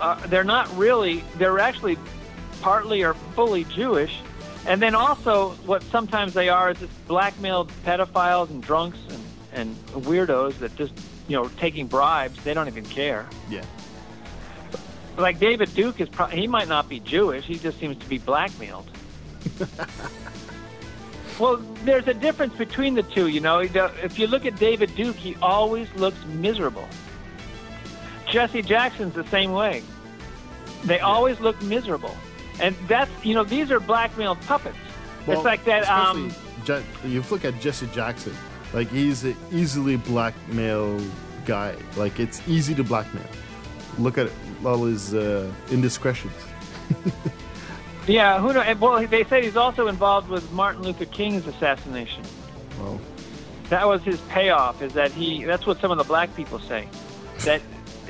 S3: uh, they're not really. They're actually partly or fully Jewish, and then also what sometimes they are is just blackmailed pedophiles and drunks and and weirdos that just you know taking bribes. They don't even care.
S2: Yeah.
S3: Like David Duke is, pro- he might not be Jewish. He just seems to be blackmailed. well, there's a difference between the two. You know, if you look at David Duke, he always looks miserable. Jesse Jackson's the same way. They always look miserable, and that's you know these are blackmailed puppets. it's like that. Um,
S2: Je- you look at Jesse Jackson, like he's an easily blackmail guy. Like it's easy to blackmail. Look at all his uh, indiscretions.
S3: yeah, who knows? Well, they say he's also involved with Martin Luther King's assassination.
S2: Well,
S3: that was his payoff is that he that's what some of the black people say that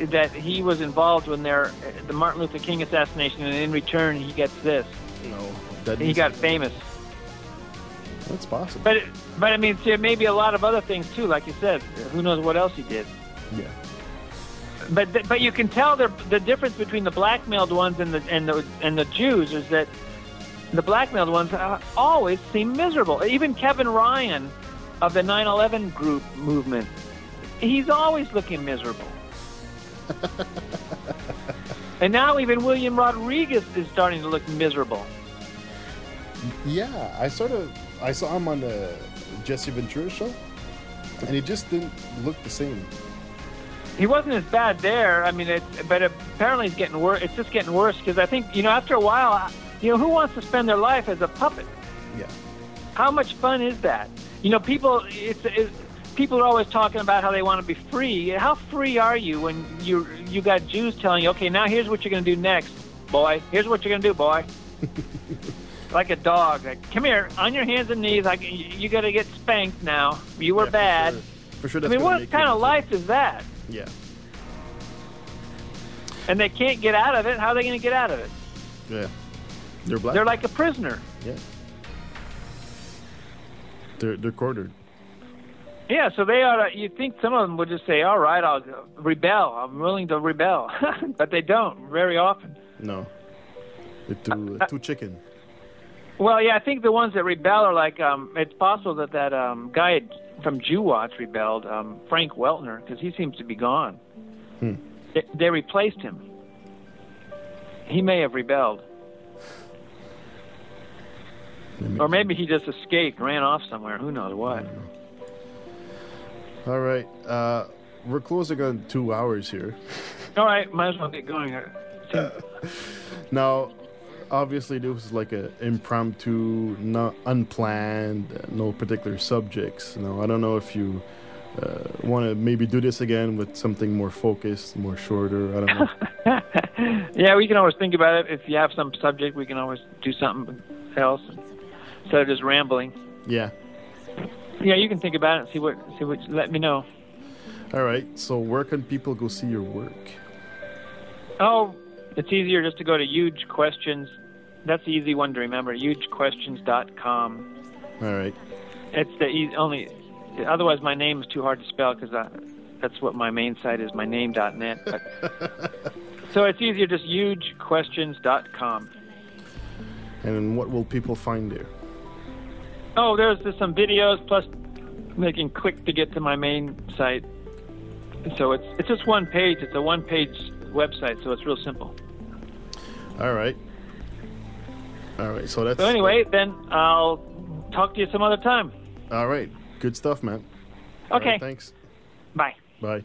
S3: that he was involved when there the Martin Luther King assassination and in return he gets this
S2: no, that
S3: he got famous
S2: That's possible.
S3: but it, but I mean see, maybe a lot of other things too like you said who knows what else he did
S2: yeah.
S3: but th- but you can tell the the difference between the blackmailed ones and the and the and the Jews is that the blackmailed ones uh, always seem miserable. Even Kevin Ryan of the 9/11 group movement, he's always looking miserable. and now even William Rodriguez is starting to look miserable.
S2: Yeah, I sort of I saw him on the Jesse Ventura show, and he just didn't look the same.
S3: he wasn't as bad there. I mean, it, but apparently it's getting worse. It's just getting worse because I think you know after a while, you know, who wants to spend their life as a puppet?
S2: Yeah.
S3: How much fun is that? You know, people. It's, it's people are always talking about how they want to be free. How free are you when you you got Jews telling you, okay, now here's what you're going to do next, boy. Here's what you're going to do, boy. like a dog. Like, come here, on your hands and knees. Like you got to get spanked now. You were
S2: Yeah, for
S3: bad.
S2: sure. For sure.
S3: I mean, what kind of life is that?
S2: Yeah.
S3: And they can't get out of it. How are they going to get out of it?
S2: Yeah. They're black.
S3: They're like a prisoner.
S2: yeah. They're they're quartered.
S3: Yeah, so they ought to. You think some of them would just say, "All right, I'll rebel. I'm willing to rebel," but they don't very often.
S2: No. They're too
S3: Uh,
S2: too chicken.
S3: Well, yeah, I think the ones that rebel are like. Um, it's possible that that um, guy from Jew Watch rebelled, um, Frank Weltner, because he seems to be gone.
S2: Hmm.
S3: They, they replaced him. He may have rebelled, or maybe he just escaped, ran off somewhere. Who knows what?
S2: All right. Uh, we're closing on two hours here.
S3: All right, might as well get going. Uh,
S2: Now, obviously, this was like an impromptu, not unplanned, no particular subjects. Now, I don't know if you uh, want to maybe do this again with something more focused, more shorter. I don't know.
S3: yeah, we can always think about it. If you have some subject, we can always do something else instead of just rambling.
S2: yeah.
S3: Yeah, you can think about it and see what see what. Let me know.
S2: All right. So, where can people go see your work?
S3: Oh, it's easier just to go to Huge Questions. That's the easy one to remember. HugeQuestions.com.
S2: All right.
S3: It's the e- only. Otherwise, my name is too hard to spell because that's what my main site is. My name.net. But, so it's easier just HugeQuestions.com.
S2: And what will people find there?
S3: Oh, there's just some videos plus making quick to get to my main site. So it's it's just one page. It's a one page website, so it's real simple.
S2: All right. All right. So that's.
S3: So anyway, then I'll talk to you some other time.
S2: All right. Good stuff, man.
S3: Okay.
S2: right, thanks.
S3: Bye.
S2: Bye.